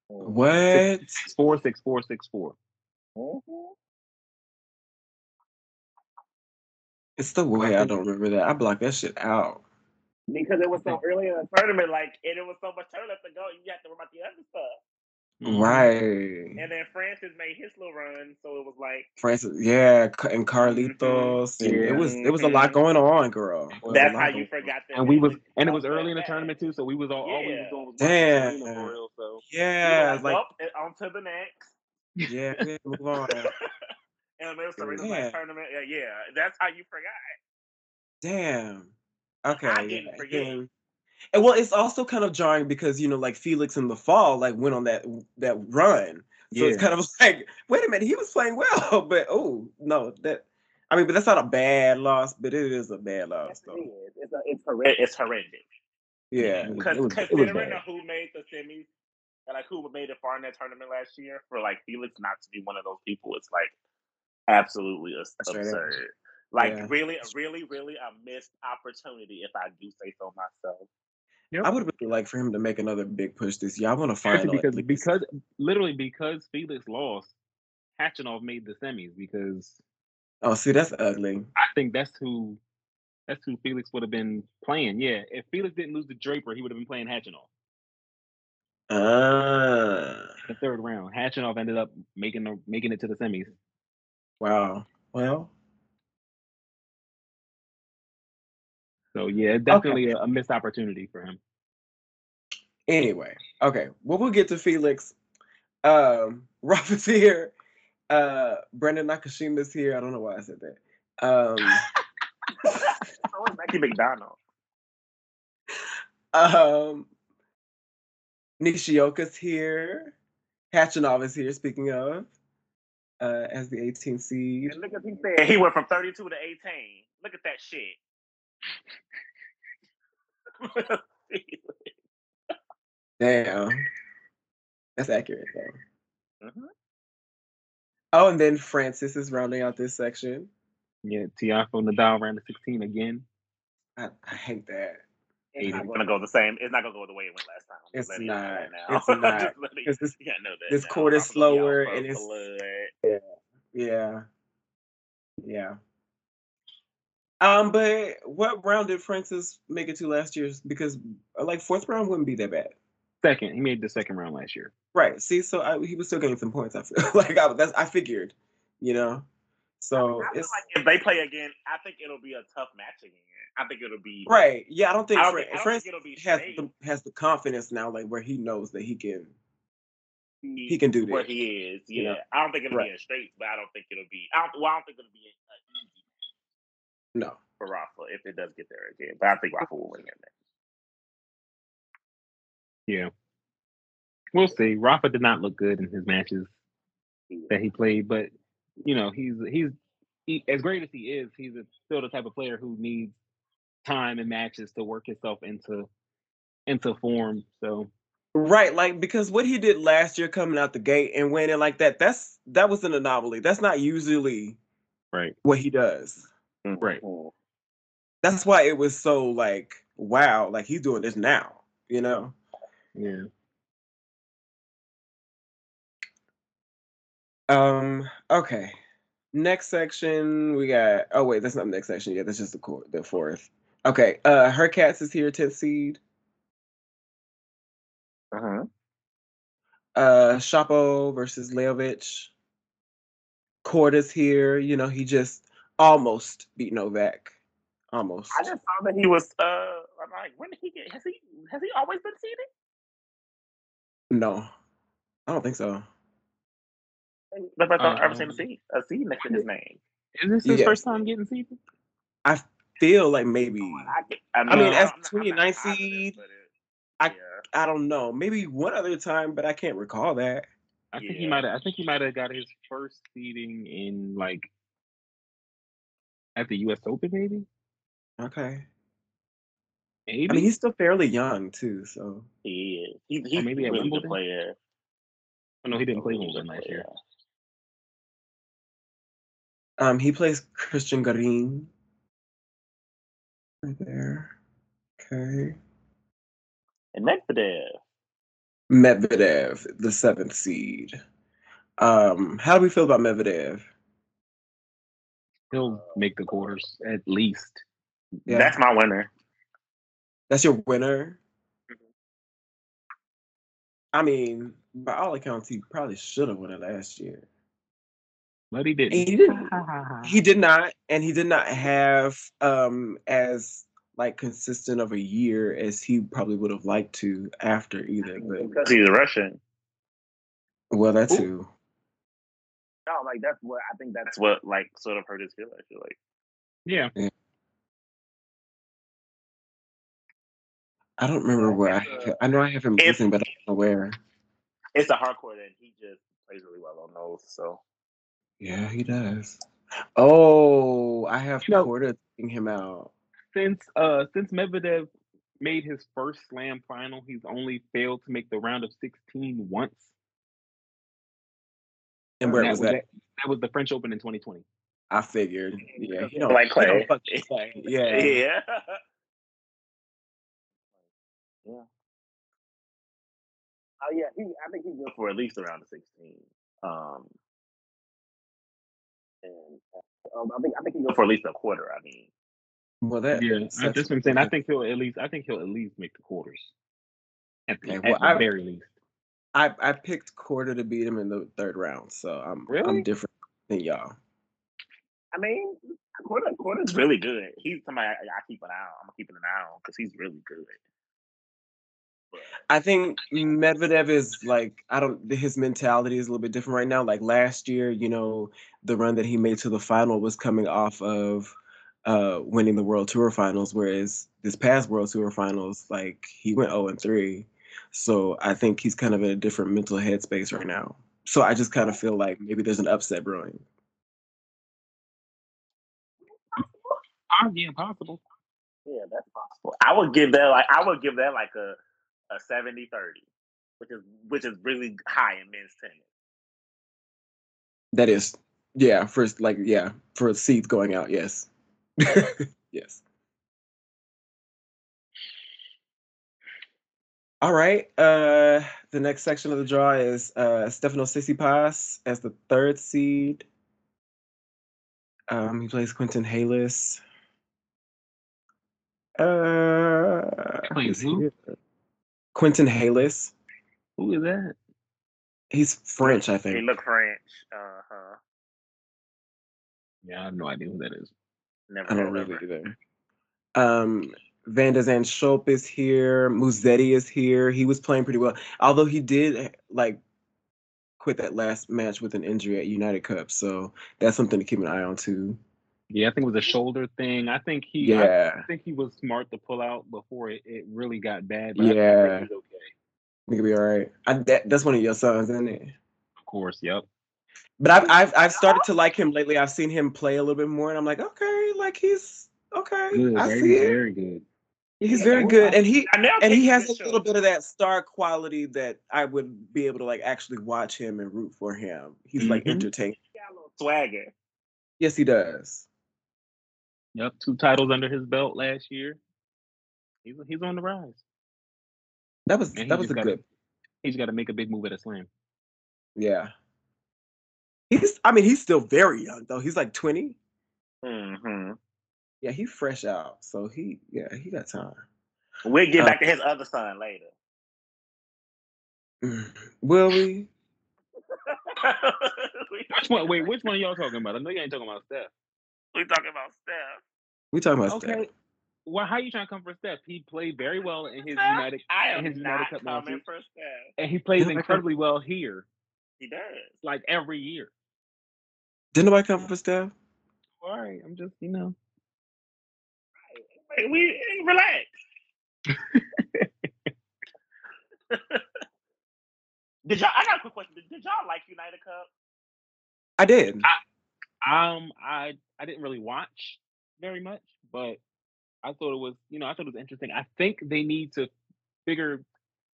What? Six four, six four, six four. Mhm. It's the way I don't remember that. I blocked that shit out. Because it was so early in the tournament, like, and it was so much tournament to go, you have to worry about the other stuff. Mhm. Right. And then Francis made his little run, so it was like Francis, yeah, and Carlitos, and it was it was a lot going on, girl. It was a that's how you forgot that. And we was and it was early in the tournament too, so we was all all we was Yeah. doing was Damn. watching for real. So on. You were Yeah, like, like well, on to the next. yeah, we had to move on. and then Serena's Yeah. like tournament. Yeah, yeah, that's how you forgot. Damn. Okay. I didn't forget. Again. And well, it's also kind of jarring because you know, like Felix in the fall, like went on that that run. So it's kind of like, wait a minute, he was playing well, but oh no, that I mean, but that's not a bad loss, but it is a bad loss Yes, though. is. It's, a, it's horrendous. It's horrendous. Yeah, Because it was, it was considering who made the semis, and like who made it far in that tournament last year, for like Felix not to be one of those people, it's like absolutely as- Straight up. absurd. Like Yeah. really, really, really a missed opportunity, if I do say so myself. I would really like for him to make another big push this year. I want to find because least- because literally because Felix lost, Khachanov made the semis because Oh, see, that's ugly. I think that's who that's who Felix would have been playing. Yeah, if Felix didn't lose to Draper, he would have been playing Khachanov Ah, in the third round. Khachanov ended up making the, making it to the semis. wow. Well, So yeah, definitely a, a missed opportunity for him. anyway, okay. Well, we'll get to Felix. Um, Rafa's here. Uh, Brendan Nakashima's here. I don't know why I said that. Um, so is Becky McDonald. um, Nishioka's here. Khachanov is here. Speaking of, uh, as the 18th seed. And look at he said he went from 32 to 18. Look at that shit. Damn, that's accurate though. Mhm. Oh, and then Francis is rounding out this section. Yeah, Tiafoe Nadal round of 16 again. I, I hate that. It's not going to go the same. It's not going to go the way it went last time. It's Just letting you not. that now. It's not. Just Because this, you gotta know that this now. court is I'm gonna be slower and it's- blood. yeah, yeah. Um, but what round did Francis make it to last year's? Because uh, like fourth round wouldn't be that bad, Second, he made the second round last year. right? See, so I, he was still getting some points. I feel like I, that's I figured, you know. So I feel it's like if they play again, I think it'll be a tough match again. I think it'll be right. Yeah, I don't think I don't Fran- think, I don't Francis think it'll be has the has the confidence now, like where he knows that he can he, he can do where he is. you Yeah, know? I don't think it'll Right. be a straight, but I don't think it'll be. I don't, well, I don't think it'll be an easy No, for Rafa if it does get there again. But I think Rafa will win it. Yeah. We'll see. Rafa did not look good in his matches that he played, but you know, he's he's he, as great as he is, he's a, still the type of player who needs time and matches to work himself into into form. So Right, like because what he did last year coming out the gate and winning like that, that's that was an anomaly. That's not usually right, what he does. Right. Mhm. That's why it was so like wow, like he's doing this now, you know. yeah. Um, okay. Next section we got oh wait, that's not the next section yet, that's just the court the fourth. Okay, uh Hurkacz is here, 10th seed. Uh-huh. Uh Shapo versus Leovich. Court is here, you know, he just almost beat Novak. Almost. I just saw that he was. Uh, I'm like, when did he get? Has he? Has he always been seated? No, I don't think so. The first time I've ever seen a seed, a C, a C next to his name. Is this his Yes. first time getting seated? I feel like maybe. I, get- I, I mean, no, as I'm I'm 29 seed, I- yeah. I don't know. Maybe one other time, but I can't recall that. I think he might. I think he might have got his first seating in like at the U.S. Open, maybe. Okay. Maybe. I mean, he's still fairly young too, so He is. He, he's maybe a at Wimbledon? player. oh, no, he didn't play Really Wimbledon good last year. um, he plays Cristian Garin. Right there. Okay. And Medvedev. Medvedev, the seventh seed. Um, how do we feel about Medvedev? He'll make the quarters at least. Yeah. That's my winner. That's your winner. I mean, by all accounts, he probably should have won it last year. But he didn't. He didn't. He did not, and he did not have um as like consistent of a year as he probably would have liked to after either. But Because he's a Russian. well, that Ooh. too. No, like that's what I think that's what like sort of hurt his feelings. I feel like. Yeah. I don't remember where I have. I know I have him If- listening, but I don't know where. It's a hardcore and he just plays really well on those. So Yeah, he does. Oh, I have You know- Korda taking him out. Since uh since Medvedev made his first slam final, he's only failed to make the round of 16 once. And where that was that? At, that was the French Open in 2020. I figured. Yeah, he Like he Clay. fucking play. Yeah. yeah. yeah. Oh yeah, he. I think he's good for at least around the sixteen. Um, and uh, um, I think I think he go for at least a quarter. I mean, Well, that Yeah, I, sets- that's what I'm saying. I think he'll at least. I think he'll at least make the quarters. At the, Okay, at well, the I- very least. I I picked Korda to beat him in the third round, so I'm Really? I'm different than y'all. I mean, Korda Korda's really good. He's somebody I, I keep an eye on. I'm keeping an eye on because he's really good. I think Medvedev is like I don't his mentality is a little bit different right now. Like last year, you know, the run that he made to the final was coming off of uh winning the World Tour finals, whereas this past World Tour finals, like he went 0 and 3. So I think he's kind of in a different mental headspace right now. So I just kind of feel like maybe there's an upset brewing. Yeah, possible. yeah, that's possible. I would give that like I would give that like a a 70-30, which is which is really high in men's tennis. That is, yeah, first like yeah, for seeds going out, yes. yes. All right. Uh the next section of the draw is uh Stefano Tsitsipas as the third seed. Um he plays Quentin Halys. Uh Plays who? he- Quentin Halys. Who is that? He's French, I think. He think. look French. Uh huh. Yeah, I have no idea who that is. Never I don't heard of really her. either. Um, Van de Zandschulp is here. Musetti is here. He was playing pretty well, although he did like quit that last match with an injury at United Cup. So that's something to keep an eye on too. Yeah, I think it was a shoulder thing. I think he. Yeah, I think he was smart to pull out before it, it really got bad. But I- I, Yeah. think he's okay. I think it'll be all right. I, that, that's one of your sons, isn't it? Of course. Yep. But I've, I've I've started to like him lately. I've seen him play a little bit more, and I'm like, okay, like he's okay. Good. I very, see it. very good. He's Yeah, very good, and he I now and he has a this little bit of that star quality that I would be able to like actually watch him and root for him. He's like Mhm. entertaining. got a little swagger. Yes, he does. Yep. Two titles under his belt last year. He's he's on the rise. That was that was a gotta- good. He's got to make a big move at a slam. Yeah. He's. I mean, he's still very young though. He's like twenty. Mm-hmm. Yeah, he fresh out. So he. Yeah, he got time. We'll get Uh, back to his other son later. Will we? we, Which one? Wait, which one are y'all talking about? I know you ain't talking about Steph. we talking about Steph. We talking about Okay. Steph. Well, how you trying to come for Steph? He played very well in his Steph, United, I in am his United not Cup coming matches, for Steph. and he plays Didn't I come- incredibly well here, He does. like every year. Didn't nobody come for Steph? All right, I'm just you know. Hey, we relax. did y'all? I got a quick question. Did, did y'all like United Cup? I did. Um, I I didn't really watch very much, but I thought it was you know I thought it was interesting. I think they need to figure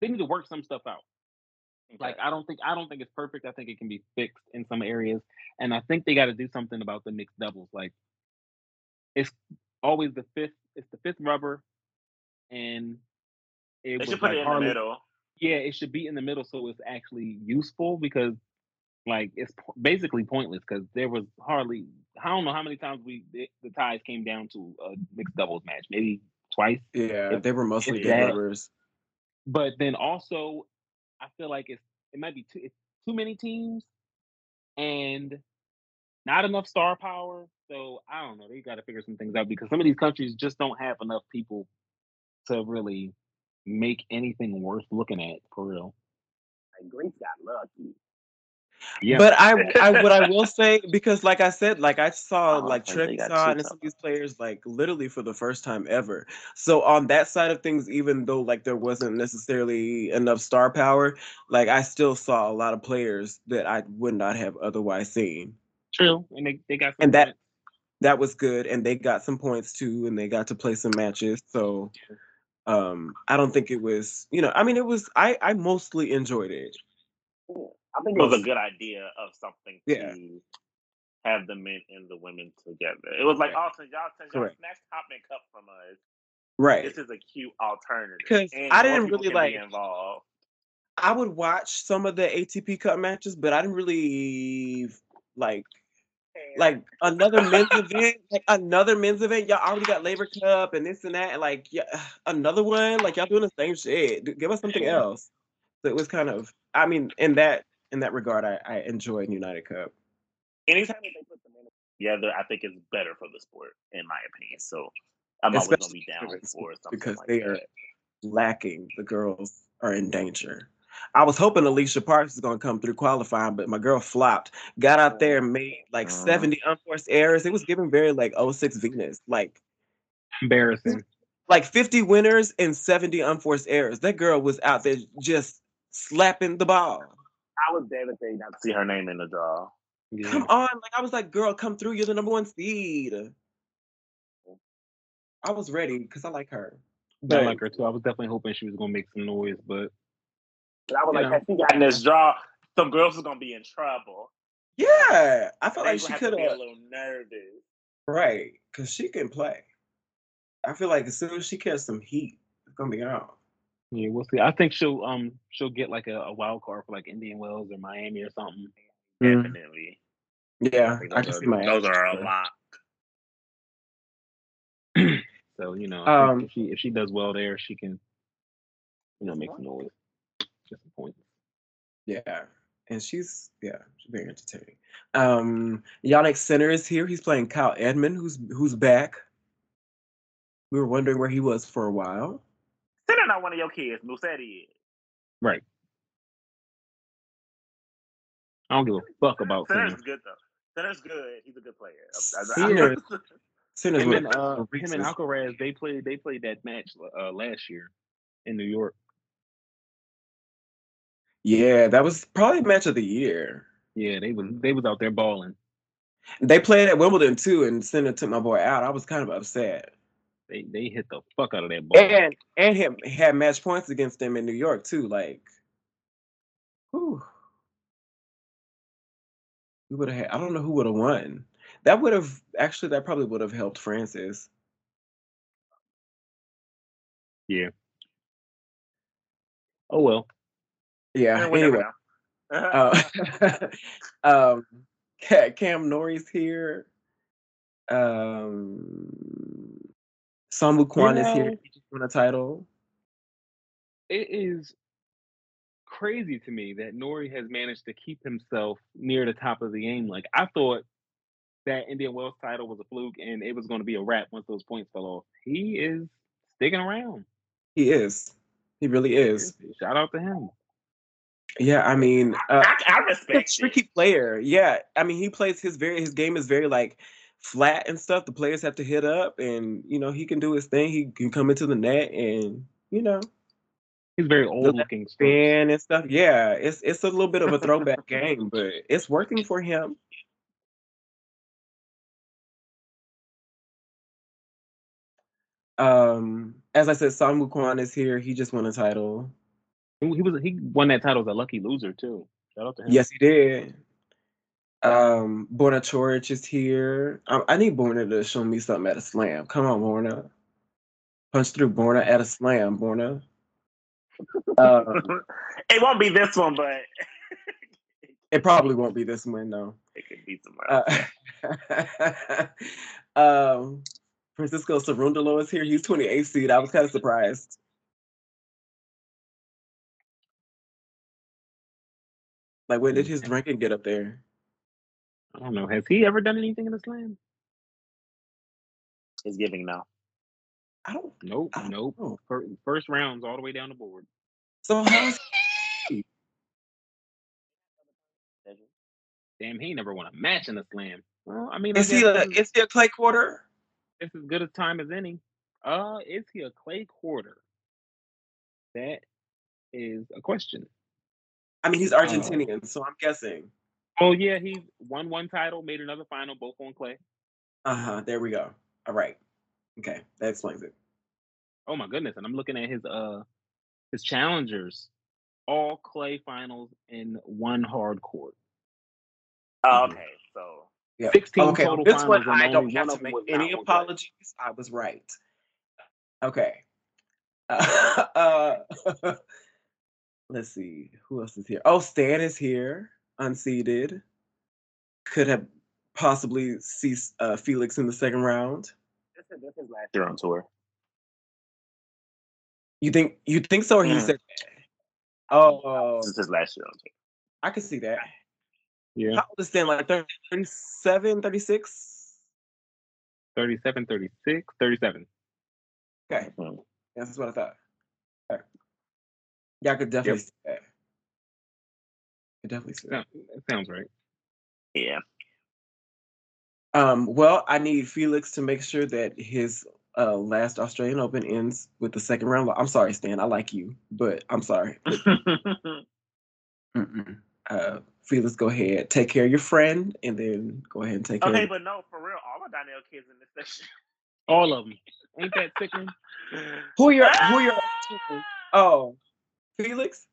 they need to work some stuff out. Like I don't think I don't think it's perfect. I think it can be fixed in some areas, and I think they got to do something about the mixed doubles. Like it's always the fifth. It's the fifth rubber, and it they should put like it in hardly- the middle. Yeah, it should be in the middle so it's actually useful because like it's po- basically pointless because there was hardly I don't know how many times we the, the ties came down to a mixed doubles match, maybe twice. Yeah, If- they were mostly if big that- rubbers. But then also, I feel like it's it might be too it's too many teams and not enough star power. So I don't know. They got to figure some things out because some of these countries just don't have enough people to really make anything worth looking at for real. Like Greece got lucky. Yeah, But I, I, what I will say, because like I said, like I saw Oh, like I think Trevisan and some of these players like literally for the first time ever. So on that side of things, even though like there wasn't necessarily enough star power, like I still saw a lot of players that I would not have otherwise seen. True. And they, they got some And that- points. That was good, and they got some points too, and they got to play some matches. So um I don't think it was, you know, I mean it was I I mostly enjoyed it. I think it was a good idea of something Yeah. to have the men and the women together. It was like, Right. oh, y'all, since y'all Correct. snatched Hopman Cup from us, Right. this is a cute alternative. Because I didn't really, like- involved. I would watch some of the ATP Cup matches, but I didn't really like like another men's event, like another men's event. Y'all already got Laver Cup and this and that, and like yeah, another one. Like y'all doing the same shit. Give us something else. So it was kind of. I mean, in that in that regard, I, I enjoyed United Cup. anytime they put the men together, I think it's better for the sport, in my opinion. So I'm always gonna be down for something because like they that. are lacking. The girls are in danger. I was hoping Alycia Parks was gonna come through qualifying, but my girl flopped. Got out there and made like Mhm. 70 unforced errors. It was giving very like 06 Venus. Like Embarrassing. like 50 winners and 70 unforced errors. That girl was out there just slapping the ball. I was devastated not to see her name in the draw. Yeah. Come on. Like I was like, girl, come through. You're the number one seed. I was ready because I like her. I like her too. I was definitely hoping she was gonna make some noise, but But I was You like, know. had she got in this draw, some girls was gonna be in trouble. yeah, I felt like gonna she have to could be a little nervous. Right, because she can play. I feel like as soon as she catches some heat, it's gonna be out. yeah, we'll see. I think she'll um she'll get like a, a wild card for like Indian Wells or Miami or something. Mm. Definitely. Yeah, think I can are- see my. Those are a lot. So you know, Um, if she if she does well there, she can you know make some noise, get some points. Yeah, and she's yeah, she's very entertaining. Um, Jannik Sinner is here. He's playing Kyle Edmund, who's who's back. We were wondering where he was for a while. Sinner not one of your kids. Musetti is. Right. I don't give a fuck about Sinner's Sinner. good though. Sinner's good. He's a good player. I'm- I'm- Sinner- Sinner's Him and uh, him and Alcaraz, they played they played that match uh, last year in New York. Yeah, that was probably match of the year. Yeah, they was they was out there balling. They played at Wimbledon too, and Sinner took my boy out. I was kind of upset. They they hit the fuck out of that ball. And and him had match points against them in New York too. Like, whew. We would have. I don't know who would have won. That would have actually. That probably would have helped Frances. yeah. Oh well. Yeah. Anyway, uh, um, Cam Norrie's here. Um, Soonwoo Kwon is here. He just won a title. It is crazy to me that Norrie has managed to keep himself near the top of the game. Like I thought that Indian Wells title was a fluke and it was going to be a wrap once those points fell off. he is sticking around. He is. He really is. Shout out to him. Yeah, I mean, uh, I, I he's a respect it. tricky player. Yeah, I mean, he plays his very his game is very like flat and stuff. The players have to hit up, and you know he can do his thing. He can come into the net, and you know He's very old looking. still. spin and stuff. Yeah, it's it's a little bit of a throwback game, but it's working for him. Um, as I said, Soonwoo Kwon is here. He just won a title. He he was he won that title as a lucky loser too. Shout out to him. Yes, he did. Um, Borna Coric is here. I, I need Borna to show me something at a slam. Come on, Borna. Punch through Borna at a slam, Borna. Um, it won't be this one, but it probably won't be this one, though. it could be tomorrow. Uh, um, Francisco Cerundolo is here. He's 28th seed. I was kind of surprised. Like, when did his ranking get up there? I don't know. Has he ever done anything in the slam? He's giving now. I don't Nope. I don't Nope. know. First rounds all the way down the board. So how's Damn, he never won a match in the slam. Well, I mean, I is he a is, is he a clay courter? It's as good a time as any. Uh, is he a clay courter? That is a question. I mean, he's Argentinian, so I'm guessing. Oh yeah, he won one title, made another final, both on clay. Uh huh. There we go. All right. Okay, that explains it. Oh my goodness! And I'm looking at his uh his challengers, all clay finals in one hard court. Oh, okay, so Yeah. 16 Okay. total This one, finals, and I don't have to make any not on clay. apologies. I was right. Okay. Uh, uh, let's see. Who else is here? Oh, Stan is here, unseeded. Could have possibly see uh, Felix in the second round. this is, this is last year on tour. You think you think so, or he Mm. said? Oh, This is last year on tour. I can see that. Yeah, How old is Stan? Like 37, 36? 37, 36, 37. Okay, Mhm. that's what I thought. Okay. Yeah, I could definitely see that. Could definitely see that. Sound- sounds right. Yeah. Um, well, I need Felix to make sure that his uh, last Australian Open ends with the second round. I'm sorry, Stan. I like you, but I'm sorry. Uh, Felix, go ahead. Take care of your friend, and then go ahead and take care. okay, but no, for real, all the Donnell kids in this section. All of them. Ain't that sickening? who are your who are your oh Felix?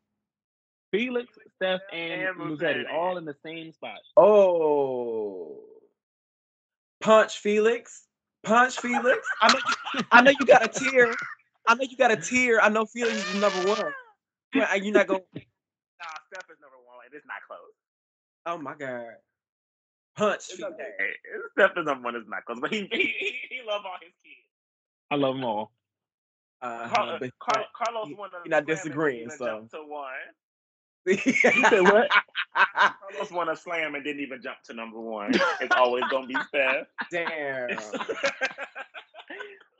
Felix, Steph, and, And Musetti, Musetti. all in the same spot. Oh, punch Felix, punch Felix. I know, you, I know you got a tear. I know you got a tear. I know Felix is number one. Yeah, You're not going. Nah, Steph is number one, and it's not close. Oh my god, punch It's Felix. okay. Steph is number one, it's not close, but he he, he, he love all his kids. I love them all. Uh, Car- but Car- Carlos you- won a you're not and disagreeing, didn't so. jump to one. you said what? Carlos won a slam and didn't even jump to number one. It's always gonna be Steph. Damn,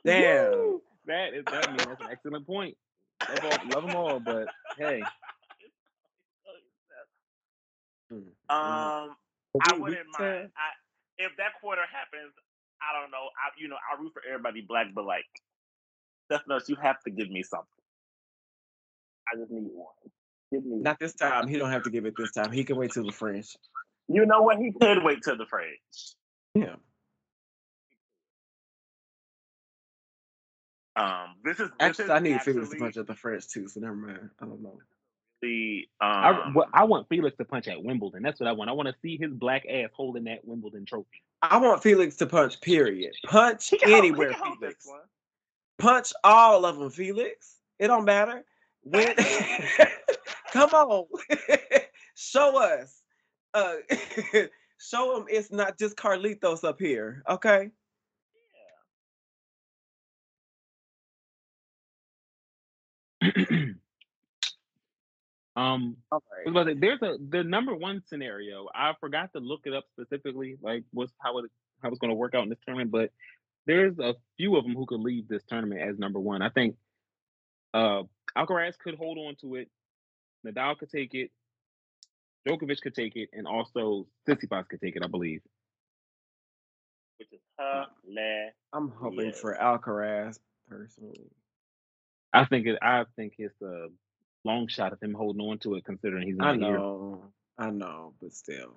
damn. Woo! That is that, I mean, that's an excellent point. Love, all, love them all, but hey, Mm, mm. Um, I we- we wouldn't mind. I if that quarter happens, I don't know. I you know I root for everybody black, but like Steph Nurse, you have to give me something. I just need one. Give me. Not this time. He don't have to give it this time. He can wait till the French. You know what? He could wait till the fridge. Yeah. Um, this is this Actually, is I need Felix to punch at the French too. So never mind. I don't know. the I, um. what- I want Felix to punch at Wimbledon. That's what I want. I want to see his black ass holding that Wimbledon trophy. I want Felix to punch. Period. Punch he can hold- he anywhere, can hold this Felix. Punch all of them, Felix. It don't matter. When come on, show us. Uh, show them it's not just Carlitos up here. Okay. um, All I was about to say, there's a the number one scenario. I forgot to look it up specifically, like what's how it how it's going to work out in this tournament. But there's a few of them who could leave this tournament as number one. I think uh, Alcaraz could hold on to it. Nadal could take it. Djokovic could take it, and also Tsitsipas could take it. I believe. which is hilarious. I'm hoping Yes. for Alcaraz personally. I think it. I think it's a long shot of him holding on to it, considering he's I not here. know, I know, but still.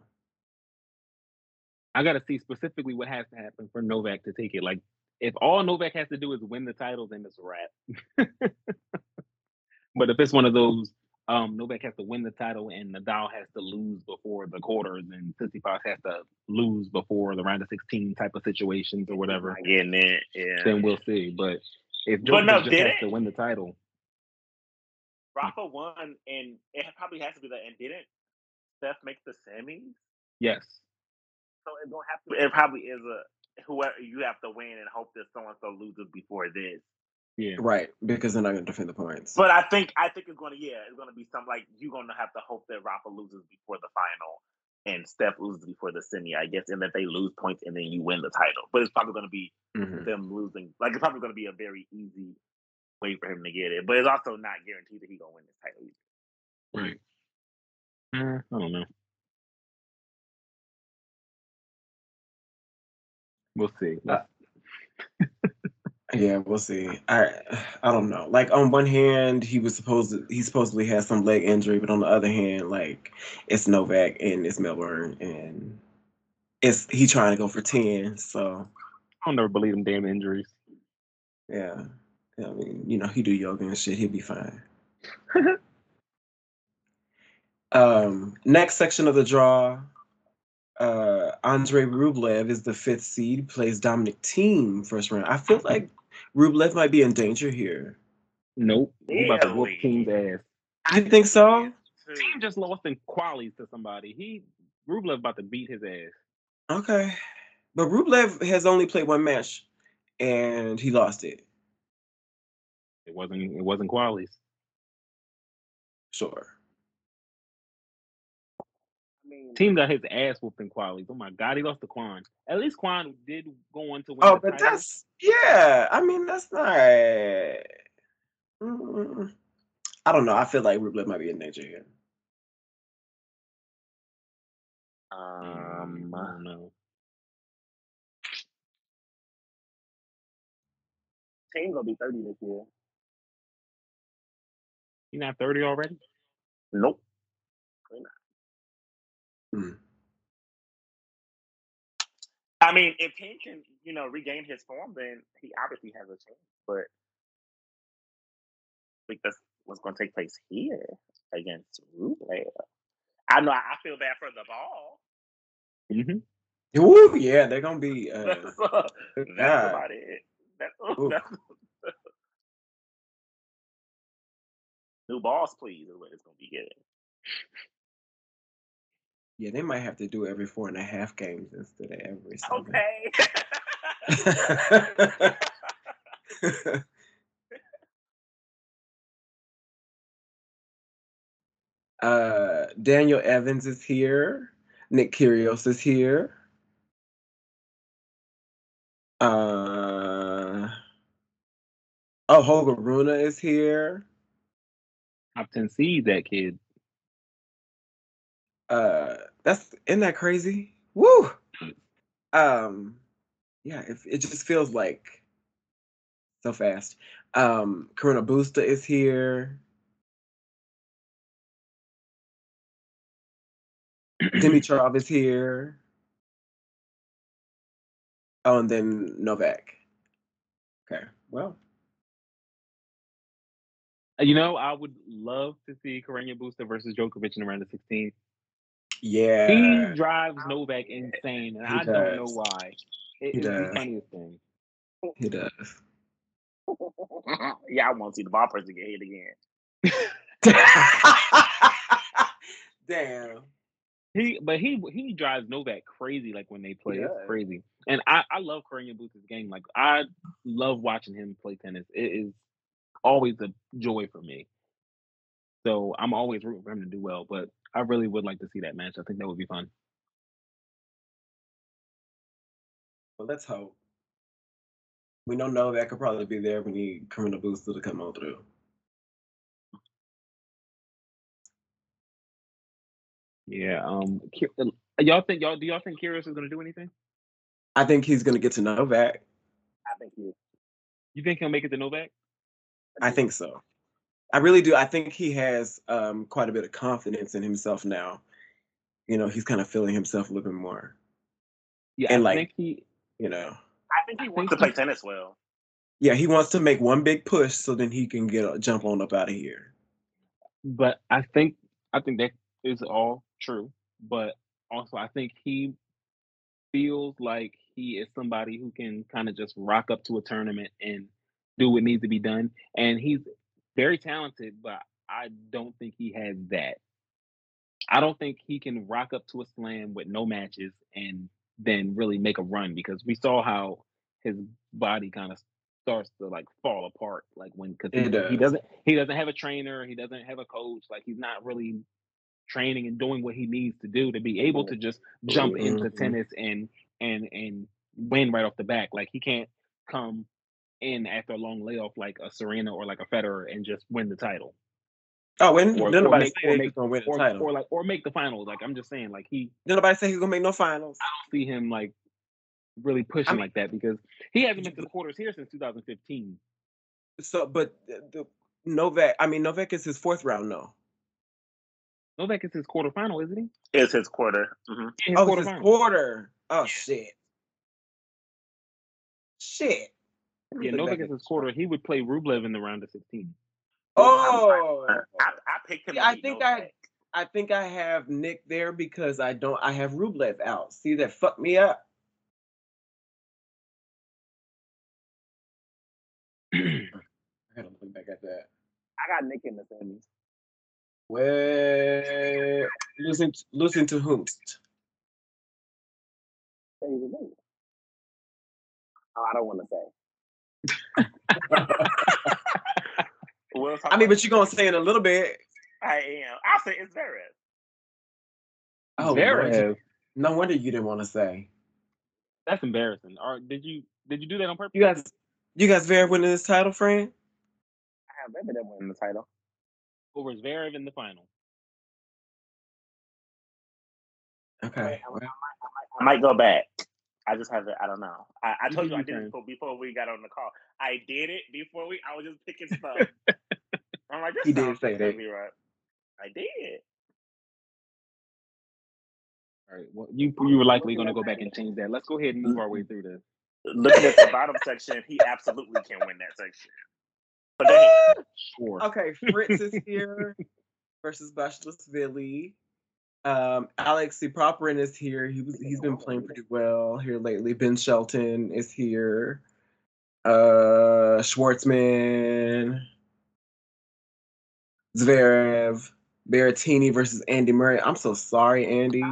I got to see specifically what has to happen for Novak to take it. Like, if all Novak has to do is win the title, then it's a wrap. but if it's one of those, um, Novak has to win the title and Nadal has to lose before the quarters, and Tsitsipas has to lose before the round of 16 type of situations or whatever, it. Yeah. then we'll see. But if But no, just has it? to win the title, Rafa won, and it probably has to be that. And didn't Steph make the semis? yes, So it's gonna have to. It probably is a whoever you have to win and hope that so and so loses before this. yeah, Right, because they're not going to defend the points. But I think I think it's gonna yeah, it's gonna be something like you're gonna have to hope that Rafa loses before the final and Steph loses before the semi, I guess, and that they lose points and then you win the title. But it's probably gonna be Mhm. them losing. Like it's probably gonna be a very easy way for him to get it. But it's also not guaranteed that he's gonna win this title. Either. right. Uh, I don't know. We'll see. Uh, Yeah, we'll see. I I don't know. Like on one hand, he was supposed to he supposedly had some leg injury, but on the other hand, like it's Novak and it's Melbourne and it's he trying to go for ten. So I'll never believe them damn injuries. yeah, I mean you know he do yoga and shit. He'll be fine. um, next section of the draw. Uh, Andre Rublev is the fifth seed. Plays Dominic Thiem first round. I feel like Rublev might be in danger here. Nope. He about to whoop Really? Thiem's ass. You think so? Thiem just lost in qualies to somebody. He Rublev about to beat his ass. Okay. But Rublev has only played one match and he lost it. It wasn't it wasn't qualies. Sure. I mean, Thiem got his ass whooped in qualies. Oh my god, he lost to Kwon. At least Kwon did go on to win Oh, the but title. that's yeah. I mean, that's not. Mm, I don't know. I feel like Rublev might be in danger here. um, I don't know. Thiem gonna be thirty this year. He not 30 already? Nope. Hmm. I mean, if Thiem can, you know, regain his form, then he obviously has a chance. But I think that's what's going to take place here against Rublev. I know I feel bad for the ball. Mm-hmm. Ooh, yeah, they're gonna be. Uh, that's good that's about it. That's, that's new balls, please. Is what it's going to be getting. Yeah, they might have to do every four and a half games instead of every seven. Okay. uh, Daniel Evans is here. Nick Kyrgios is here. Uh, oh, Holger Rune is here. Top 10 seed, that kid. Uh, that's isn't that crazy? Woo. Um, yeah, it, it just feels like so fast. Um, Carreno Busta is here. Dimitrov is here. Oh, and then Novak. Okay, well, You know, I would love to see Carreno Busta versus Djokovic in the round of 16. Yeah. He drives Novak insane, and He I don't know why. It, He it's the does. funniest thing. He does. yeah, I want to see the ball person get hit again. Damn. He, but he he drives Novak crazy like when they play. It's crazy, and I I love Carreno Busta's game. Like I love watching him play tennis. It is always a joy for me. So I'm always rooting for him to do well. But I really would like to see that match. I think that would be fun. Well, let's hope. We don't know that could probably be there. We need Carreno Busta to come on through. Yeah. Um. Uh, Y'all think y'all do y'all think Kyrgios is gonna do anything? I think he's gonna get to Novak. I think he. You think he'll make it to Novak? I think so. I really do. I think he has um, quite a bit of confidence in himself now. You know, he's kind of feeling himself a little bit more. Yeah. And, I like- think he. You know, I think he wants to play tennis well. yeah, he wants to make one big push so then he can get a jump on up out of here. But I think I think that is all true. But also, I think he feels like he is somebody who can kind of just rock up to a tournament and do what needs to be done. And he's very talented, but I don't think he has that. I don't think he can rock up to a slam with no matches and then really make a run because we saw how his body kind of starts to like fall apart like when because he, It he does. doesn't he doesn't have a trainer he doesn't have a coach like he's not really training and doing what he needs to do to be able to just jump into Mhm. tennis and and and win right off the back like he can't come in after a long layoff like a Serena or like a Federer and just win the title Oh, when Or- did or nobody make- say or he's make- gonna win the or, title? or like or make the finals like I'm just saying like he did nobody say he's gonna make no finals? I don't see him like really pushing mean- like that because he hasn't been to the quarters here since 2015 So, but the, the Novak, I mean Novak is his fourth round, no. Novak is his quarterfinal isn't he It's his quarter. hmm His Oh, it's his quarterfinal. quarter. Oh shit. Shit. Let me yeah look Novak back is at his quarter he would play Rublev in the round of 16 Oh, I, I picked him. See, I think Novak. I think I have Nick there because I don't. I have Rublev out. See that fucked me up. I gotta look back at that. I got Nick in the semis. Where losing losing to whom? Say he's a nigga. Oh, I don't want to say. We'll I mean, but you're gonna say in a little bit. I am. I'll say it's Zverev. Oh, Lord, Zverev. no wonder you didn't want to say. That's embarrassing. Or did you did you do that on purpose? You guys, you guys, Zverev winning this title, friend. I have Medvedev winning the title. Over Zverev in the final. Okay. I- well, I might go back. I just have to. I don't know. I, I told you I did it before, before we got on the call. I did it before we. I was just picking stuff. I'm like, this He did sounds say that. completely Right. I did. All right. Well, you you were likely going to go back and change that. Let's go ahead and move our way mm-hmm. through this. Looking at the bottom section, he absolutely can win that section. But then, Sure. Okay, Fritz is here versus Basilashvili. Um, Alex Popyrin is here. He was he's been playing pretty well here lately. Ben Shelton is here. Uh, Schwartzman, Zverev, Berrettini versus Andy Murray. I'm so sorry, Andy.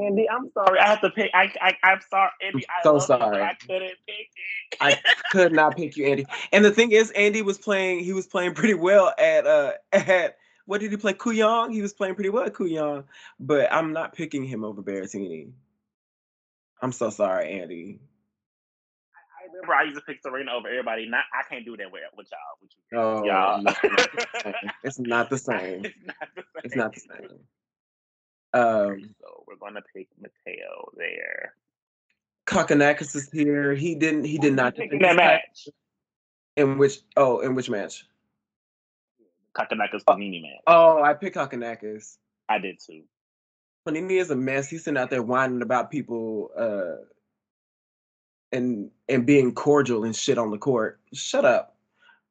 Andy, I'm sorry. I have to pick. I, I I'm sorry, Andy. I so love you, but sorry. I couldn't pick it. I could not pick you, Andy. And the thing is, Andy was playing. He was playing pretty well at uh at what did he play? Kooyong. He was playing pretty well at Kooyong, but I'm not picking him over Berrettini. I'm so sorry, Andy. I remember I used to pick Serena over everybody. Not I can't do that with, with y'all. With you. Oh, y'all. no, it's not the same. it's not the same. It's not the same. Um, So we're gonna pick Matteo there. Kokkinakis is here. He didn't. He did not defend that match. In which? Oh, in which match? Kokkinakis Fognini match. Oh, I picked Kokkinakis. I did too. Fognini is a mess. He's sitting out there whining about people uh, and and being cordial and shit on the court. Shut up.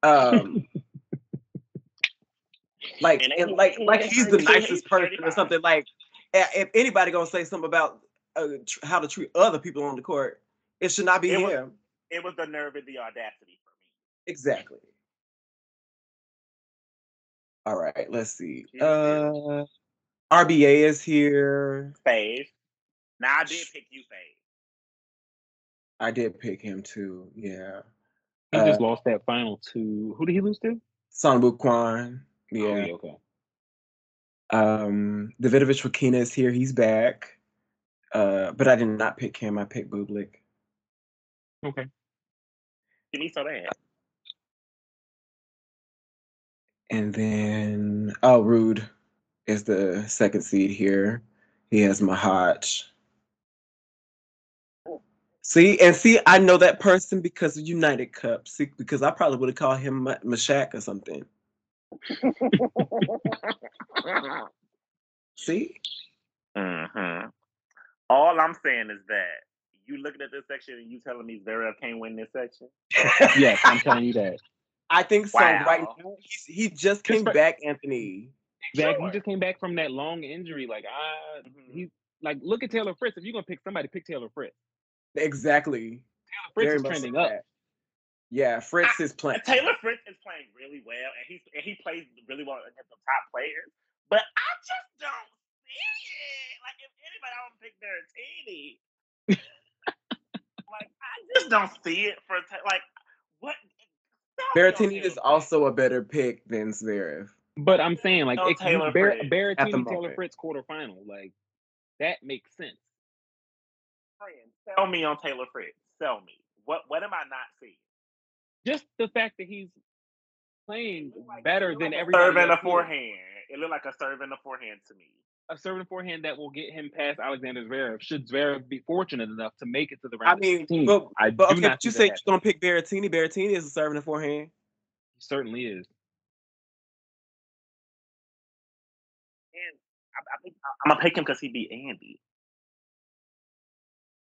Um, like And and like like he's the nicest person or something. Like if anybody gonna say something about uh, tr- how to treat other people on the court, it should not be It was- him. It was the nerve and the audacity for me. Exactly. All right, let's see. Uh, RBA is here. Fave. Now I did pick you, Fave. I did pick him too. Yeah. He just Uh, lost that final to who did he lose to? Soonwoo Kwon. Oh, Yeah. okay. Um, Davidovich Fokina is here. He's back. Uh, but I did not pick him. I picked Bublik. Okay. Give me so bad. And then oh, Ruud is the second seed here. He has Machac. See, and see, I know that person because of United Cup. See, because I probably would have called him Ma- Mashak or something. See? hmm All I'm saying is that you looking at this section and you telling me Zverev can't win this section? Yes, I'm telling you that. I think so. Right now, he's, he just Just came for- back, Anthony. Zach, Sure. he just came back from that long injury. Like I, Mhm. he like look at Taylor Fritz. If you're gonna pick somebody, pick Taylor Fritz. Exactly. Taylor Fritz Very is trending so up. Yeah, Fritz is playing. Taylor Fritz is playing really well, and he's and he plays really well against the top players. But I just don't see it. Like if anybody, I would pick Berrettini. like I just don't see it for like what. Tell Berrettini is also a better pick than Zverev. But I'm saying like No if you, Taylor Bar- Fritz. Berrettini, Taylor. Fritz quarterfinal, like that makes sense. friend. Tell me on Taylor Fritz. Tell me what what am I not seeing? Just the fact that he's playing like- better than like a everybody serve and a else here. forehand. It looked like a serve and a forehand to me. A serving forehand that will get him past Alexander Zverev. Should Zverev be fortunate enough to make it to the round of mean, 16, but, I but do okay, not but you say that you're gonna pick Berrettini. Berrettini is a serving a forehand. He certainly is. And I, I think I'm gonna pick him because he beat Andy.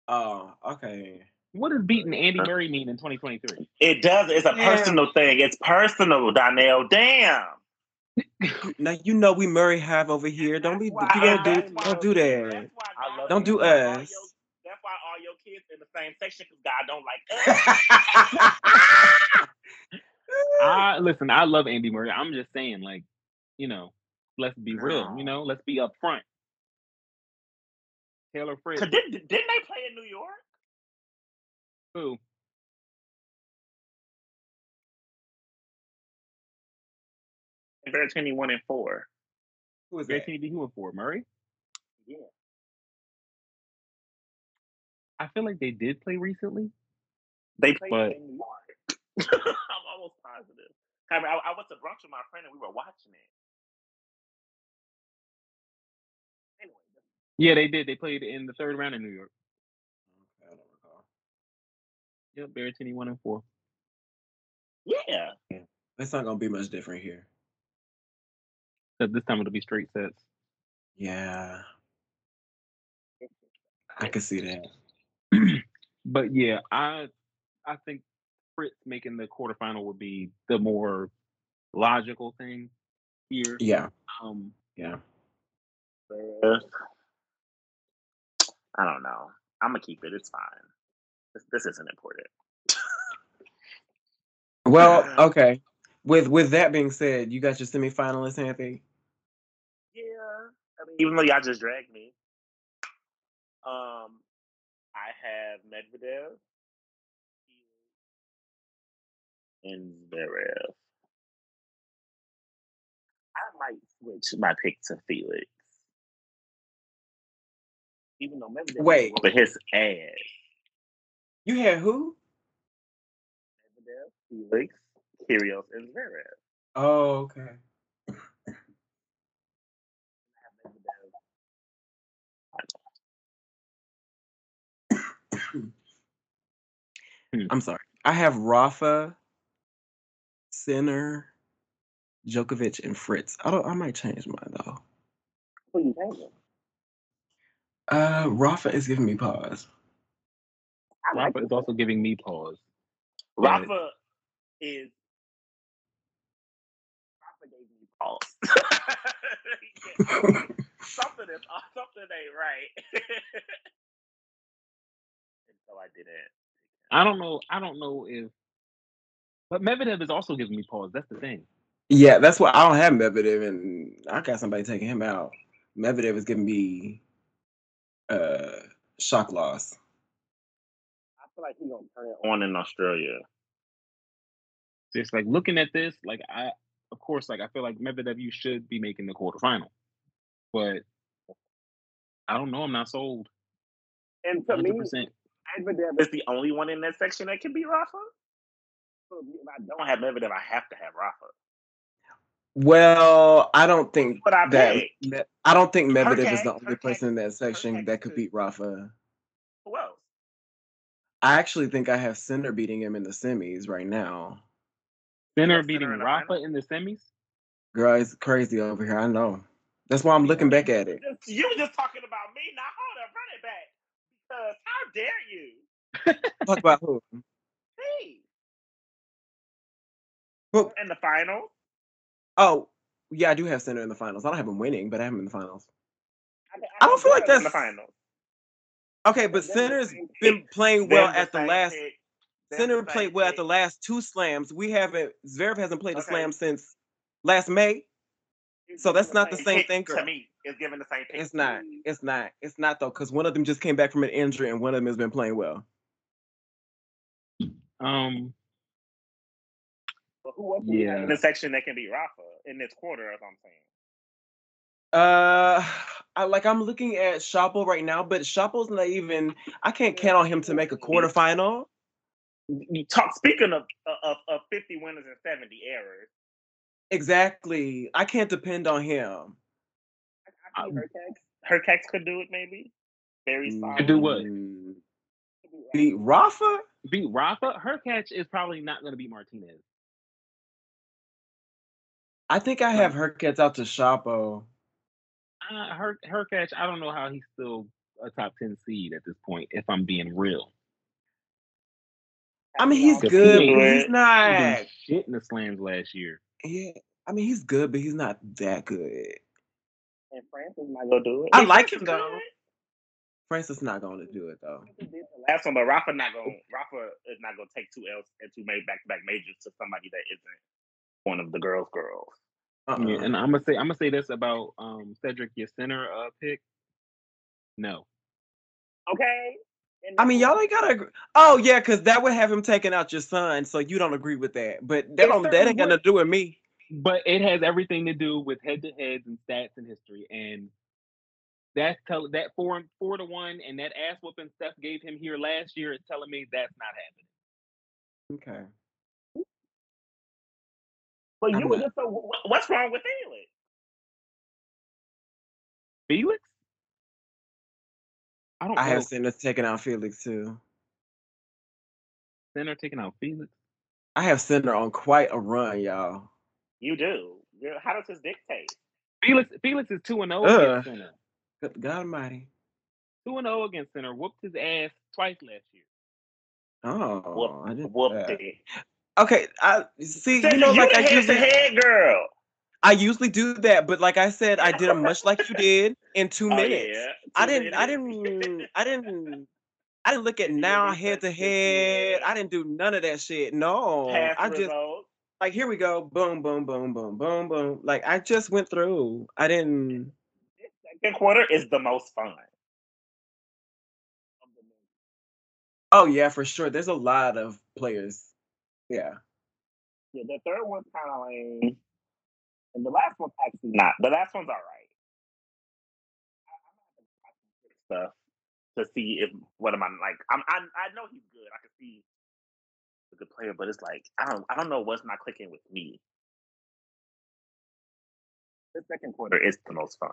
Oh, okay. What does beating Andy Murray mean in 2023? It does. It's a Yeah. personal thing. It's personal, Donnell. Damn. Now you know we Murray have over here. Don't be. You don't do. that's why- Don't do that. That's why I God love Don't do that's why all us. your- That's why all your kids in the same section because God don't like us. I listen. I love Andy Murray. I'm just saying, like, you know, let's be real. You know, let's be upfront. Taylor Fritz, 'Cause didn't, didn't they play in New York? who Berrettini one and four. Who is Gary that? Team be who for Murray? Yeah. I feel like they did play recently. They played But- in New York. I'm almost positive. I, mean, I, I went to brunch with my friend and we were watching it. Anyway, Yeah, they did. They played in the third round in New York. I don't recall. Yep, Berrettini one and four. yeah. It's not gonna be much different here. Except this time it'll be straight sets. Yeah, I can see that. But yeah, I I think Fritz making the quarterfinal would be the more logical thing here. Yeah, Um, yeah. I don't know. I'm gonna keep it. It's fine. This, this isn't important. Well, okay. With with that being said, you got your semifinalists, Anthony. I mean, even though y'all just dragged me. Um, I have Medvedev and Zverev. I might switch my pick to Felix. Even though Medvedev Wait. but his ass. You had who? Medvedev, Felix, Kyrgios, and Zverev. Oh, okay. I have Medvedev. I'm sorry. I have Rafa, Sinner, Djokovic, and Fritz. I don't. I might change mine though. Who you thinking? Uh, Rafa is giving me pause. I like Rafa this is also giving me pause. Rafa is Rafa gave me pause. something is something ain't right. and so I didn't. I don't know. I don't know if, but Medvedev is also giving me pause. That's the thing. Yeah, that's why I don't have Medvedev, and I got somebody taking him out. Medvedev is giving me uh shock loss. I feel like he's gonna turn it On in Australia. It's like looking at this, like I, of course, like I feel like Medvedev, you should be making the quarterfinal, but I don't know. I'm not sold. And to me, 100. percent Medvedev Is the only one in that section that can be Rafa? So if I I don't don't have Medvedev. I have to have Rafa. Well, I don't think But I that pick. Me- I don't think Medvedev is the only person in that section Hurkacz that could could- beat Rafa. Who else? I actually think I have Sinner beating him in the semis right now. Sinner Sinner beating in Rafa final? in the semis. Girl, it's crazy over here. I know. That's why I'm looking back at it. You were just talking about me. Now hold up, run it back. Because how dare you? Talk about who? Me Who? in the final. Oh, yeah, I do have Sinner in the finals. I don't have him winning, but I have him in the finals. I, I don't feel like in that's the final. okay. But They're the Sinner's same been playing well at the last. Sinner played well at the last two slams. We haven't. Zverev hasn't played a Okay. slam since last May. So that's not the same thing, to me. It's given the same pick. It's not. me. It's not. It's not though, because one of them just came back from an injury, and one of them has been playing well. Um, But who else do we have Yeah. In the section that can beat Rafa in this quarter, as I'm saying. Uh, I like I'm looking at Shapo right now, but Shapo's not even. I can't count on him to make a quarterfinal. You talk. Speaking of of, of 50 winners and 70 errors, Exactly. I can't depend on him. I, I see Hurkacz. Herkex could do it. Maybe. Very solid. To do what? Mm, could be right. Beat Rafa? beat Rafa. Hurkacz is probably not going to beat Martinez. I think I have Hurkacz out to Shapo. Uh, her Hurkacz. I don't know how he's still a top ten seed at this point. If I'm being real, I mean, he's good, he but ain't- he's he not. did shit in the slams last year. Yeah, I mean, he's good, but he's not that good. And Frances might Go do it. I Hey, like Frances him though. good. Frances not going to do it though. The last Last one, but Rafa not going. Rafa is not going to take two L's and two made back to back majors to somebody that isn't one of the girls' girls. Uh-uh. Yeah, and I'm gonna say I'm gonna say this about um Cedric, your Sinner uh pick. No, Okay. And I mean, y'all ain't gotta. Agree. Oh yeah, because that would have him taking out your son, so you don't agree with that. But that don't that ain't gonna do with me. But it has everything to do with head to heads and stats and history, and that's tell that four and four to one, and that ass whooping Steph gave him here last year is telling me that's not happening. Okay. But you were just so. What's wrong with Felix? Felix, I don't I know. have seen us taking out Felix too. Sinner taking out Felix. I have Sinner on quite a run, y'all. You do. How does this dictate? Felix Felix is two and zero Ugh. against Sinner. God Almighty. Two and zero against Sinner. Whooped his ass twice last year. Oh, whooped, I didn't. Whoop know it. Okay, I see. You know, you like the I head to usually, head girl. I usually do that, but like I said, I did them much like you did in two Oh, minutes. yeah. I Two didn't. I didn't. I didn't. I didn't look at now head to head. I didn't do none of that shit. No, Past I just results. Like here we go. Boom, boom, boom, boom, boom, boom. Like I just went through. I didn't. This Second quarter is the most fun. of the movie. Oh yeah, for sure. There's a lot of players. Yeah. Yeah, the third one's kind of lame, and the last one's actually not. The last one's all right. Stuff to see if what am I like? I'm I I know he's good. I can see a good player, but it's like I don't I don't know what's not clicking with me. The second quarter. is the most fun.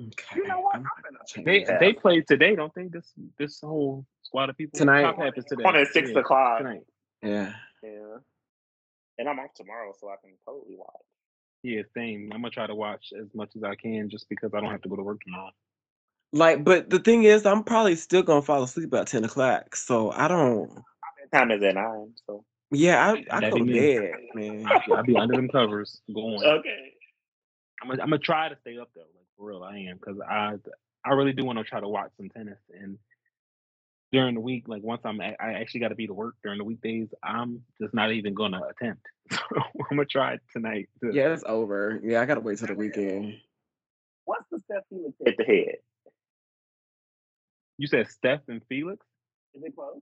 Okay. You know what? I'm I'm gonna gonna They that. they played today, don't they? This this whole squad of people Tonight. Top half is today. On at six Yeah, o'clock. tonight. Yeah. Yeah. And I'm off tomorrow, so I can totally watch. Yeah, same. I'm gonna try to watch as much as I can, just because I don't have to go to work tomorrow. Like, but the thing is, I'm probably still gonna fall asleep about ten o'clock. So I don't. My time is at nine, so Yeah, I I That'd go to bed, man. I'll be under them covers going. okay. I'm gonna, I'm gonna try to stay up though, like for real, I am, because I I really do want to try to watch some tennis and during the week, like once I'm a- I actually got to be to work during the weekdays, I'm just not even gonna attempt. So I'm gonna try tonight. to- Yeah, it's over. Yeah, I gotta wait till the weekend. What's the Steph Felix? Hit the head. You said Steph and Felix. Is it close?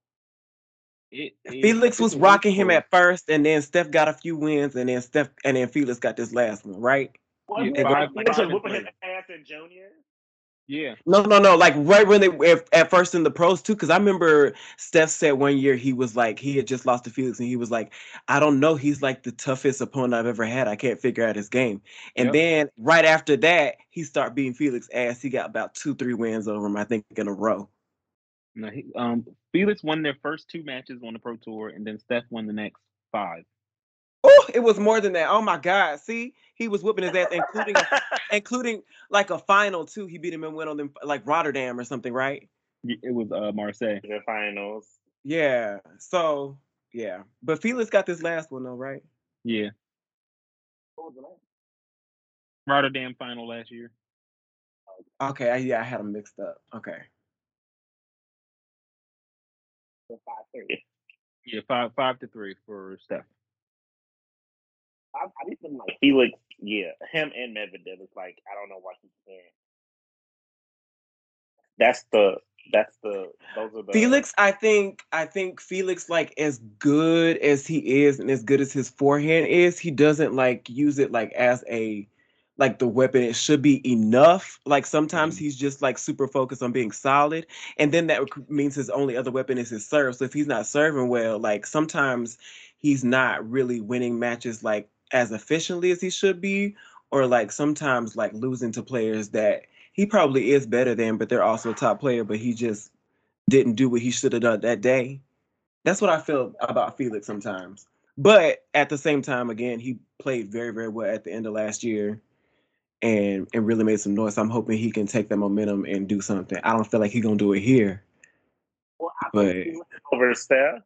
It, it- Felix was is rocking him at first, and then Steph got a few wins, and then Steph and then Felix got this last one, right? Wasn't Yeah, it five- like Felix was five and whooping his three. ass in junior. Yeah, No, no, no. Like right when they at, at first in the pros too, because I remember Steph said one year he was like he had just lost to Felix and he was like, I don't know, he's like the toughest opponent I've ever had. I can't figure out his game. And Yep. then right after that, he started beating Felix ass. He got about two, three wins over him, I think, in a row. no, he, um, Felix won their first two matches on the pro tour, and then Steph won the next five. It was more than that. Oh my God. See, he was whipping his ass, including including like a final too. He beat him and went on them like Rotterdam or something, right? It was uh Marseille. the finals. Yeah. So yeah. But Felix got this last one though, right? Yeah, What was the name? Rotterdam final last year. Okay, I, yeah, I had them mixed up. Okay. The five three. Yeah, five five to three for Steph. I, I them like Felix, yeah, him and Medvedev is like I don't know why he can't. That's the that's the those are the Felix, I think I think Felix like as good as he is and as good as his forehand is, he doesn't like use it like as a like the weapon it should be enough. Like sometimes mm-hmm. he's just like super focused on being solid and then that means his only other weapon is his serve. So if he's not serving well, like sometimes he's not really winning matches like as efficiently as he should be or like sometimes like losing to players that he probably is better than, but they're also a top player, but he just didn't do what he should have done that day. That's what I feel about Felix sometimes. But at the same time, again, he played very, very well at the end of last year and and really made some noise. I'm hoping he can take that momentum and do something. I don't feel like he's gonna do it here. well, I But- over Steph,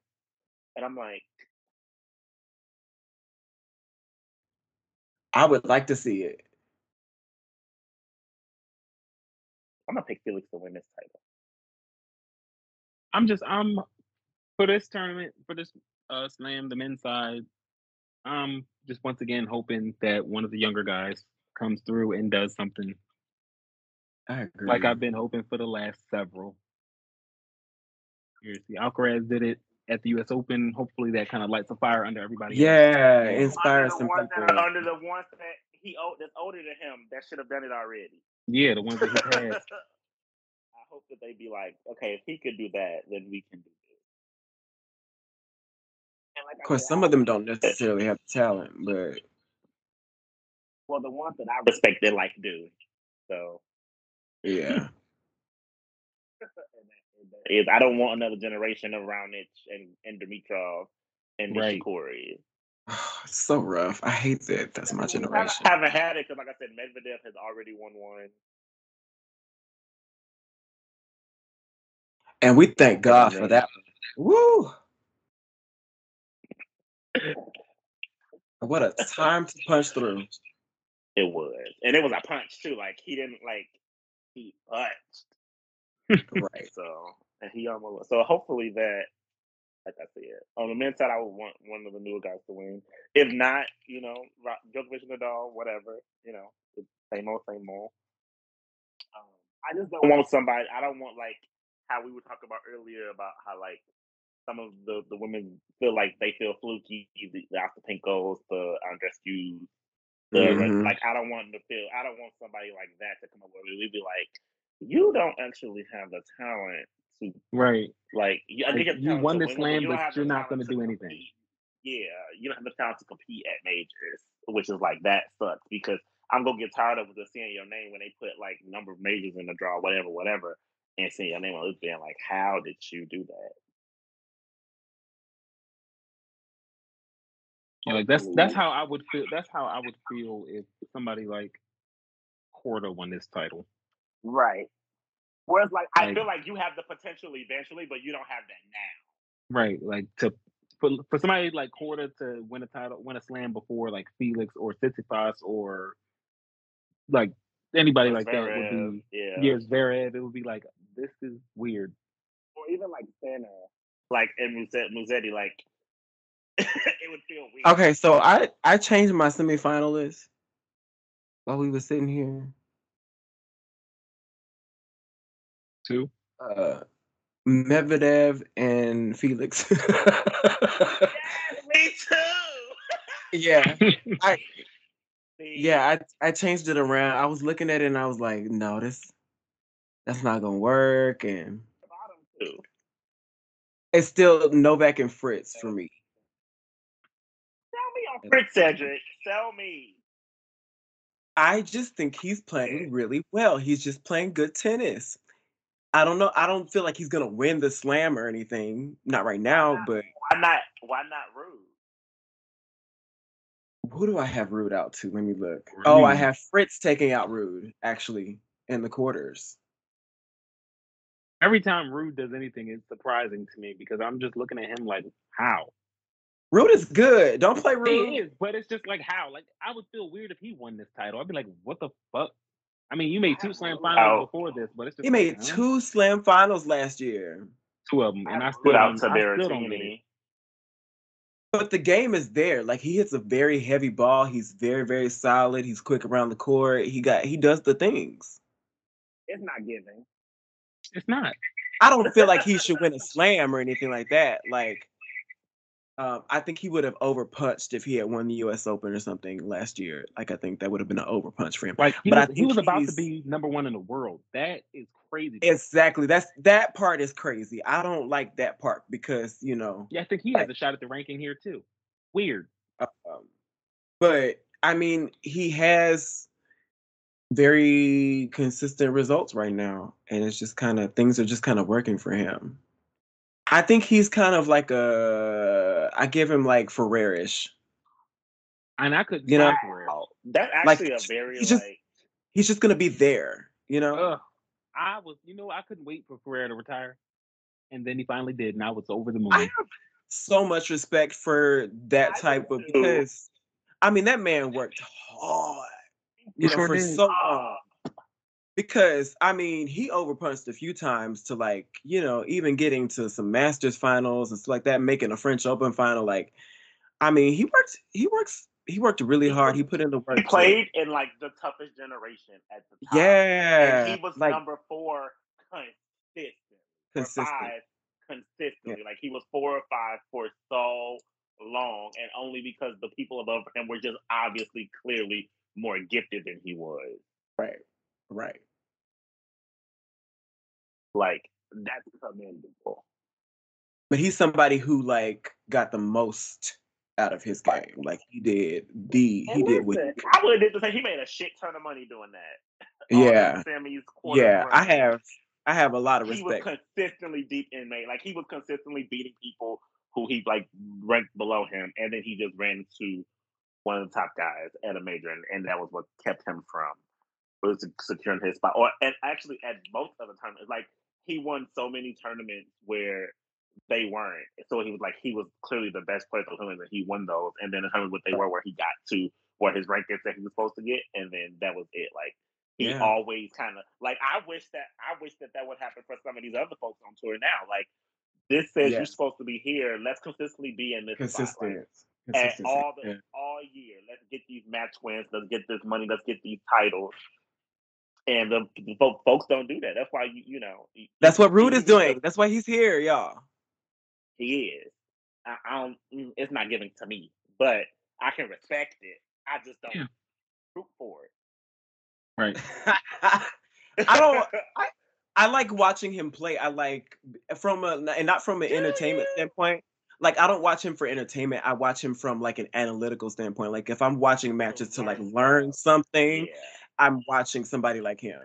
and I'm like, I would like to see it. I'm gonna pick Felix to win this title. I'm just I'm for this tournament for this uh slam the men's side. I'm just once again hoping that one of the younger guys comes through and does something I agree. like I've been hoping for the last several years. The Alcaraz did it at the U.S. Open. Hopefully, that kind of lights a fire under everybody. yeah, Under inspire under the some people. that under the ones that he old that's older than him that should have done it already. yeah, the ones that he had. I hope that they be like, okay, if he could do that, then we can do this. and like Of course, said, some of them don't necessarily have talent, but well, the ones that I Respect they like do. So yeah. is I don't want another generation of Raonic and, and Dimitrov and Right. Nishikori. Ah, it's so rough. I hate that. That's my generation. I haven't had it because, like I said, Medvedev has already won one. And we thank God for that. Woo! What a time to punch through. It was, and it was a punch too. Like he didn't like he punched. Right. So and he almost so hopefully that like I said on the men's side I would want one of the newer guys to win. If not, you know, Djokovic, Nadal, whatever. You know, same old, same old. Um, I just don't want somebody. I don't want like how we were talking about earlier about how like some of the the women feel like they feel fluky. The, the Ostapenkos, the Andreescu, the Mhm. like. I don't want to feel. I don't want somebody like that to come up with me. We'd be like, you don't actually have the talent to Right. like. You, I Like, think you won this slam, you but you're not gonna do anything. compete. Yeah, you don't have the talent to compete at majors, which is like that sucks because I'm gonna get tired of just seeing your name when they put like number of majors in the draw, whatever, whatever, and seeing your name on it being like, how did you do that? Yeah, like that's that's how I would feel. That's how I would feel if somebody like Korda won this title. Right. Whereas, like, I I feel like you have the potential eventually, but you don't have that now. Right. Like to for for somebody like Korda to win a title, win a slam before like Felix or Tsitsipas or like anybody like that would be yeah. yeah, Zverev. It would be like this is weird. or even like Sinner. Like and Musetti, Musetti like it would feel weird. Okay, so I I changed my semifinalists while we were sitting here. Too. Uh, Medvedev and Felix. Me too. yeah, I yeah I I changed it around. I was looking at it and I was like, no, this that's not gonna work, and Bottom two. it's still Novak and Fritz for me. Sell me on Fritz Cedric. Sell me. I just think he's playing really well. He's just playing good tennis. I don't know. I don't feel like he's gonna win the slam or anything. Not right now, but Why not? Why not Ruud? who do I have Ruud out to? Let me look. Oh, I have Fritz taking out Ruud actually in the quarters. Every time Ruud does anything, it's surprising to me because I'm just looking at him like, how? Ruud is good. Don't play Ruud. He Ruud. is, but it's just like how. Like I would feel weird if he won this title. I'd be like, what the fuck? I mean, you made two slam finals Out. before this, but it's just He made huh? two slam finals last year. two of them, and I still Put out don't, to I still don't get it. But the game is there. Like he hits a very heavy ball. He's very, very solid. He's quick around the court. He got he does the things. It's not giving. It's not. I don't feel like he should win a slam or anything like that. Like, um, I think he would have overpunched if he had won the U.S. Open or something last year. Like, I think that would have been an overpunch for him. Like he But was, he was about to be number one in the world. That is crazy. Exactly. That's that part is crazy. I don't like that part because you know. yeah, I think he has a shot at the ranking here too. Weird. Um, but I mean, he has very consistent results right now, and it's just kind of things are just kind of working for him. I think he's kind of like a. I give him like Ferrerish. And I could You know, die for it. That's Like, actually a very he just- like. He's just gonna be there, you know. Ugh. I was, you know, I couldn't wait for Ferrer to retire, and then he finally did, and I was over the moon. I have so much respect for that I type of because, I mean, that man worked hard, you know, sure for did. so long. Because I mean he overpunched a few times to like you know even getting to some Masters finals and stuff like that, making a French Open final. Like, I mean he worked he works he worked really hard. He put in the work. He played in like the toughest generation at the time. yeah, And he was like number four consistent. Consistent. five consistently. Like he was four or five for so long, and only because the people above him were just obviously clearly more gifted than he was. Right, right. Like that's commendable. But he's somebody who like got the most out of his game. Like he did the he And did what he I would have did the same. He made a shit ton of money doing that. Yeah, semis, yeah. I have I have a lot of respect. he was consistently deep inmate. Like he was consistently beating people who he like ranked below him, and then he just ran to one of the top guys at a major, and, and that was what kept him from was securing his spot. Or and actually at both of the tournaments, like he won so many tournaments where they weren't. So he was like he was clearly the best player of the tournament, and he won those. And then the tournament what they were, where he got to what his rankings that he was supposed to get, and then that was it. Like he Yeah. always kind of like I wish that I wish that that would happen for some of these other folks on tour now. Like this says you're supposed to be here. Let's consistently be in this spot. Like, Consistent. and all the yeah. all year. Let's get these match wins. Let's get this money. Let's get these titles. And the, the folks don't do that. That's why you you know. That's what Ruud you is just- doing. That's why he's here, y'all. He is. I, I don't. mm, It's not giving to me, but I can respect it. I just don't Yeah. root for it. Right. I don't. I, I like watching him play. I like from a and not from an entertainment standpoint. Like I don't watch him for entertainment. I watch him from like an analytical standpoint. Like if I'm watching matches to like learn learn something, yeah. I'm watching somebody like him.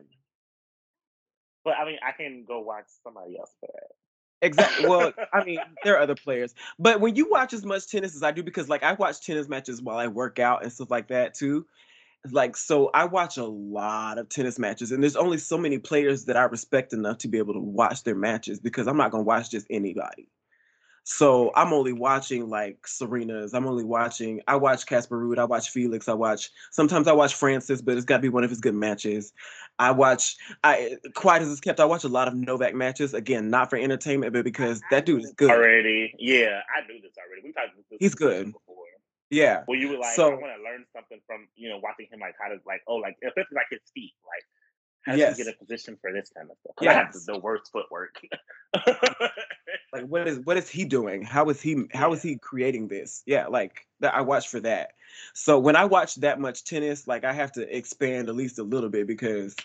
But I mean, I can go watch somebody else for that. Exactly. Well, I mean, there are other players, but when you watch as much tennis as I do, because like I watch tennis matches while I work out and stuff like that too. Like, so I watch a lot of tennis matches, and there's only so many players that I respect enough to be able to watch their matches because I'm not gonna watch just anybody. So I'm only watching like Serena's. I'm only watching. I watch Casper Ruud. I watch Felix. I watch. Sometimes I watch Frances, but it's got to be one of his good matches. I watch. I quiet as it's kept. I watch a lot of Novak matches. Again, not for entertainment, but because that dude is good. Already, yeah, I knew this already. We talked about this He's good. before. Yeah. Well, you were like, So- I want to learn something from you know watching him, like how to like oh like especially like his feet, like how Yes. he get a position for this kind of stuff? have the, worst footwork. Like what is what is he doing? How is he how is he creating this? Yeah, like that I watch for that. So when I watch that much tennis, like I have to expand at least a little bit because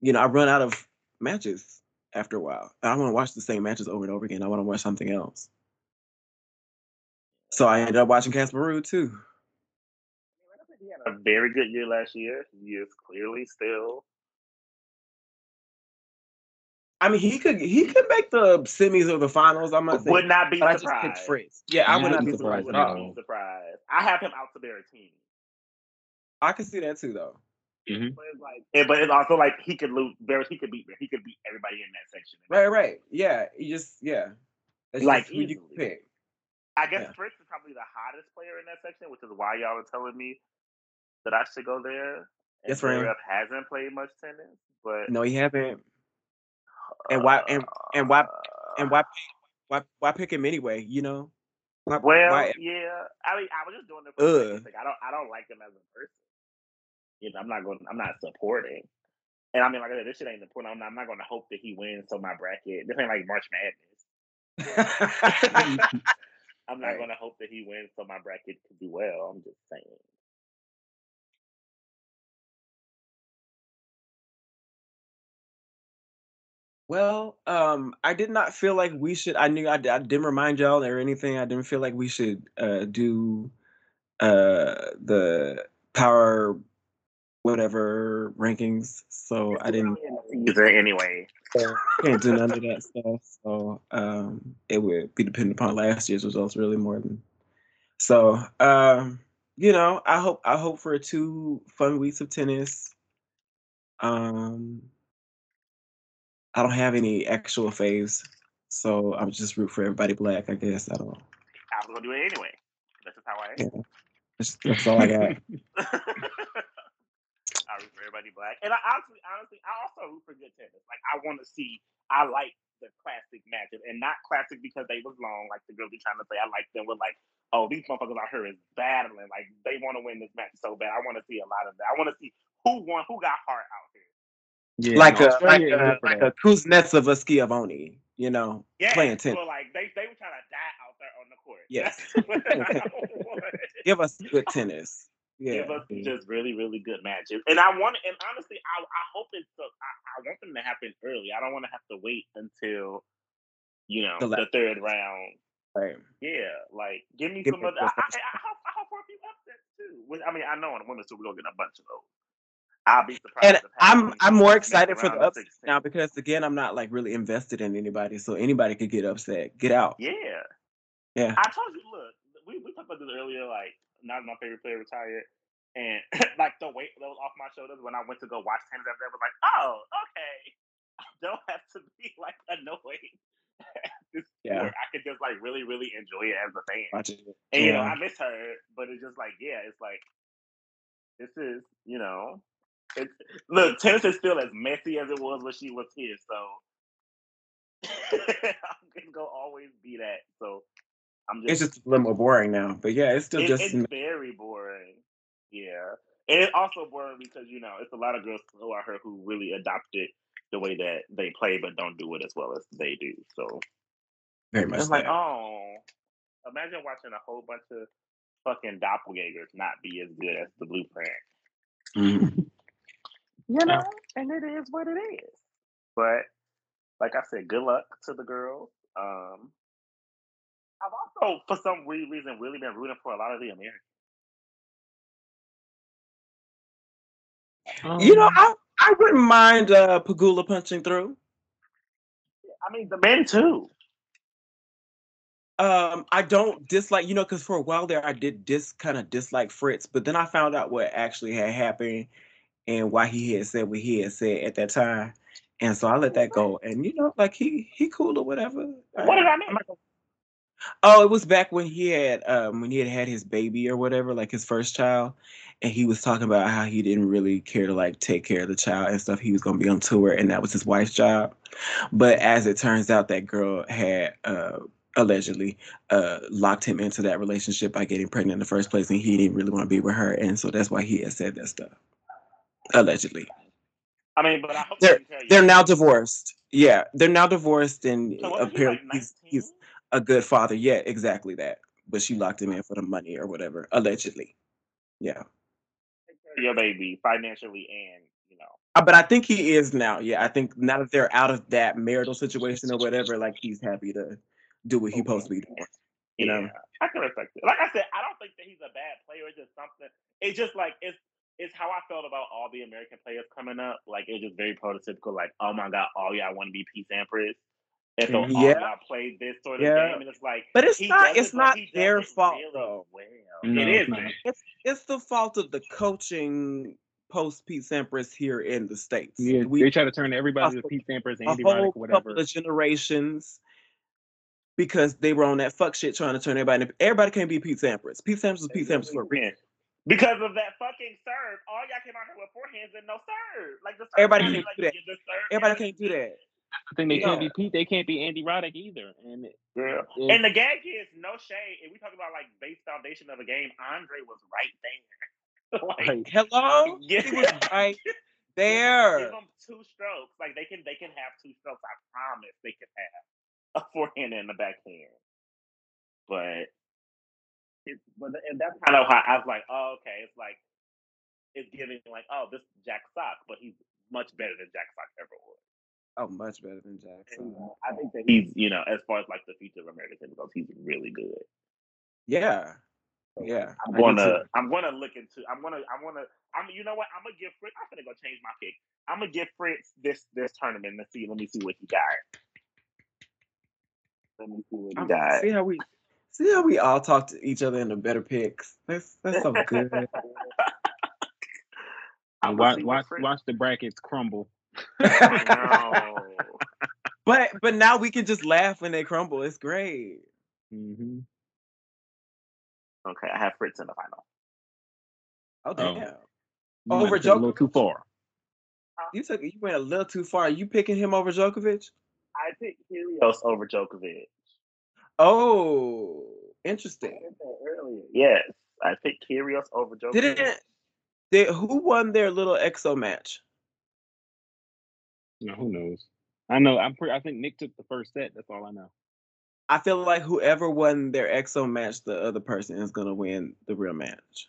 you know, I run out of matches after a while. I want to watch the same matches over and over again. I want to watch something else. So I ended up watching Casper Ruud too. He had a very good year last year. He is clearly still. I mean, he could he could make the semis or the finals. I'm not saying, Would not be but I just picked surprised. Fritz. Yeah, I would not be be surprised Would not be surprised. I have him out to Berrettini. I can see that too, though. Mhm. But it's like, yeah, but it's also like he could lose. Barrett, he could beat. He could beat everybody in that section. Right, right. Yeah, you just yeah. That's Like, just who you easily. pick. I guess Yeah. Fritz is probably the hottest player in that section, which is why y'all are telling me that I should go there. And Yes, Ram. Zverev hasn't played much tennis, but No, he haven't. And why and and why and uh why why why pick him anyway? You know. Why, Well, why- yeah. I mean, I was just doing it for the. I don't. I don't like him as a person. You know, I'm not going. I'm not supporting. And I mean, like I said, this shit ain't important. I'm not, I'm not going to hope that he wins. So my bracket, this ain't like March Madness. I'm not Right. going to hope that he wins. So my bracket could do well. I'm just saying. Well, um, I did not feel like we should. I knew I, I didn't remind y'all or anything. I didn't feel like we should uh, do uh, the power whatever rankings. So I didn't Season anyway. can't do none of that stuff. So um, it would be dependent upon last year's results really more than. So um, you know, I hope I hope for two fun weeks of tennis. Um, I don't have any actual faves, so I'm just root for everybody black. I guess I don't. I was going to do it anyway. That's just how I am. Yeah, that's, that's all I got. I root for everybody black, and I honestly, honestly, I also root for good tennis. Like I want to see. I like the classic matches, and not classic because they was long. Like the girls be trying to say, I like them with like, oh, these motherfuckers out here is battling. Like they want to win this match so bad. I want to see a lot of that. I want to see who won, who got heart out here. Yeah, like no, a like Australia ain't a like a Kuznetsov of Schiavone, you know, Yeah, playing tennis. so like they they were trying to die out there on the court. Yes. That's what I want. Give us good tennis. Yeah. give us mm. just really, really good matches. And I want, and honestly, I, I hope it's, the, I, I want them to happen early. I don't want to have to wait until, you know, The the, third round. Right. Yeah, like give me Give some me other. I, those I, I, hope, I hope for a few upsets too. I mean, I know in the women's too, we're gonna get a bunch of those. I'll be surprised. And I'm I'm more excited for the upset now because again I'm not like really invested in anybody, so anybody could get upset. Get out. Yeah, Yeah. I told you. Look, we, we talked about this earlier. Like, not my favorite player retired, and like the weight that was off my shoulders when I went to go watch tennis after that was like, oh, okay, I don't have to be like annoyed. Yeah. I could just like really, really enjoy it as a fan. And you know, I miss her, but it's just like, yeah, it's like this is, you know, it's look, tennis is still as messy as it was when she was here, so I'm gonna go always be that. So I'm just. It's just, a little more boring now, but yeah, it's still it- just it's very boring. Yeah. And it's also boring because, you know, it's a lot of girls who are her who really adopted the way that they play but don't do it as well as they do. So very much it's like, that. oh, imagine watching a whole bunch of fucking doppelgangers not be as good as the blueprint. Mhm. You know, and it is what it is. But like I said, good luck to the girls. Um, I've also, for some weird reason, really been rooting for a lot of the Americans. You know, Um, I I wouldn't mind uh Pegula punching through. I mean, the men too. Um, I don't dislike, you know, because for a while there I did dis kind of dislike Fritz, but then I found out what actually had happened and why he had said what he had said at that time. And so I let that go. And you know, like he he cool or whatever. What did I I'm miss? not gonna- Oh, it was back when he had um when he had had his baby or whatever, like his first child, and he was talking about how he didn't really care to like take care of the child and stuff. He was gonna be on tour, and that was his wife's job. But as it turns out, that girl had uh allegedly uh locked him into that relationship by getting pregnant in the first place, and he didn't really want to be with her, and so that's why he had said that stuff. Allegedly, I mean, but I hope They're- they tell you. they're now divorced. Yeah, they're now divorced, and So apparently like, he's, he's a good father. Yeah, exactly that. But she locked him in for the money or whatever, allegedly. Yeah. Take care of your baby financially and you know. Uh, But I think he is now. Yeah, I think now that they're out of that marital situation or whatever, like he's happy to do what he supposed to be doing. You know? I can respect it. Like I said, I don't think that he's a bad player. It's just something. It's just like it's it's how I felt about all the American players coming up. Like it's just very prototypical. Like oh my god, oh all y'all want to be Pete Sampras, and so all Yeah. y'all played this sort of Yeah. game, and it's like. But it's not. It's it, not their it fault really though. Well, No, it's is. It's it's the fault of the coaching post Pete Sampras here in the states. Yeah, we they try to turn everybody to a- Pete Sampras, a Andy whole Roddick, whatever. couple of generations because they were on that fuck shit trying to turn everybody. Everybody can't be Pete Sampras. Pete Sampras was Pete Sampras for a reason. Yeah. Because of that fucking serve, all y'all came out here with forehands and no serve. Like the serve Everybody can't like, do that. you just serve Everybody can't do that. I think they Yeah. can't be Pete. They can't be Andy Roddick either. And Yeah. And the gag is no shade. If we talk about like base foundation of a game, Andre was right there. like, like, Hello, yeah. he was right Give there. them two strokes. Like they can they can have two strokes. I promise they can have a forehand and a backhand. But it's but and that's kind of how I was like, oh, okay. It's like it's giving like, oh, this is Jack Sock, but he's much better than Jack Sock ever was. Oh, much better than Jack Sock. And, uh, I think that he's, you know, as far as like the future of American goes, he's really good. Yeah, yeah. I'm gonna. I'm gonna look into. I'm gonna, I'm gonna, I'm. You know what? I'm gonna give Fritz. I'm gonna go change my pick. I'm gonna give Fritz this this tournament. Let's see. Let me see what he got. Let me see what he I'm- got. See how we see how we all talk to each other into better picks. That's that's so good. I'm and gonna watch watch watch the brackets crumble. I but but now we can just laugh when they crumble. It's great. hmm Okay, I have Fritz in the final. Oh Oh. damn. You Over might have a little Djokovic? too far. You took you went a little too far. You picking him over Djokovic? I picked Kyrgios over Djokovic. Oh, interesting. earlier. Yes, I picked Kyrgios over Djokovic. Didn't did, who won their little EXO match? No, who knows? I know. I'm pretty. I think Nick took the first set. That's all I know. I feel like whoever won their EXO match, the other person is gonna win the real match.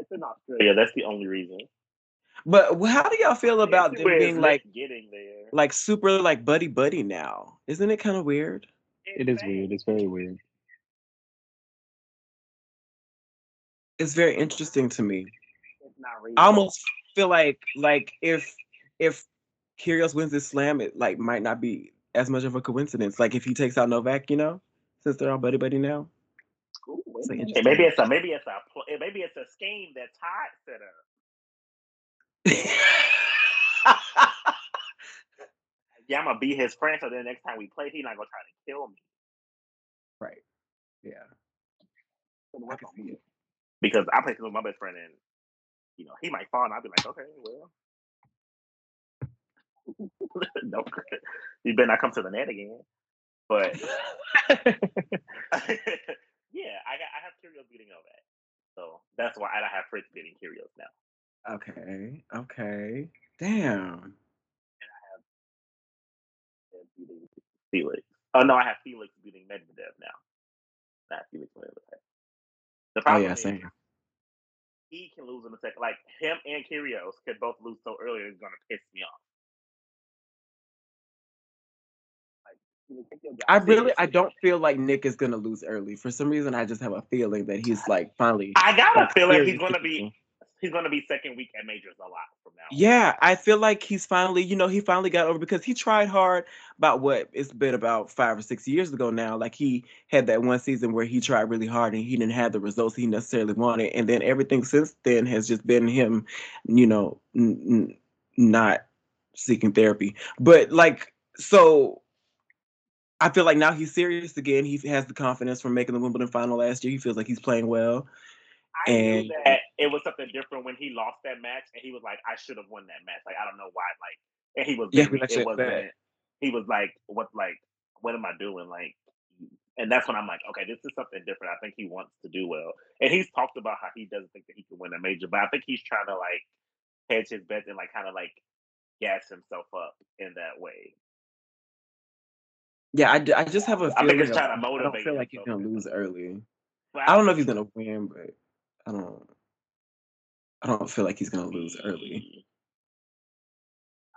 It's in Australia. Yeah, that's the only reason. But how do y'all feel about them being like getting there. like super like buddy buddy now? Isn't it kind of weird? It is weird. It's very weird. It's very interesting to me. It's not real. I almost feel like like if if Kyrgios wins this slam, it like might not be as much of a coincidence. Like if he takes out Novak, you know, since they're all buddy buddy now. Ooh, It's like wait a interesting. minute. Hey, maybe it's a maybe it's a maybe it's a scheme that Todd set up. Yeah, I'm gonna be his friend, so then next time we play, he's not gonna try to kill me right. Yeah. I can see it. because I play with my best friend, and you know he might fall, and I'll be like, okay, well, no, you better not come to the net again. But yeah, I got I have Kyrgios beating Novak, so that's why I don't have Fritz beating Kyrgios now. Okay. Okay. Damn. and beating Felix. Oh no, I have Felix beating Medvedev now. Not Felix Medvedev. The Oh problem yeah, is same. he can lose in the second. Like him and Kyrgios could both lose so early, it's gonna piss me off. You would take your I really I seriously. don't feel like Nick is gonna lose early. For some reason, I just have a feeling that he's like finally. I got a like, feeling he's gonna to be he's gonna be second week at majors a lot from now. Yeah, I feel like he's finally, you know, he finally got over because he tried hard about what it's been about five or six years ago now. Like he had that one season where he tried really hard and he didn't have the results he necessarily wanted, and then everything since then has just been him, you know, n- n- not seeking therapy. But like, so I feel like now he's serious again. He has the confidence from making the Wimbledon final last year. He feels like he's playing well. I knew And- that it was something different when he lost that match, and he was like, "I should have won that match." Like I don't know why. Like, and he was Yeah, it wasn't. bad. He was like, "What? Like, what am I doing?" Like, and that's when I'm like, "Okay, this is something different." I think he wants to do well, and he's talked about how he doesn't think that he can win a major, but I think he's trying to like hedge his bets and like kind of like gas himself up in that way. Yeah, I, d- I just have a I feeling. think it's of- trying to I don't feel like he's gonna lose early. But I don't know if he's gonna win, but I don't. I don't feel like he's gonna lose early.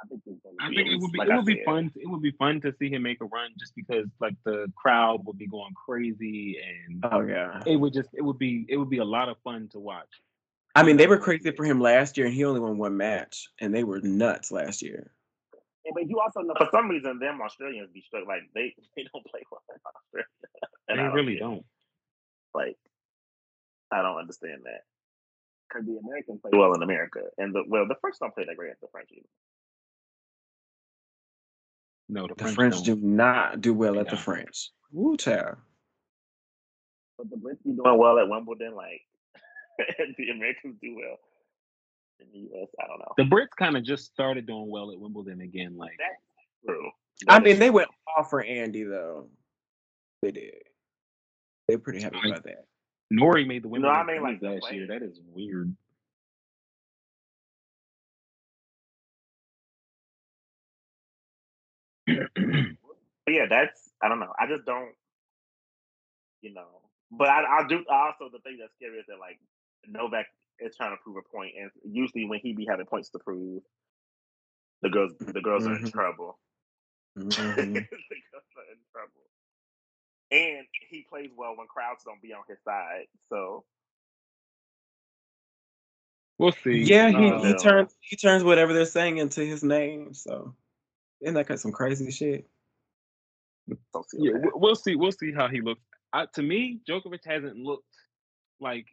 I think I think it would be like it would be said. fun. It would be fun to see him make a run, just because like the crowd would be going crazy, and Oh yeah. it would just it would be it would be a lot of fun to watch. I mean, they were crazy for him last year, and he only won one match, and they were nuts last year. Yeah, but you also know For some reason, them Australians be struck like they they don't play well in Australia. And they I don't really get don't. Like, I don't understand that. Because the Americans play Well, in America, and the well, the French don't play that great at the French either. No, the, The French, French don't. do well at the French. Woo child. but the Brits be doing Doing well at Wimbledon, like the Americans do well in the U.S. I don't know. The Brits kind of just started doing well at Wimbledon again. Like That's True. I mean, is they went all for Andy though. They did. They're pretty happy I- about that. Norrie made the No, I mean, like, last year. That is weird. But yeah, that's I don't know. I just don't, you know. But I, I do also the thing that's scary is that like Novak is trying to prove a point, and usually when he be having points to prove, the girls the girls are in Mhm. trouble. Mhm. the girls are in trouble. And he plays well when crowds don't be on his side. So We'll see. Yeah, he, Uh, he turns he turns whatever they're saying into his name. So isn't that kind of some crazy shit? don't yeah, bad. we- we'll see. We'll see how he looks. I, to me, Djokovic hasn't looked like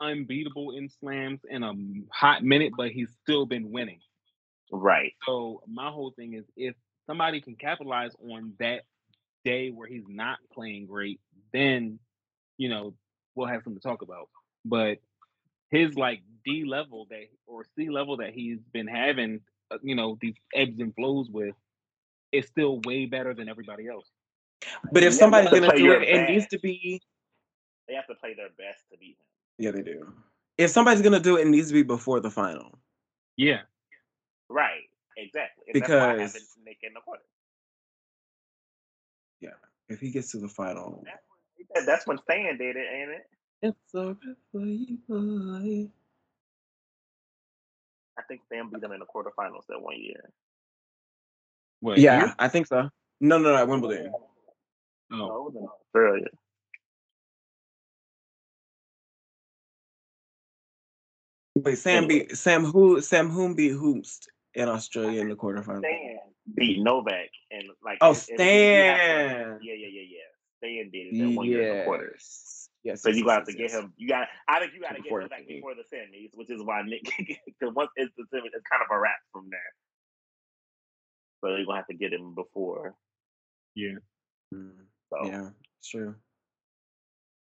unbeatable in slams in a hot minute, but he's still been winning. right. So my whole thing is if somebody can capitalize on that day where he's not playing great, then you know we'll have something to talk about. But his like D level that or C level that he's been having, uh, you know, these ebbs and flows with, is still way better than everybody else. But if somebody's gonna do your it, it needs to be They have to play their best to beat him. yeah, they do. If somebody's gonna do it, it needs to be before the final. Yeah, Right. Exactly. And that's why I have Because- Nick in the quarter. Yeah, if he gets to the final, That's when, that's when Stan did it, ain't it? it's over for you, boy. I think Stan beat him in the quarterfinals that one year. what? Yeah, here? I think so. No, no, no, at Wimbledon. Oh, No, it was in Australia. Wait, Sam Anyway. beat Sam who Sam whom beat Hoomst in Australia in the quarterfinals. Stan. Beat Novak and like Oh, and- and you have to- Stan. Yeah, yeah, yeah, yeah. Stan did it that one year in the quarters. Yes. Yes. So yes, you yes, got to yes, have to get him. You got. I think you got to get him back before the semis, which is why Nick. Because once it's the semis, it's kind of a wrap from there. So you're gonna have to get him before. yeah. Mm, So Yeah, it's true.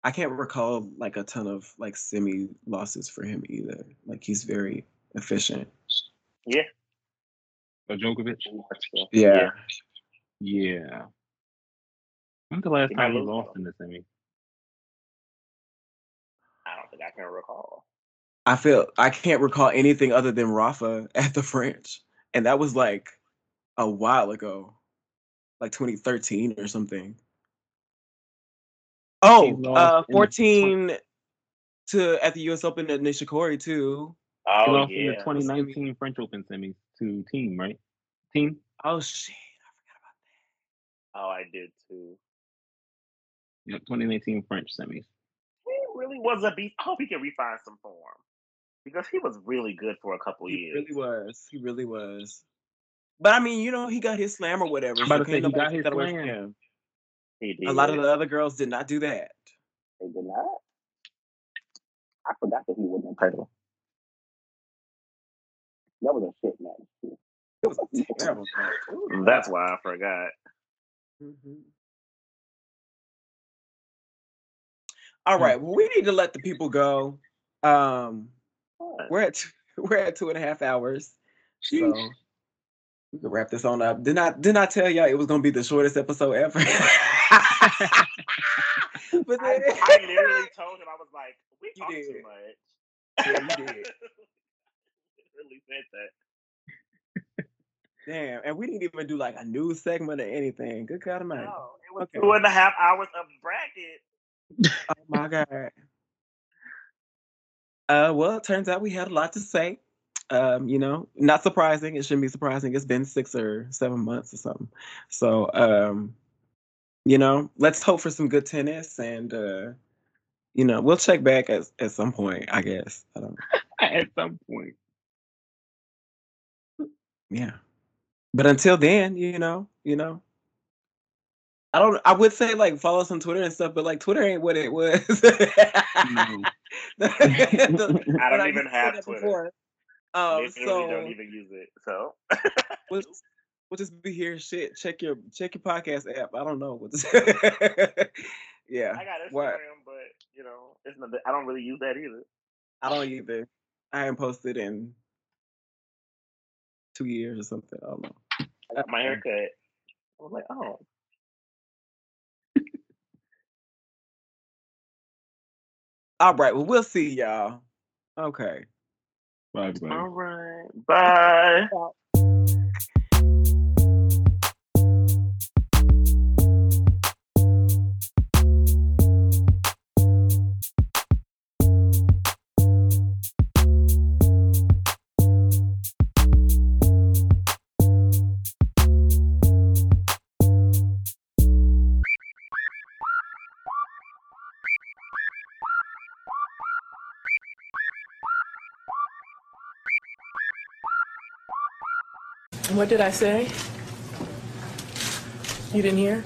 I can't recall like a ton of like semi losses for him either. Like he's very efficient. So Djokovic. so, Yeah. Yeah. When's the last He time he lost though. in the semi? I don't think I can recall. I feel I can't recall anything other than Rafa at the French. And that was like a while ago. Like 2013 or something. Oh, uh in the 14 to at the US Open at Nishikori too. He Oh lost in the yeah. 2019 French Open semis to Thiem, right? Thiem. Oh shit. I forgot about that. Oh, I did too. Yeah, 2019 French semis. He really was a beast. I hope he can refine some form because he was really good for a couple He years. really was. He really was. But I mean, you know, he got his slam or whatever. I'm about so to say, he got his that away from slam. He did. A lot of the other girls did not do that. They did not. I forgot that he that title. That was a shit match. It was a terrible match. That's why I forgot. Mhm. All right. Well, we need to let the people go. Um, we're at we're at two and a half hours, so we can wrap this on up. Did not did not tell y'all it was gonna be the shortest episode ever. but I, then, I literally told him I was like, "We You talk too did. much." Yeah, you did. Really said that. damn, and we didn't even do like a news segment or anything. Good God Almighty! No, it was Okay. two and a half hours of bracket. Oh my God! Uh, well, it turns out we had a lot to say. Um, you know, not surprising. It shouldn't be surprising. It's been six or seven months or something. So, um, you know, let's hope for some good tennis, and uh, you know, we'll check back at at some point. I guess. I don't. know. At some point. Yeah, but until then, you know, you know, I don't. I would say like follow us on Twitter and stuff, but like Twitter ain't what it was. The- I don't even have Twitter. before. Um, so don't even use it. So we'll just, we'll just be here. Shit, check your check your podcast app. I don't know what to say. yeah, I got Instagram, what? but you know, it's not. I don't really use that either. I don't either. I haven't posted in two years or something. I don't know. I got my haircut. I was like, oh, All right. Well, we'll see y'all. Okay. Bye, bye. all right, bye. Did I say? You didn't hear?